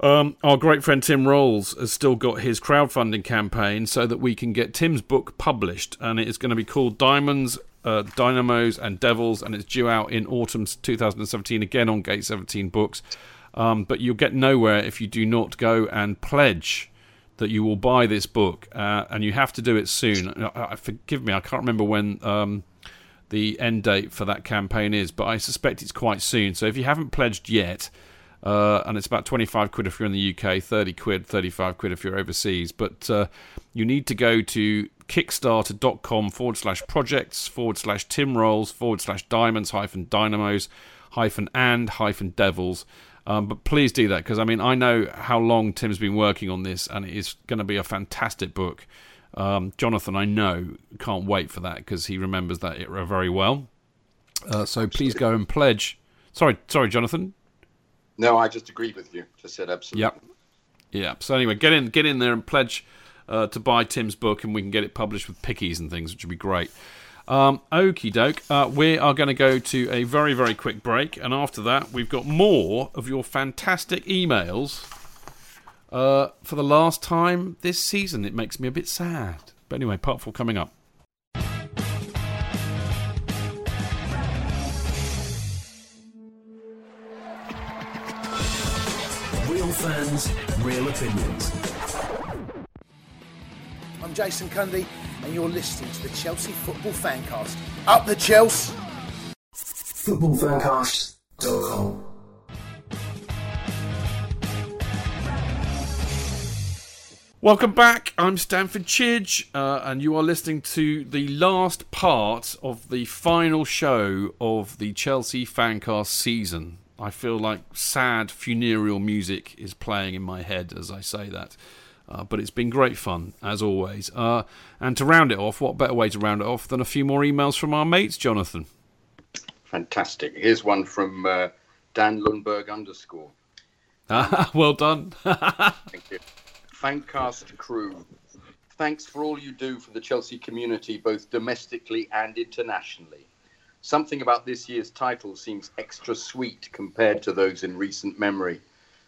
um, our great friend Tim Rolls has still got his crowdfunding campaign so that we can get Tim's book published, and it is going to be called Diamonds, uh, Dynamos, and Devils, and it's due out in autumn 2017 again on Gate 17 Books. Um, but you'll get nowhere if you do not go and pledge that you will buy this book, uh, and you have to do it soon. Uh, uh, forgive me, I can't remember when um, the end date for that campaign is, but I suspect it's quite soon. So if you haven't pledged yet, uh, and it's about 25 quid if you're in the UK, 30 quid, 35 quid if you're overseas. But uh, you need to go to kickstarter.com forward slash projects forward slash Tim Rolls forward slash diamonds hyphen dynamos hyphen and hyphen devils. Um, but please do that because I mean I know how long Tim's been working on this and it is going to be a fantastic book. Um, Jonathan, I know, can't wait for that because he remembers that it very well. Uh, so please go and pledge. Sorry, sorry, Jonathan. No, I just agreed with you. Just said absolutely. Yep. Yeah. So anyway, get in, get in there and pledge uh, to buy Tim's book, and we can get it published with pickies and things, which would be great. Um, Okie doke. Uh, we are going to go to a very, very quick break, and after that, we've got more of your fantastic emails uh, for the last time this season. It makes me a bit sad. But anyway, part four coming up. Real fans, real opinions. I'm Jason Cundy, and you're listening to the Chelsea Football Fancast. Up the Chelsea! Footballfancast.com. Welcome back. I'm Stamford Chidge, uh, and you are listening to the last part of the final show of the Chelsea Fancast season. I feel like sad funereal music is playing in my head as I say that. Uh, but it's been great fun, as always. Uh, and to round it off, what better way to round it off than a few more emails from our mates, Jonathan? Fantastic. Here's one from uh, Dan Lundberg underscore. well done. Thank you. Fancast crew. Thanks for all you do for the Chelsea community, both domestically and internationally. Something about this year's title seems extra sweet compared to those in recent memory.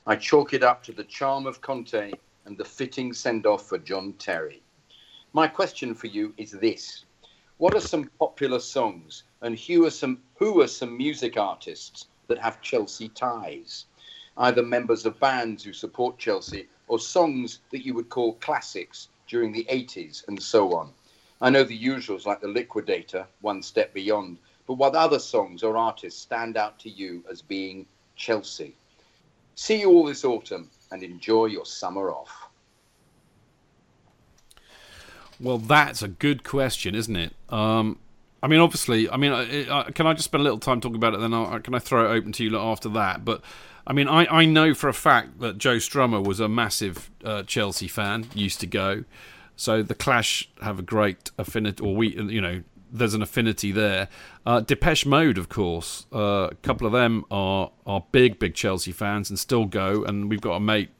I chalk it up to the charm of Conte and the fitting send off for John Terry. My question for you is this What are some popular songs and who are some, who are some music artists that have Chelsea ties? Either members of bands who support Chelsea or songs that you would call classics during the 80s and so on. I know the usuals like The Liquidator, One Step Beyond, but what other songs or artists stand out to you as being Chelsea? See you all this autumn and enjoy your summer off. Well, that's a good question, isn't it? Um, I mean, obviously, I mean, I, I, can I just spend a little time talking about it? Then I'll, can I throw it open to you after that? But I mean, I, I know for a fact that Joe Strummer was a massive uh, Chelsea fan, used to go. So the Clash have a great affinity, or we, you know, there's an affinity there. Uh, Depeche Mode, of course, uh, a couple of them are are big, big Chelsea fans and still go. And we've got a mate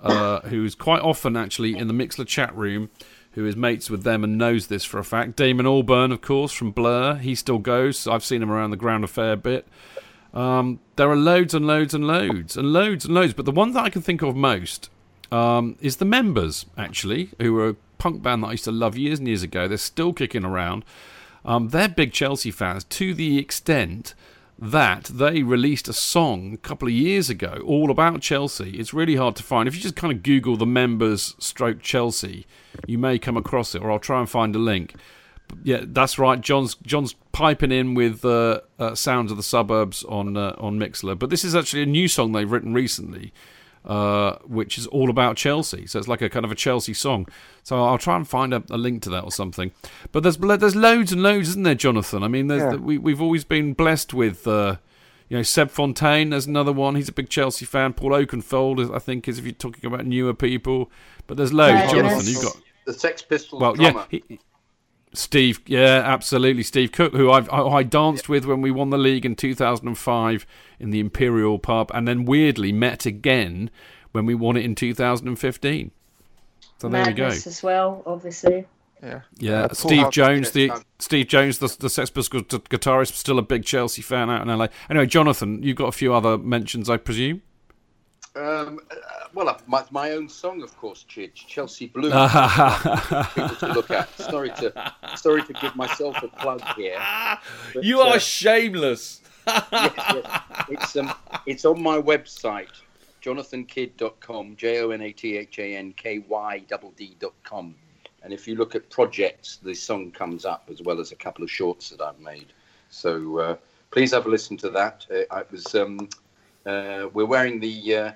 uh, who's quite often actually in the Mixlr chat room, who is mates with them and knows this for a fact. Damon Albarn, of course, from Blur, he still goes. I've seen him around the ground a fair bit. Um, there are loads and loads and loads and loads and loads, but the one that I can think of most um, is the members, actually, who were a punk band that I used to love years and years ago. They're still kicking around. Um, they're big Chelsea fans to the extent that they released a song a couple of years ago all about Chelsea. It's really hard to find. If you just kind of Google the members stroke Chelsea, you may come across it, or I'll try and find a link. Yeah, that's right. John's John's piping in with uh, uh, "Sounds of the Suburbs" on uh, on Mixlr. But this is actually a new song they've written recently, uh, which is all about Chelsea. So it's like a kind of a Chelsea song. So I'll try and find a, a link to that or something. But there's there's loads and loads, isn't there, Jonathan? I mean, Yeah. we we've always been blessed with. Uh, you know, Seb Fontaine, there's another one. He's a big Chelsea fan. Paul Oakenfold, is- I think, is if you're talking about newer people. But there's loads. Yeah, Jonathan, you've got The Sex Pistols well, drummer. yeah, he, Steve. Yeah, absolutely, Steve Cook, who I've, I, I danced with when we won the league in 2005 in the Imperial pub, and then weirdly met again when we won it in 2015. So there we go. As well, obviously. Yeah. Yeah, Uh, Steve Jones, the yeah. Steve Jones, the, the Sex Pistols guitarist, still a big Chelsea fan out in LA. Anyway, Jonathan, you've got a few other mentions, I presume. Um, uh, well, uh, my, my own song, of course, Chidge, Chelsea Blues. people to look at. Sorry to sorry to give myself a plug here. but, you are uh, shameless. yes, yes. It's um, it's on my website, jonathankid.com, J O N A T H A N K Y D.com. And if you look at projects, the song comes up as well as a couple of shorts that I've made. So uh, please have a listen to that. Uh, I was um, uh, we're wearing the uh,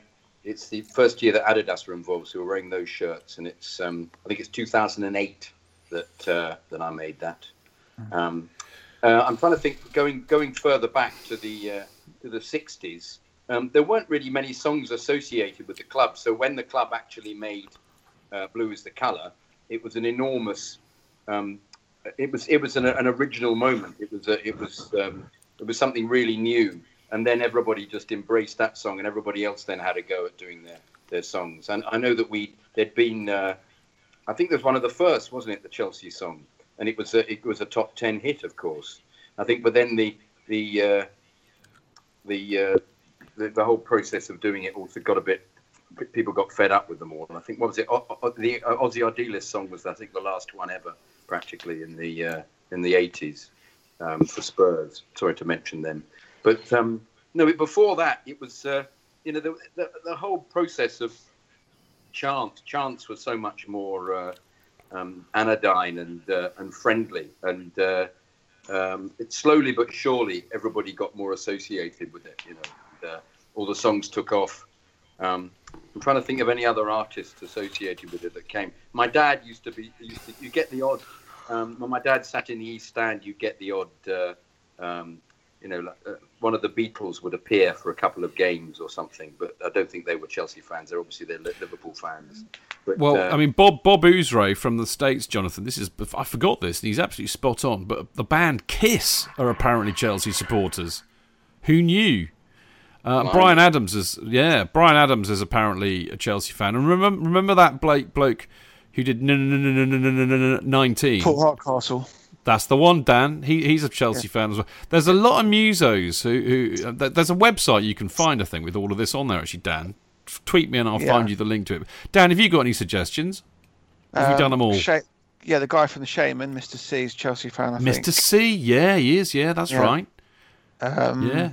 it's the first year that Adidas were involved, so we're wearing those shirts, and it's um, I think it's 2008 that uh, that I made that. Um, uh, I'm trying to think going going further back to the uh, to the 60s. Um, there weren't really many songs associated with the club, so when the club actually made uh, "Blue Is the Color," it was an enormous. Um, it was it was an, an original moment. It was a, it was um, it was something really new, and then everybody just embraced that song, and everybody else then had a go at doing their their songs. And I know that we there'd been. Uh, I think it was one of the first, wasn't it, the Chelsea song? And it was a, it was a top ten hit, of course. I think, but then the the uh, the, uh, the the whole process of doing it also got a bit. People got fed up with them all, and I think what was it? O- O- the Ossie Ardiles song was, I think, the last one ever, practically in the uh, in the eighties um, for Spurs. Sorry to mention them, but um, no, before that, it was uh, you know the, the the whole process of chant. Chants were so much more uh, um, anodyne and uh, and friendly, and uh, um, it slowly but surely everybody got more associated with it. You know, and, uh, all the songs took off. Um, I'm trying to think of any other artists associated with it that came. My dad used to be. Used to, you get the odd. Um, when my dad sat in the East Stand, you get the odd. Uh, um, you know, like, uh, one of the Beatles would appear for a couple of games or something, but I don't think they were Chelsea fans. They're obviously they're Liverpool fans. But, Well, uh, I mean, Bob Bob Ouzray from the States, Jonathan. This is I forgot this. and He's absolutely spot on. But the band Kiss are apparently Chelsea supporters. Who knew? Uh, Blimey. Bryan Adams is yeah. Bryan Adams is apparently a Chelsea fan. And remember remember that Blake bloke who did nineteen. Paul Hardcastle. That's the one, Dan. He, he's a Chelsea fan as well. There's a lot of musos who. who uh, there's a website you can find, I think, with all of this on there, actually, Dan. Tweet me and I'll Yeah. find you the link to it. Dan, have you got any suggestions? Have you done them all? Um, Sha- yeah, the guy from the Shamen, Mr. C, is Chelsea fan. I think. Mr. C, yeah, he is. Yeah, that's Yeah. right. Um, Yeah.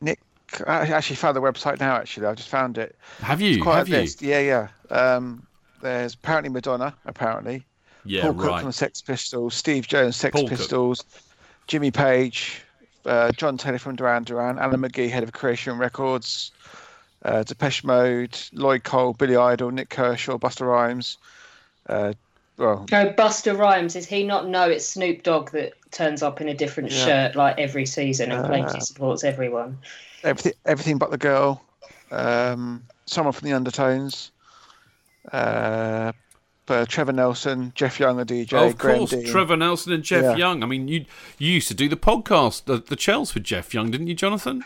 Nick, I actually found the website now. Actually, I just found it. Have It's you? quite Have a you? Yeah, yeah. Um, there's apparently Madonna. Apparently. Yeah, Paul Cook right. from the Sex Pistols, Steve Jones, Sex Paul Cook. Pistols, Jimmy Page, uh, John Taylor from Duran Duran, Alan McGee, head of Creation Records, uh, Depeche Mode, Lloyd Cole, Billy Idol, Nik Kershaw, Busta Rhymes. Uh, well, No, Busta Rhymes, does he not know it's Snoop Dogg that turns up in a different Yeah. shirt like every season and claims Uh, he supports everyone? everything, everything but the girl. Um, someone from the Undertones. Uh, uh, Trevor Nelson, Jeff Young, a DJ, Oh, of Graham course, Dean. Trevor Nelson and Jeff Yeah. Young. I mean, you you used to do the podcast, the, the Chels with Jeff Young, didn't you, Jonathan?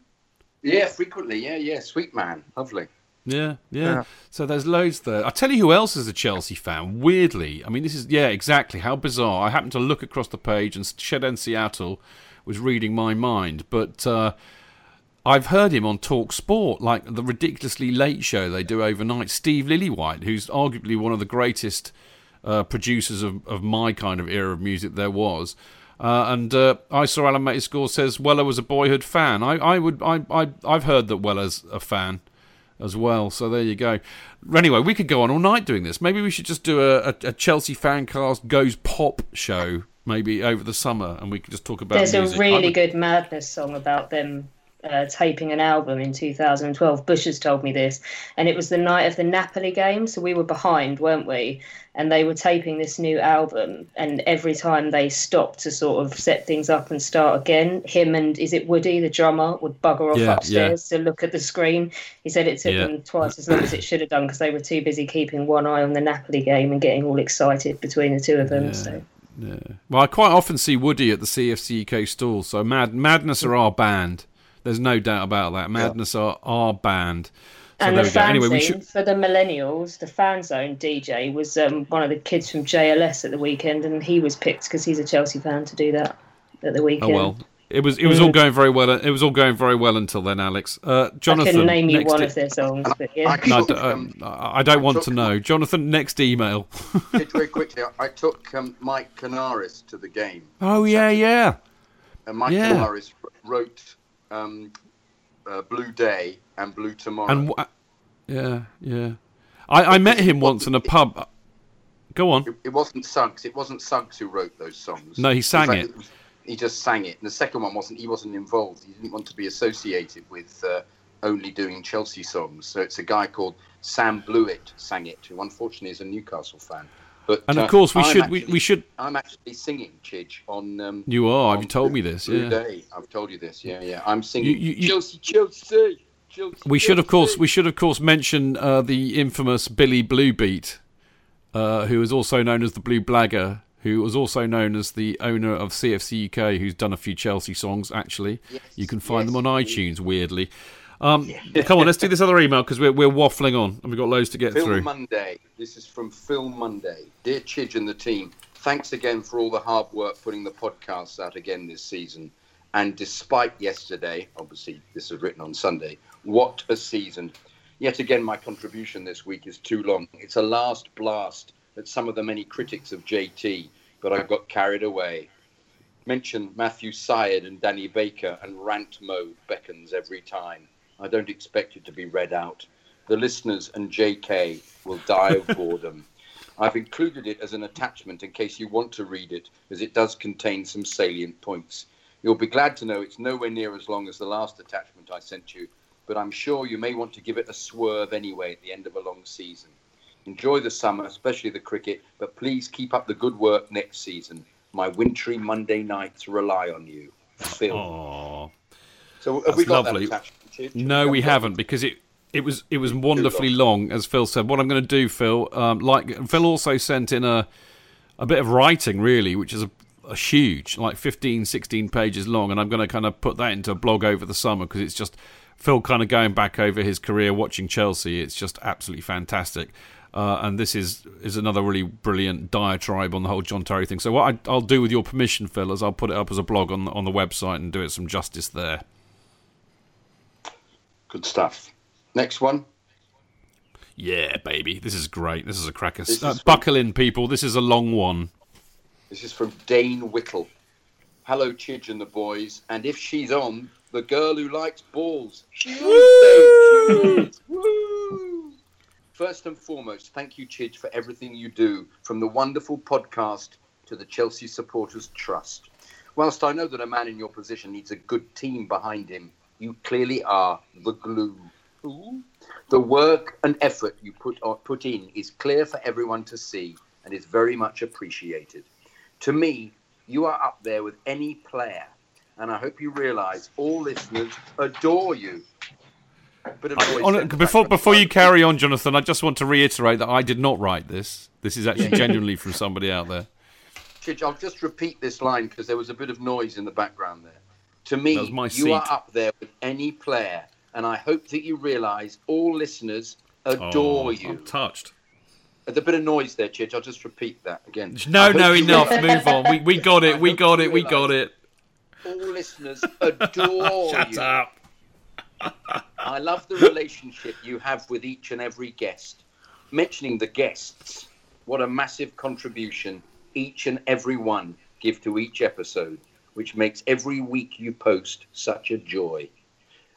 yeah, frequently. Yeah, yeah. Sweet man, lovely. Yeah, yeah, Yeah. So there's loads there. I tell you who else is a Chelsea fan. Weirdly, I mean, this is yeah, exactly. How bizarre! I happened to look across the page, and Shed End Seattle was reading my mind. But uh, I've heard him on Talk Sport, like the ridiculously late show they do overnight. Steve Lillywhite, who's arguably one of the greatest uh, producers of, of my kind of era of music there was. Uh, and uh, I saw Alan Matescore says Weller was a boyhood fan. I, I would I, I I've heard that Weller's a fan as well. So there you go. Anyway, we could go on all night doing this. Maybe we should just do a, a, a Chelsea fancast goes pop show maybe over the summer, and we could just talk about. It. There's music. a really would- good Madness song about them uh, taping an album in 2012. Bush has told me this, and it was the night of the Napoli game, so we were behind, weren't we? And they were taping this new album, and every time they stopped to sort of set things up and start again, him and is it Woody, the drummer, would bugger off Yeah, upstairs to look at the screen. He said it took Yeah. them twice as long as it should have done because they were too busy keeping one eye on the Napoli game and getting all excited between the two of them. Yeah. So. Yeah. Well, I quite often see Woody at the CFC UK stall. So Mad Madness are our band. There's no doubt about that. Madness are our band. So and there the we go. fan Anyway, zone should. for the millennials, the fan zone DJ was um, one of the kids from JLS at the weekend, and he was picked because he's a Chelsea fan to do that at the weekend. Oh weekend. well, it was it was all going very well. It was all going very well until then, Alex. Uh, I Jonathan, can name you one e- of their songs, but yeah. I No, I um, I I don't want took to know. Jonathan, next email. just very quickly, I- I took um, Mike Connaris to the game. oh yeah, yeah. And Mike Yeah. Connaris wrote um, uh, Blue Day and Blue Tomorrow. And wha- yeah, yeah. I, I met him once in a pub. Go on. It, it wasn't Suggs. It wasn't Suggs who wrote those songs. No, he sang fact, it. he just sang it. And the second one wasn't. He wasn't involved. He didn't want to be associated with uh, only doing Chelsea songs. So it's a guy called Sam Blewett sang it, who unfortunately is a Newcastle fan. But And of uh, course, we I'm should we, actually- we should. I'm actually singing Chidge on. Um, You are. on You've told me this. Yeah. Day. I've told you this. Yeah, yeah. I'm singing You- you- you- Chelsea, Chelsea, Chelsea. We should, of course, we should, of course, mention uh, the infamous Billy Bluebeat, uh, who is also known as the Blue Blagger, who was also known as the owner of CFC UK, who's done a few Chelsea songs. Actually, you can find them on iTunes. Weirdly, um, come on, let's do this other email because we're we're waffling on and we've got loads to get Phil through. Monday. This is from Phil Monday. Dear Chidge and the team, thanks again for all the hard work putting the podcasts out again this season. And despite yesterday, obviously this was written on Sunday, what a season. Yet again, my contribution this week is too long. It's a last blast at some of the many critics of JT, but I got carried away. Mention Matthew Syed and Danny Baker, and rant mode beckons every time. I don't expect it to be read out. The listeners and JK will die of boredom. I've included it as an attachment in case you want to read it, as it does contain some salient points. You'll be glad to know it's nowhere near as long as the last attachment I sent you, but I'm sure you may want to give it a swerve anyway at the end of a long season. Enjoy the summer, especially the cricket, but please keep up the good work next season. My wintry Monday nights rely on you. Phil. Aw. So have That's we got lovely. that attachment? No, we haven't because it it was it was wonderfully long, as Phil said. What I'm going to do, Phil, um, like Phil also sent in a a bit of writing, really, which is a, a huge, like 15, 16 pages long, and I'm going to kind of put that into a blog over the summer because it's just Phil kind of going back over his career watching Chelsea. It's just absolutely fantastic. Uh, and this is is another really brilliant diatribe on the whole John Terry thing. So what I, I'll do with your permission, Phil, is I'll put it up as a blog on on the website and do it some justice there. Good stuff. Next one. Yeah, baby. This is great. This is a cracker. This Uh, from- buckle in, people. This is a long one. This is from Dane Whittle. Hello, Chidge and the boys. And if she's on, the girl who likes balls. She is, Dave. She is. Woo! First and foremost, thank you, Chidge, for everything you do, from the wonderful podcast to the Chelsea Supporters Trust. Whilst I know that a man in your position needs a good team behind him, you clearly are the glue. Ooh. The work and effort you put on, put in is clear for everyone to see and is very much appreciated. To me, you are up there with any player, and I hope you realise all listeners adore you. Of noise On- before before you carry on, Jonathan, I just want to reiterate that I did not write this. This is actually genuinely from somebody out there. I'll just repeat this line because there was a bit of noise in the background there. To me, you are up there with any player, and I hope that you realise all listeners adore Oh, you. I'm touched. There's a bit of noise there, Chidge. I'll just repeat that again. No, no, enough. Move on. We we got it. We got it. We got it. All listeners adore Shut you. up. I love the relationship you have with each and every guest. Mentioning the guests, what a massive contribution each and every one give to each episode, which makes every week you post such a joy.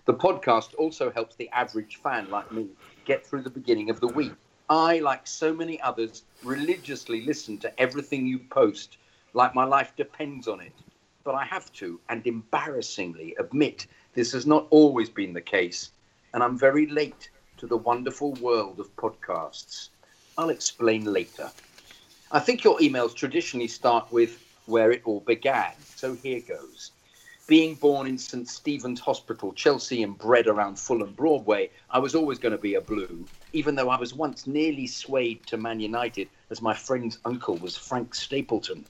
The podcast also helps the average fan like me get through the beginning of the week. I, like so many others, religiously listen to everything you post, like my life depends on it. But I have to, and embarrassingly, admit this has not always been the case, and I'm very late to the wonderful world of podcasts. I'll explain later. I think your emails traditionally start with where it all began, so here goes. Being born in St Stephen's Hospital, Chelsea, and bred around Fulham Broadway, I was always going to be a blue, even though I was once nearly swayed to Man United as my friend's uncle was Frank Stapleton.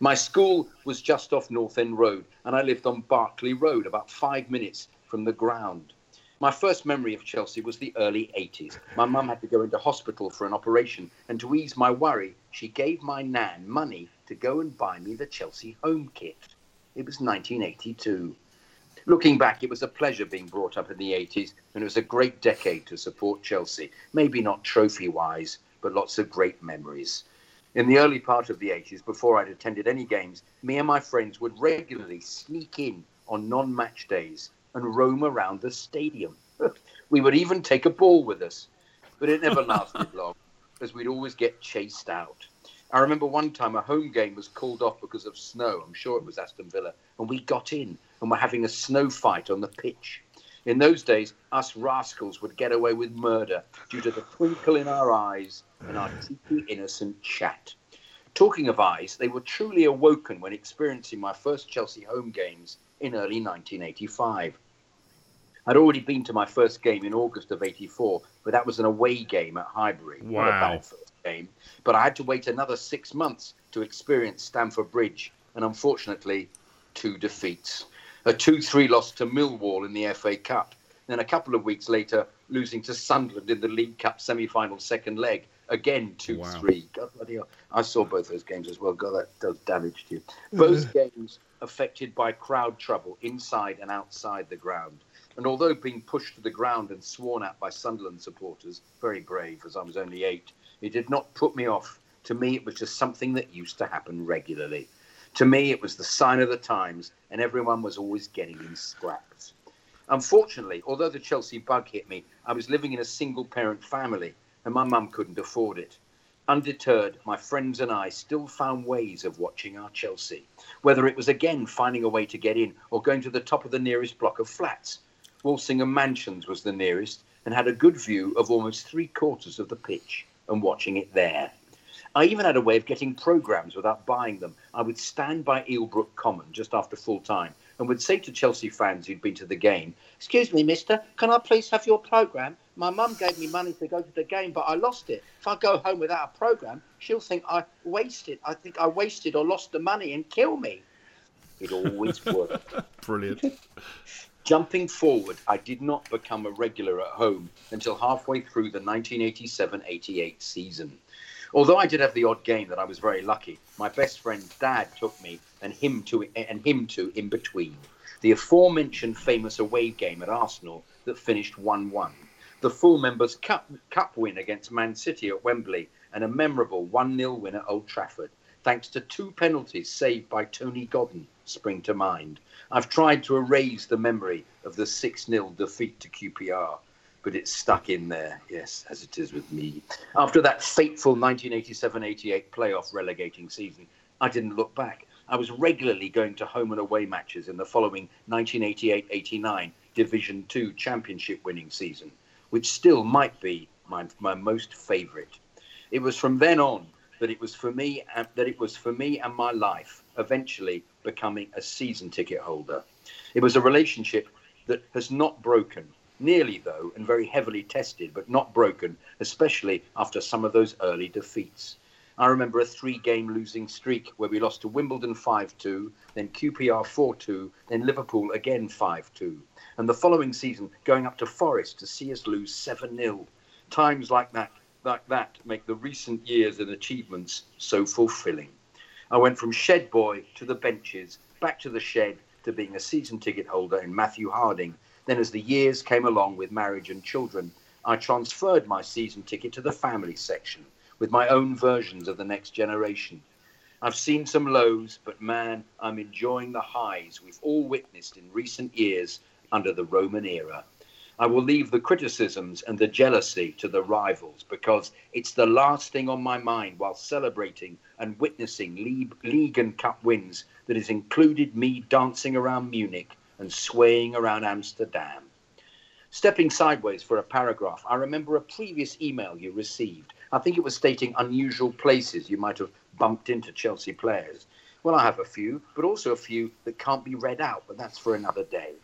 My school was just off North End Road, and I lived on Berkeley Road, about five minutes from the ground. My first memory of Chelsea was the early 80s. My mum had to go into hospital for an operation, and to ease my worry, she gave my nan money to go and buy me the Chelsea home kit. It was 1982. Looking back, it was a pleasure being brought up in the 80s, and it was a great decade to support Chelsea. Maybe not trophy wise, but lots of great memories. In the early part of the 80s, before I'd attended any games, me and my friends would regularly sneak in on non match days and roam around the stadium. we would even take a ball with us, but it never lasted long, as we'd always get chased out. I remember one time a home game was called off because of snow. I'm sure it was Aston Villa, and we got in and were having a snow fight on the pitch. In those days, us rascals would get away with murder due to the twinkle in our eyes and our cheeky, innocent chat. Talking of eyes, they were truly awoken when experiencing my first Chelsea home games in early 1985. I'd already been to my first game in August of 84, but that was an away game at Highbury. Not a Wow. game. But I had to wait another six months to experience Stamford Bridge, and unfortunately, two defeats. A 2 3 loss to Millwall in the FA Cup. Then a couple of weeks later, losing to Sunderland in the League Cup semi final second leg. Again, 2 3. God bloody hell. I saw both those games as well. God, that does damage to you. Both games affected by crowd trouble inside and outside the ground. And although being pushed to the ground and sworn at by Sunderland supporters, very brave as I was only eight, it did not put me off. To me, it was just something that used to happen regularly. To me, it was the sign of the times, and everyone was always getting in scraps. Unfortunately, although the Chelsea bug hit me, I was living in a single parent family, and my mum couldn't afford it. Undeterred, my friends and I still found ways of watching our Chelsea, whether it was again finding a way to get in or going to the top of the nearest block of flats. Walsingham Mansions was the nearest and had a good view of almost three quarters of the pitch and watching it there. I even had a way of getting programmes without buying them. I would stand by Eelbrook Common just after full time and would say to Chelsea fans who'd been to the game, Excuse me, mister, can I please have your programme? My mum gave me money to go to the game, but I lost it. If I go home without a programme, she'll think I wasted. I think I wasted or lost the money and kill me. It always worked. Brilliant. Jumping forward, I did not become a regular at home until halfway through the 1987 88 season. Although I did have the odd game that I was very lucky, my best friend's dad took me and him to and him to in between. The aforementioned famous away game at Arsenal that finished 1 1. The full members cup, cup win against Man City at Wembley and a memorable 1 0 win at Old Trafford, thanks to two penalties saved by Tony Godden, spring to mind. I've tried to erase the memory of the 6 0 defeat to QPR, but it's stuck in there, yes, as it is with me. After that fateful 1987 88 playoff relegating season, I didn't look back. I was regularly going to home and away matches in the following 1988 89 Division Two championship winning season, which still might be my, my most favourite. It was from then on that it was for me and that it was for me and my life eventually becoming a season ticket holder. It was a relationship that has not broken, nearly though, and very heavily tested, but not broken, especially after some of those early defeats. I remember a three game losing streak where we lost to Wimbledon 5 2, then QPR 4 2, then Liverpool again 5 2. And the following season going up to Forest to see us lose 7 0. Times like that, like that make the recent years and achievements so fulfilling. I went from shed boy to the benches, back to the shed, to being a season ticket holder in Matthew Harding. Then, as the years came along with marriage and children, I transferred my season ticket to the family section with my own versions of the next generation. I've seen some lows, but man, I'm enjoying the highs we've all witnessed in recent years under the Roman era. I will leave the criticisms and the jealousy to the rivals because it's the last thing on my mind while celebrating and witnessing league, and cup wins that has included me dancing around Munich and swaying around Amsterdam. Stepping sideways for a paragraph, I remember a previous email you received. I think it was stating unusual places you might have bumped into Chelsea players. Well, I have a few, but also a few that can't be read out, but that's for another day.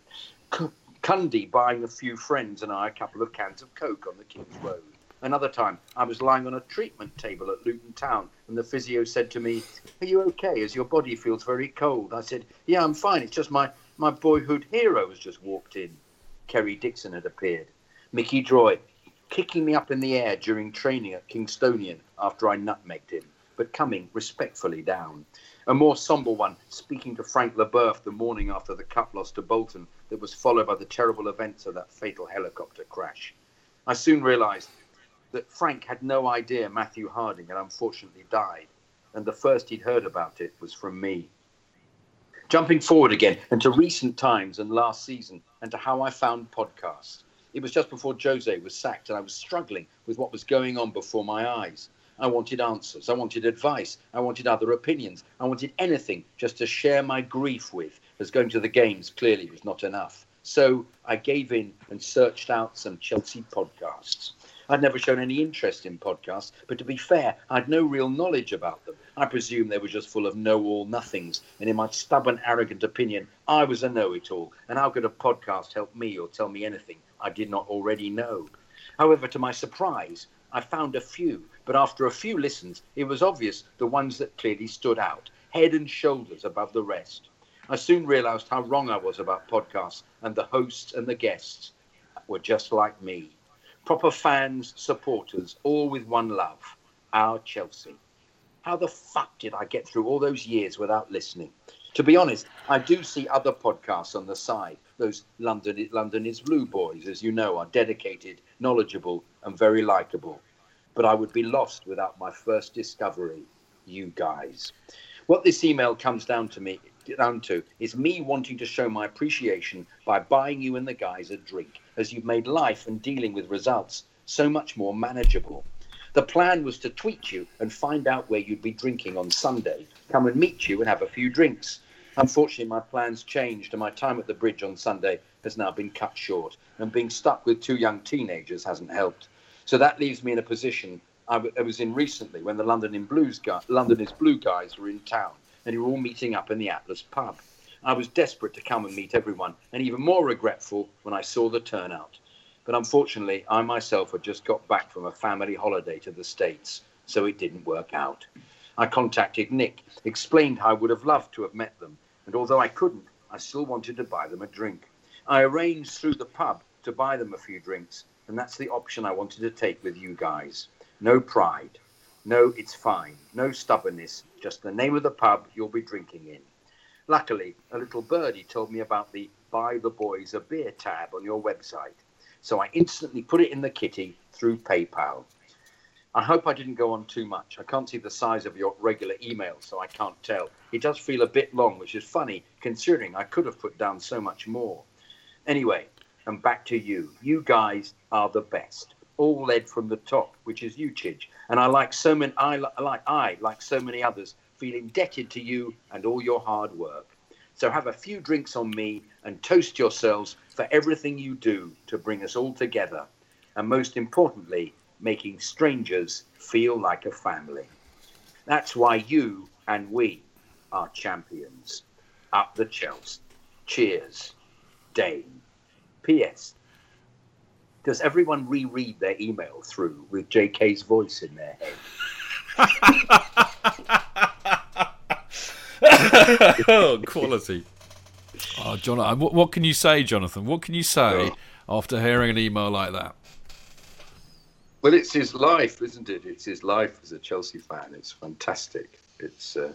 Cundy buying a few friends and I a couple of cans of Coke on the King's Road. Another time, I was lying on a treatment table at Luton Town, and the physio said to me, Are you okay? As your body feels very cold. I said, Yeah, I'm fine. It's just my, my boyhood hero has just walked in. Kerry Dixon had appeared. Mickey Droy kicking me up in the air during training at Kingstonian after I nutmegged him, but coming respectfully down. A more sombre one, speaking to Frank Leboeuf the morning after the cup loss to Bolton that was followed by the terrible events of that fatal helicopter crash. I soon realised that Frank had no idea Matthew Harding had unfortunately died, and the first he'd heard about it was from me. Jumping forward again and to recent times and last season and to how I found podcasts. It was just before Jose was sacked and I was struggling with what was going on before my eyes. I wanted answers. I wanted advice. I wanted other opinions. I wanted anything just to share my grief with, going to the games clearly was not enough. So I gave in and searched out some Chelsea podcasts. I'd never shown any interest in podcasts, but to be fair, I'd no real knowledge about them. I presume they were just full of know all nothings, and in my stubborn, arrogant opinion, I was a know it all. And how could a podcast help me or tell me anything I did not already know? However, to my surprise, I found a few, but after a few listens, it was obvious the ones that clearly stood out, head and shoulders above the rest. I soon realized how wrong I was about podcasts, and the hosts and the guests were just like me proper fans, supporters, all with one love our Chelsea. How the fuck did I get through all those years without listening? To be honest, I do see other podcasts on the side. Those London, London is Blue Boys, as you know, are dedicated, knowledgeable, and very likable. But I would be lost without my first discovery, you guys. What this email comes down to me down to is me wanting to show my appreciation by buying you and the guys a drink, as you've made life and dealing with results so much more manageable. The plan was to tweet you and find out where you'd be drinking on Sunday, come and meet you and have a few drinks. Unfortunately, my plans changed, and my time at the bridge on Sunday has now been cut short, and being stuck with two young teenagers hasn't helped. So that leaves me in a position I, w- I was in recently when the London in Blues guy, London is Blue guys were in town and you were all meeting up in the Atlas pub. I was desperate to come and meet everyone, and even more regretful when I saw the turnout. But unfortunately, I myself had just got back from a family holiday to the States, so it didn't work out. I contacted Nick, explained how I would have loved to have met them, and although I couldn't, I still wanted to buy them a drink. I arranged through the pub to buy them a few drinks, and that's the option I wanted to take with you guys. No pride. No, it's fine. No stubbornness. Just the name of the pub you'll be drinking in. Luckily, a little birdie told me about the Buy the Boys a Beer tab on your website. So I instantly put it in the kitty through PayPal. I hope I didn't go on too much. I can't see the size of your regular email, so I can't tell. It does feel a bit long, which is funny considering I could have put down so much more. Anyway, and back to you. You guys are the best. All led from the top, which is you, Chidge. And I like so many. I like I like so many others. Feel indebted to you and all your hard work. So have a few drinks on me and toast yourselves for everything you do to bring us all together. And most importantly, making strangers feel like a family. That's why you and we are champions. Up the Chelsea. Cheers. Dane. P.S. Does everyone reread their email through with JK's voice in their head? oh, quality. Oh, John, uh, what, what can you say, Jonathan? What can you say after hearing an email like that? Well, it's his life, isn't it? It's his life as a Chelsea fan. It's fantastic. It's. Uh,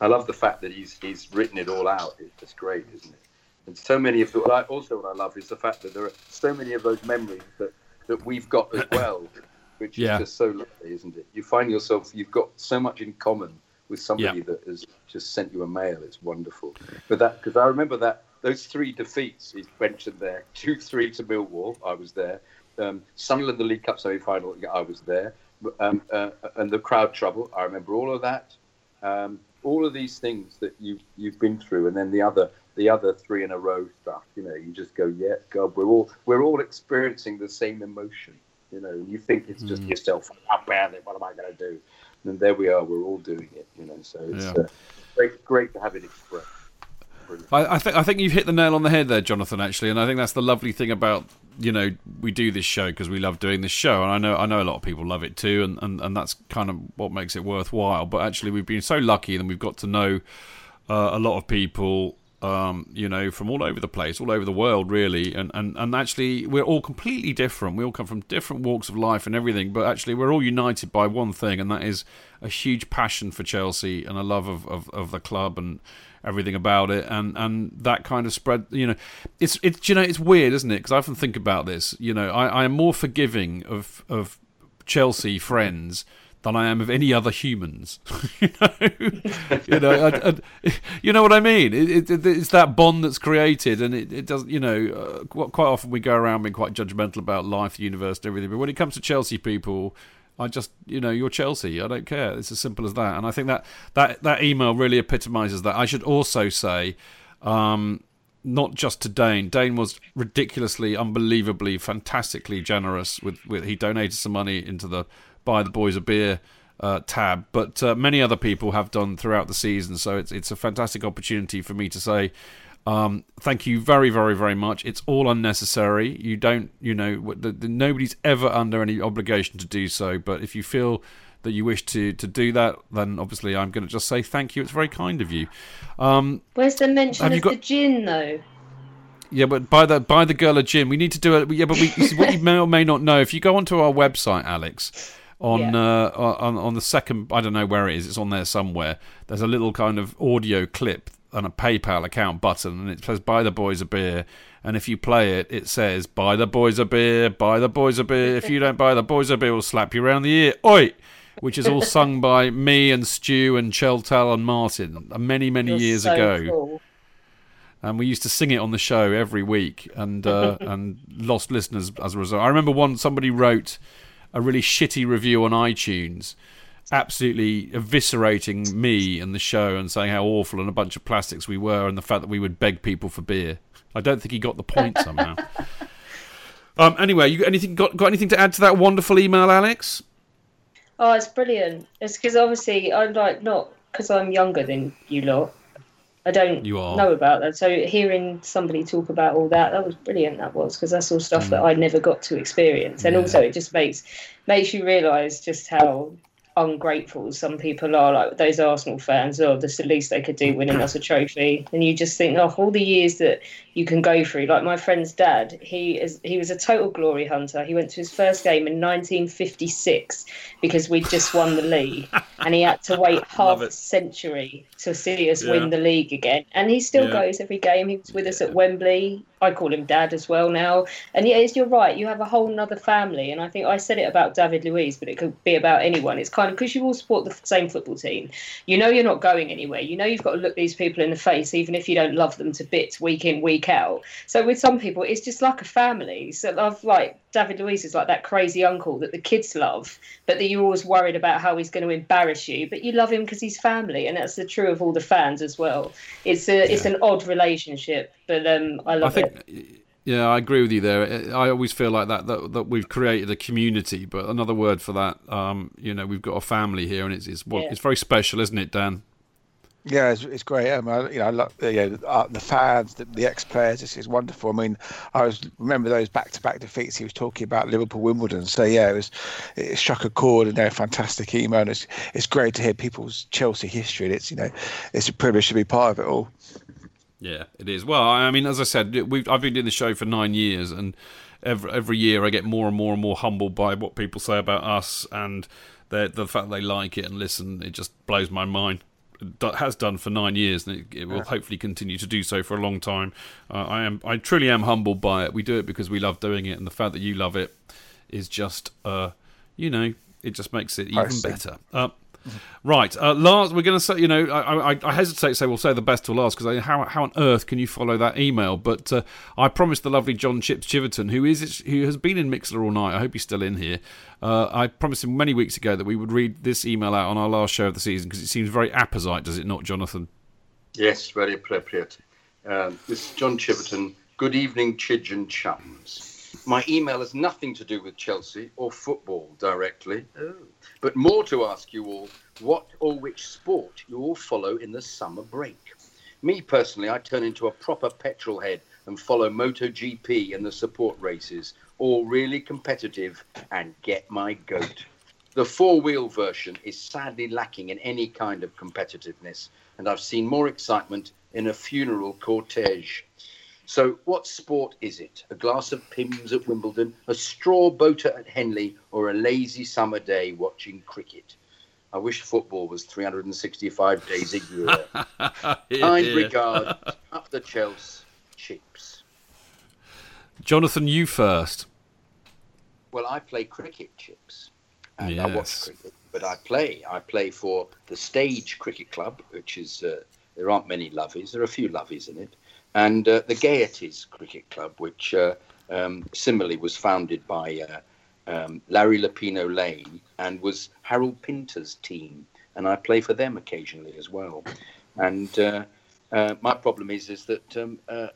I love the fact that he's he's written it all out. It's just great, isn't it? And so many of the. What I, also, what I love is the fact that there are so many of those memories that that we've got as well, which Yeah. is just so lovely, isn't it? You find yourself you've got so much in common with somebody Yeah. that has just sent you a mail. It's wonderful. But that because I remember that those three defeats he's mentioned there, two three to Millwall, I was there. Um, Sunderland, the League Cup semi-final, I was there. Um, uh, and the crowd trouble, I remember all of that. Um, all of these things that you you've been through, and then the other the other three in a row stuff. You know, you just go, yeah, God, we're all we're all experiencing the same emotion. You know, and you think it's just Mm. yourself. How bad it? What am I going to do? And there we are. We're all doing it. You know, so it's Yeah. uh, great, great to have it expressed. I, I think I think you've hit the nail on the head there, Jonathan. Actually, and I think that's the lovely thing about you know we do this show because we love doing this show, and I know I know a lot of people love it too, and, and, and that's kind of what makes it worthwhile. But actually, we've been so lucky, and we've got to know uh, a lot of people. Um, you know, from all over the place, all over the world, really, and, and and actually, we're all completely different. We all come from different walks of life and everything, but actually, we're all united by one thing, and that is a huge passion for Chelsea and a love of, of, of the club and everything about it, and, and that kind of spread. You know, it's it's you know it's weird, isn't it? Because I often think about this. You know, I, I am more forgiving of of Chelsea friends than I am of any other humans. you know, you know, I, I, you know what I mean. It, it, it's that bond that's created, and it, it doesn't. You know, uh, quite, often we go around being quite judgmental about life, the universe, and everything. But when it comes to Chelsea people, I just, you know, you're Chelsea. I don't care. It's as simple as that. And I think that that that email really epitomises that. I should also say. Um, not just to Dane. Dane was ridiculously, unbelievably, fantastically generous with, with he donated some money into the buy the boys a beer uh, tab, but uh, many other people have done throughout the season. So it's it's a fantastic opportunity for me to say. Um, thank you very, very, very much. It's all unnecessary. You don't, you know, the, the, nobody's ever under any obligation to do so. But if you feel that you wish to to do that, then obviously I'm going to just say thank you. It's very kind of you. Um, Where's the mention of got- the gin though? yeah, but by the by the girl at gin. we need to do it. Yeah, but we, what you may or may not know, if you go onto our website, Alex, on uh, on on the second, I don't know where it is. It's on there somewhere. There's a little kind of audio clip and a PayPal account button, and it says "Buy the boys a beer." And if you play it, it says "Buy the boys a beer, buy the boys a beer." If you don't buy the boys a beer, we'll slap you around the ear. Oi! Which is all sung by me and Stu and Cheltal and Martin uh, many many You're years so ago cool. and we used to sing it on the show every week, and uh, and lost listeners as a result. I remember one somebody wrote a really shitty review on iTunes, absolutely eviscerating me and the show, and saying how awful and a bunch of plastics we were, and the fact that we would beg people for beer. I don't think he got the point somehow. um. Anyway, you got anything got got anything to add to that wonderful email, Alex? Oh, it's brilliant. It's because obviously I'm like not because I'm younger than you lot. I don't know about that. So hearing somebody talk about all that, that was brilliant. That was because that's all stuff that I never got to experience, and Mm. Yeah. also it just makes makes you realise just how ungrateful some people are. Like those Arsenal fans, oh, that's the least they could do, winning us a trophy. And you just think, oh, all the years that you can go through. Like my friend's dad, he is he was a total glory hunter. He went to his first game in 1956 because we'd just won the league, and he had to wait half a century to see us Yeah. win the league again. And he still Yeah. goes every game. He was with us at Wembley. I call him dad as well now. And yeah, you're right. You have a whole nother family. And I think I said it about David Luiz, but it could be about anyone. It's kind of because you all support the same football team. You know you're not going anywhere. You know you've got to look these people in the face, even if you don't love them to bits week in, week out. So with some people, it's just like a family. So I've like David Luiz is like that crazy uncle that the kids love, but that you're always worried about how he's going to embarrass you. But you love him because he's family, and that's the true of all the fans as well. It's a it's an odd relationship, but um, I I love think. it. Yeah, I agree with you there. I always feel like that, that that we've created a community, but another word for that, um, you know, we've got a family here, and it's it's what Yeah. it's very special, isn't it, Dan? Yeah, it's, it's great. Um, you know, I love, you know, uh, the fans, the, the ex-players. This is wonderful. I mean, I was remember those back-to-back defeats. He was talking about Liverpool, Wimbledon. So yeah, it was it struck a chord, and they're fantastic email. And it's it's great to hear people's Chelsea history. And it's you know, it's a privilege to be part of it all. Yeah, it is. Well, I mean, as I said, we've I've been doing the show for nine years, and every every year I get more and more and more humbled by what people say about us and the the fact they like it and listen. It just blows my mind. Has done for nine years, and it, it will hopefully continue to do so for a long time. Uh, I am, I truly am humbled by it. We do it because we love doing it, and the fact that you love it is just, uh, you know, it just makes it even better. Uh, Right, uh, last we're going to say, you know, I, I, I hesitate to say we'll say the best to last because how, how on earth can you follow that email? But uh, I promised the lovely John Chips Chiverton, who is who has been in Mixlr all night. I hope he's still in here. Uh, I promised him many weeks ago that we would read this email out on our last show of the season because it seems very apposite, does it not, Jonathan? Yes, very appropriate. Um, this is John Chiverton. Good evening, Chidge and chums. My email has nothing to do with Chelsea or football directly, but more to ask you all what or which sport you all follow in the summer break. Me personally, I turn into a proper petrol head and follow MotoGP and the support races, all really competitive, and get my goat. The four wheel version is sadly lacking in any kind of competitiveness, and I've seen more excitement in a funeral cortege. So, what sport is it? A glass of Pimm's at Wimbledon, a straw boater at Henley, or a lazy summer day watching cricket? I wish football was 365 days a year. Kind regards, up the Chelsea, Chips. Jonathan, you first. Well, I play cricket, Chips. And I watch Yes. cricket. but I play. I play for the Stage Cricket Club, which is uh, there aren't many lovies. There are a few lovies in it, and uh, the Gaieties Cricket Club, which uh, um, similarly was founded by uh, um, Larry Lupino Lane and was Harold Pinter's team, and I play for them occasionally as well. And uh, uh, my problem is is that um, uh,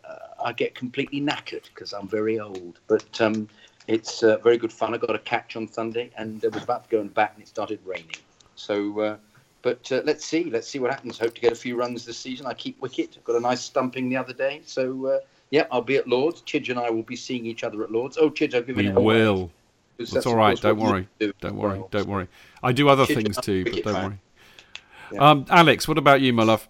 I get completely knackered because I'm very old. But um, it's very good fun. I got a catch on Sunday and uh, was about to go and bat, and it started raining. So, but uh, let's see, let's see what happens. Hope to get a few runs this season. I keep wicket. I've got a nice stumping the other day. So, uh, yeah, I'll be at Lords. Chidge and I will be seeing each other at Lords. Oh, Chidge, I've given We it away. will. Because That's that's, all of right. course, Don't worry. do Don't worry. well. Don't worry. I do other Chidge, things too, but don't fan. worry. Yeah. Um, Alex, what about you, my love?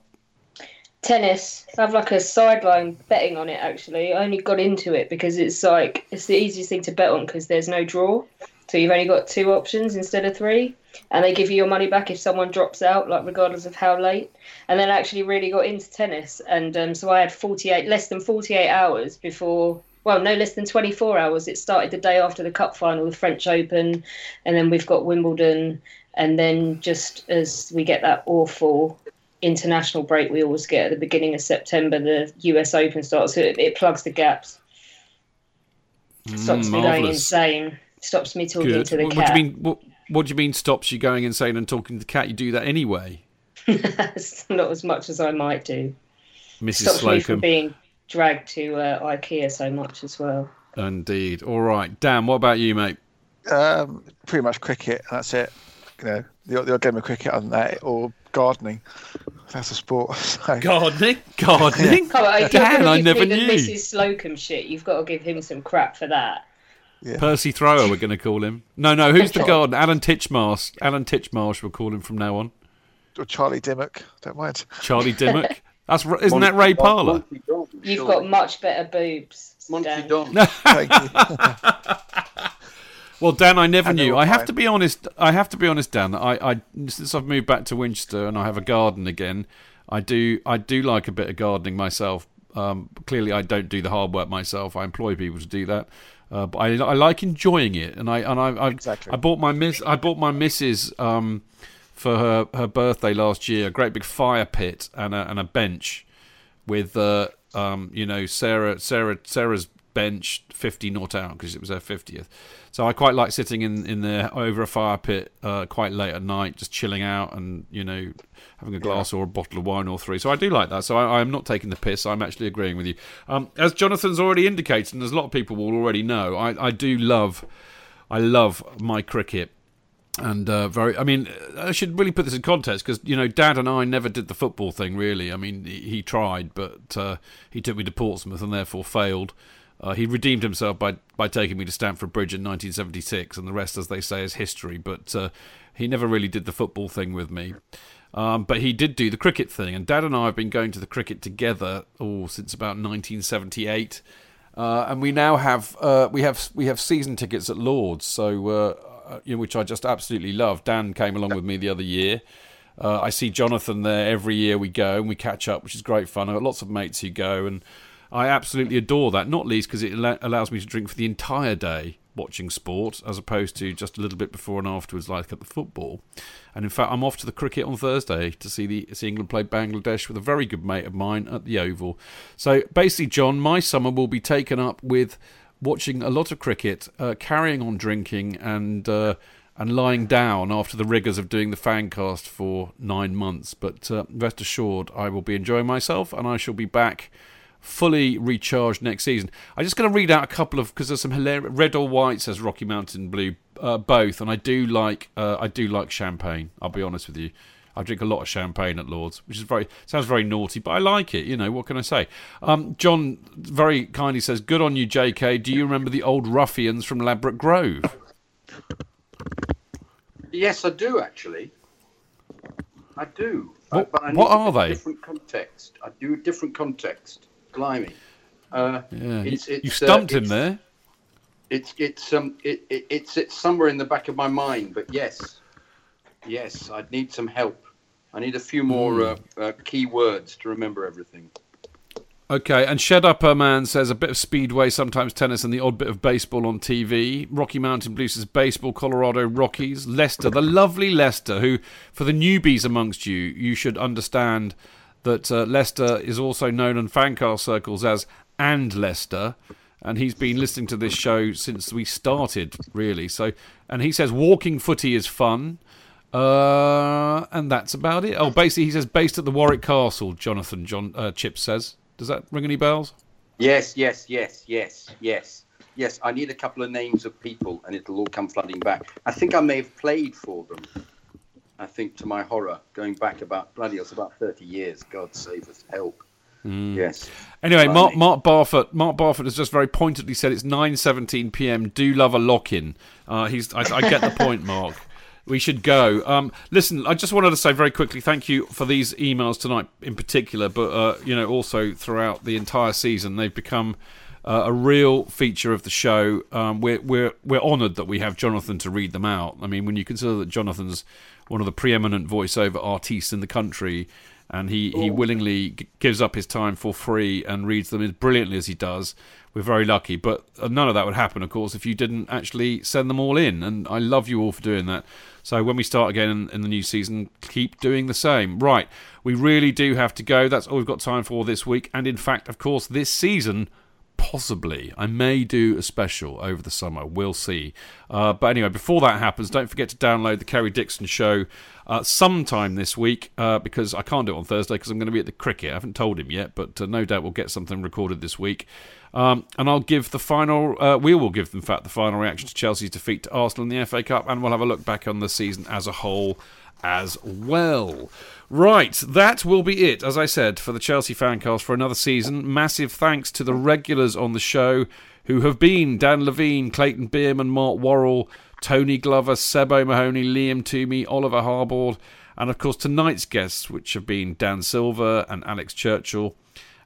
Tennis. I have like a sideline betting on it. Actually, I only got into it because it's like it's the easiest thing to bet on because there's no draw, so you've only got two options instead of three, and they give you your money back if someone drops out, like regardless of how late. And then I actually really got into tennis, and um, so I had 48, less than 48 hours before. Well, no less than 24 hours. It started the day after the cup final, the French Open, and then we've got Wimbledon, and then just as we get that awful international break we always get at the beginning of September, the US Open starts. So it, it plugs the gaps. Stops Mm, me going insane. Stops me talking Good. to the What, what cat. do you mean? What, what do you mean? Stops you going insane and talking to the cat? You do that anyway, Not as much as I might do. Mrs. Stops me from Slocum. being dragged to uh, IKEA so much as well. Indeed. All right, Dan. What about you, mate? Um, pretty much cricket. That's it. You know, the, the odd game of cricket on that or gardening. That's a sport. So, Gardening. Gardening. Come on, Dan, I give never me the knew. Mrs. Slocum shit, you've got to give him some crap for that. Percy Thrower, we're going to call him. No, no. Who's the gardener? Alan Titchmarsh. Alan Titchmarsh. We'll call him from now on. or Charlie Dimmock. Don't mind. Charlie Dimmock. That's r- isn't that Ray Parlour? You've got much better boobs. Monty Dan. Don. Well, Dan, I never And they knew. I have fine. to be honest. I have to be honest, Dan. I, I since I've moved back to Winchester and I have a garden again, I do I do like a bit of gardening myself. Um, clearly, I don't do the hard work myself. I employ people to do that. Uh, but I, I like enjoying it, and I and I I, Exactly. I bought my miss I bought my missus um, for her, her birthday last year a great big fire pit and a, and a bench with uh, um, you know Sarah Sarah Sarah's bench 50 not out because it was her 50th. So I quite like sitting in in there over a fire pit uh, quite late at night, just chilling out and you know having a glass or a bottle of wine or three. So I do like that. So I, I'm not taking the piss. I'm actually agreeing with you. Um, as Jonathan's already indicated, and as a lot of people will already know, I, I do love I love my cricket and uh, very. I mean, I should really put this in context because you know, Dad and I never did the football thing. Really, I mean, he, he tried, but uh, he took me to Portsmouth and therefore failed. Uh, he redeemed himself by by taking me to Stamford Bridge in 1976, and the rest, as they say, is history. But uh, he never really did the football thing with me. Um, but he did do the cricket thing, and Dad and I have been going to the cricket together oh since about 1978. Uh, and we now have uh, we have we have season tickets at Lords, so uh, uh, you know, which I just absolutely love. Dan came along with me the other year. I see Jonathan there every year we go and we catch up, which is great fun. I've got lots of mates who go, and I absolutely adore that. Not least because it al- allows me to drink for the entire day watching sport, as opposed to just a little bit before and afterwards, like at the football. And in fact, I'm off to the cricket on Thursday to see the see England play Bangladesh with a very good mate of mine at the Oval. So basically, John, my summer will be taken up with watching a lot of cricket, uh, carrying on drinking, and uh, and lying down after the rigours of doing the fancast for nine months. But uh, rest assured, I will be enjoying myself, and I shall be back fully recharged next season. I'm just going to read out a couple of because there's some hilarious red or white says Rocky Mountain Blue, uh, both, and I do like uh, I do like champagne. I'll be honest with you. I drink a lot of champagne at Lords, which is very sounds very naughty, but I like it. You know what can I say? Um, John very kindly says, "Good on you, J.K. Do you remember the old ruffians from Ladbroke Grove?" Yes, I do actually. I do. What- I, but I what are they? Different context. I do a different context. Blimey. Uh, Yeah, it's, you, it's, you uh, stumped him there. It's it's um it, it it's it's somewhere in the back of my mind, but yes, yes, I'd need some help. I need a few more Hmm. uh, uh, key words to remember everything. Okay, and Shed Upper Man says a bit of speedway, sometimes tennis, and the odd bit of baseball on TV. Rocky Mountain Blues says baseball, Colorado Rockies, Leicester, the lovely Leicester, who, for the newbies amongst you, you should understand that uh, Leicester is also known in fancast circles as and Leicester, and he's been listening to this show since we started, really. So, and he says walking footy is fun. Uh, and that's about it. Oh, basically, he says based at the Warwick Castle. Jonathan John uh, Chip says. Does that ring any bells? Yes, yes, yes, yes, yes, yes. I need a couple of names of people, and it'll all come flooding back. I think I may have played for them. I think, to my horror, going back about bloody, it's about thirty years. God save us, help. Yes. Anyway. Mark, Mark Barfoot. Mark Barfoot has just very pointedly said it's nine seventeen p.m. Do love a lock in. Uh, he's. I, I get the point, Mark. We should go. Um, listen, I just wanted to say very quickly thank you for these emails tonight in particular, but uh, you know also throughout the entire season they've become uh, a real feature of the show. Um, we're we're we're honoured that we have Jonathan to read them out. I mean, when you consider that Jonathan's one of the preeminent voiceover artists in the country, and he, he willingly g- gives up his time for free and reads them as brilliantly as he does. We're very lucky, but uh, none of that would happen, of course, if you didn't actually send them all in. And I love you all for doing that. So when we start again in, in the new season, keep doing the same. Right, we really do have to go. That's all we've got time for this week. And in fact, of course, this season possibly I may do a special over the summer. We'll see. Uh, but anyway, before that happens, don't forget to download the Kerry Dixon Show uh, sometime this week uh, because I can't do it on Thursday because I'm going to be at the cricket. I haven't told him yet, but uh, no doubt we'll get something recorded this week. Um, and I'll give the final. Uh, we will give, in fact, the final reaction to Chelsea's defeat to Arsenal in the FA Cup, and we'll have a look back on the season as a whole as well. Right, that will be it, as I said, for the Chelsea Fancast for another season. Massive thanks to the regulars on the show who have been Dan Levine, Clayton Beerman, Mark Worrall, Tony Glover, Sebo Mahoney, Liam Toomey, Oliver Harbord, and of course tonight's guests, which have been Dan Silver and Alex Churchill.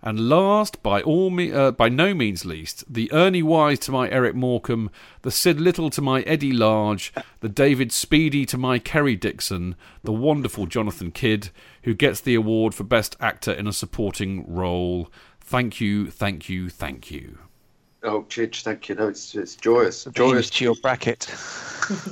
And last, by all me- uh, by no means least, the Ernie Wise to my Eric Morecambe, the Sid Little to my Eddie Large, the David Speedie to my Kerry Dixon, the wonderful Jonathan Kidd, who gets the award for Best Actor in a Supporting Role. Thank you, thank you, thank you. Oh, Chidge, thank you. No, it's it's joyous. Names Joyous. to your bracket.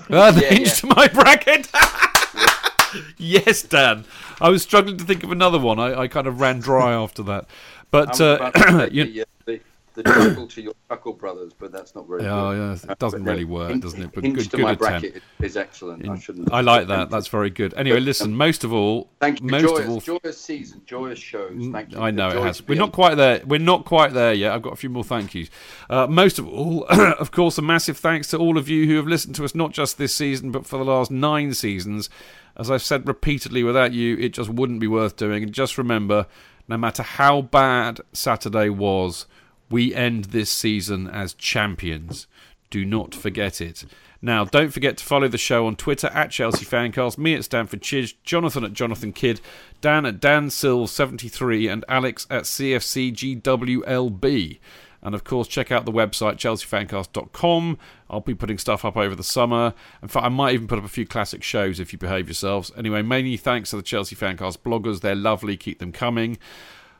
The Yeah, hinge yeah. to my bracket. yes, Dan. I was struggling to think of another one. I, I kind of ran dry after that. But uh, about to say you, the, uh, the, the chuckle to your chuckle brothers, but that's not very Yeah, good. yeah, it doesn't uh, really work, doesn't it? But good- to good my attempt. bracket is excellent. I shouldn't. I like that. That's very good. Anyway, listen. Most of all, Thank you. most joyous, of all, joyous season, joyous shows. Thank you. I know it has. We're not quite there. We're not quite there yet. I've got a few more thank yous. Uh, most of all, of course, a massive thanks to all of you who have listened to us not just this season, but for the last nine seasons. As I've said repeatedly, without you, it just wouldn't be worth doing. And just remember, no matter how bad Saturday was, we end this season as champions. Do not forget it. Now, don't forget to follow the show on Twitter at Chelsea Fancast, me at Stamford Chidge, Jonathan at Jonathan Kidd, Dan at Dan Sill73, and Alex at CFCGWLB. And of course, check out the website chelseafancast.com. I'll be putting stuff up over the summer. In fact, I might even put up a few classic shows if you behave yourselves. Anyway, many thanks to the Chelsea Fancast bloggers. They're lovely. Keep them coming.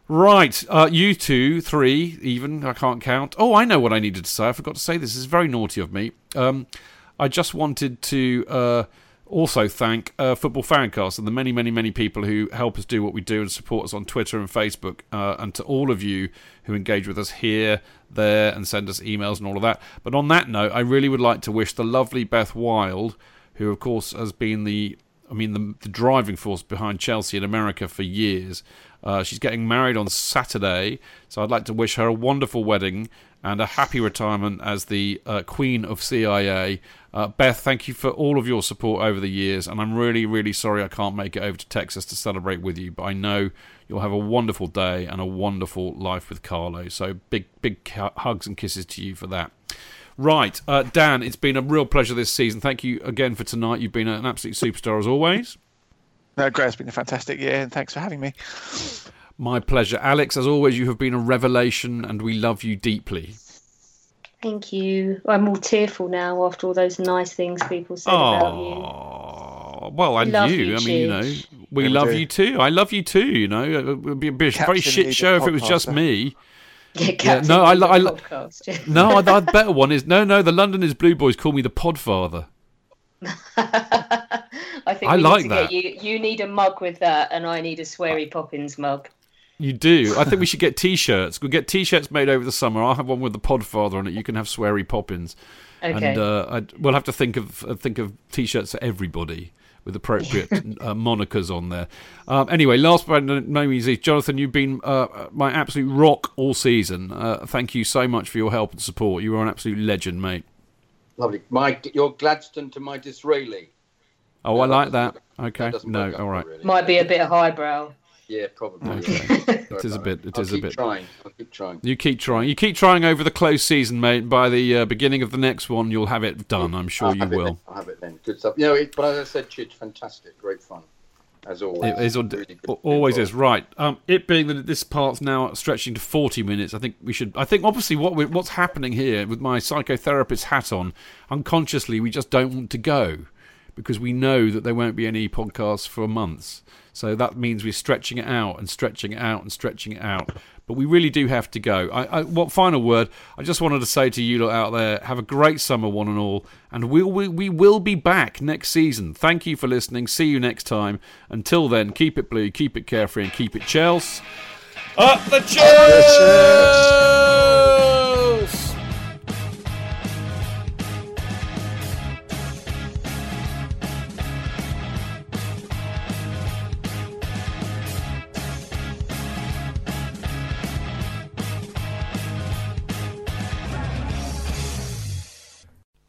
Right, uh, you two, three, even, I can't count. Oh, I know what I needed to say. I forgot to say this. This is very naughty of me. Um, I just wanted to uh, also thank uh, Football Fancast and the many, many, many people who help us do what we do and support us on Twitter and Facebook, uh, and to all of you who engage with us here, there, and send us emails and all of that. But on that note, I really would like to wish the lovely Beth Wild, who, of course, has been the I mean, the, the driving force behind Chelsea in America for years. Uh, she's getting married on Saturday, so I'd like to wish her a wonderful wedding and a happy retirement as the uh, Queen of CIA. Uh, Beth, thank you for all of your support over the years, and I'm really, really sorry I can't make it over to Texas to celebrate with you, but I know you'll have a wonderful day and a wonderful life with Carlo. So big, big hugs and kisses to you for that. Right, uh, Dan, it's been a real pleasure this season. Thank you again for tonight. You've been an absolute superstar as always. No, Greg, it's been a fantastic year, and thanks for having me. My pleasure. Alex, as always, you have been a revelation and we love you deeply. Thank you. I'm all tearful now after all those nice things people said about you. Oh, well, and Love you. you, I mean, you know, we Yeah, love do. you too. I love you too. You know, it would be a very shit Leader show if it was just me. Yeah, Yeah, no, I, Leader I, li- podcast. yeah. no, I, the better one is no, no. The London is Blue Boys call me the Podfather. I think I like that. you. You need a mug with that, and I need a sweary Poppins mug. You do. I think we should get T-shirts. We'll get T-shirts made over the summer. I'll have one with the Podfather on it. You can have Sweary Poppins. Okay. And uh, I'd, we'll have to think of uh, think of T-shirts for everybody with appropriate uh, monikers on there. Um, anyway, last but no means least, Jonathan, you've been uh, my absolute rock all season. Uh, thank you so much for your help and support. You are an absolute legend, mate. Lovely. My, your Gladstone to my Disraeli. Oh, No, I like that. Okay, That no, all right. really. Might be a bit of highbrow. Yeah, probably. Okay. yeah. It Sorry a bit- it I'll is a keep bit- trying. I'll keep trying. You keep trying. You keep trying over the close season, mate. By the uh, beginning of the next one, you'll have it done. I'm sure I'll you will. then. I'll have it then. Good stuff. You know, it, but as I said, Chidge, fantastic, great fun, as always. It is, Really good to be always is right. Um, it being that this part's now stretching to forty minutes, I think we should. I think obviously what we what's happening here with my psychotherapist hat on, unconsciously we just don't want to go because we know that there won't be any podcasts for months. So that means we're stretching it out and stretching it out and stretching it out. But we really do have to go. I, I, what final word? I just wanted to say to you lot out there: have a great summer, one and all, and we'll, we we will be back next season. Thank you for listening. See you next time. Until then, keep it blue, keep it carefree, and keep it Chels. Up the Chels!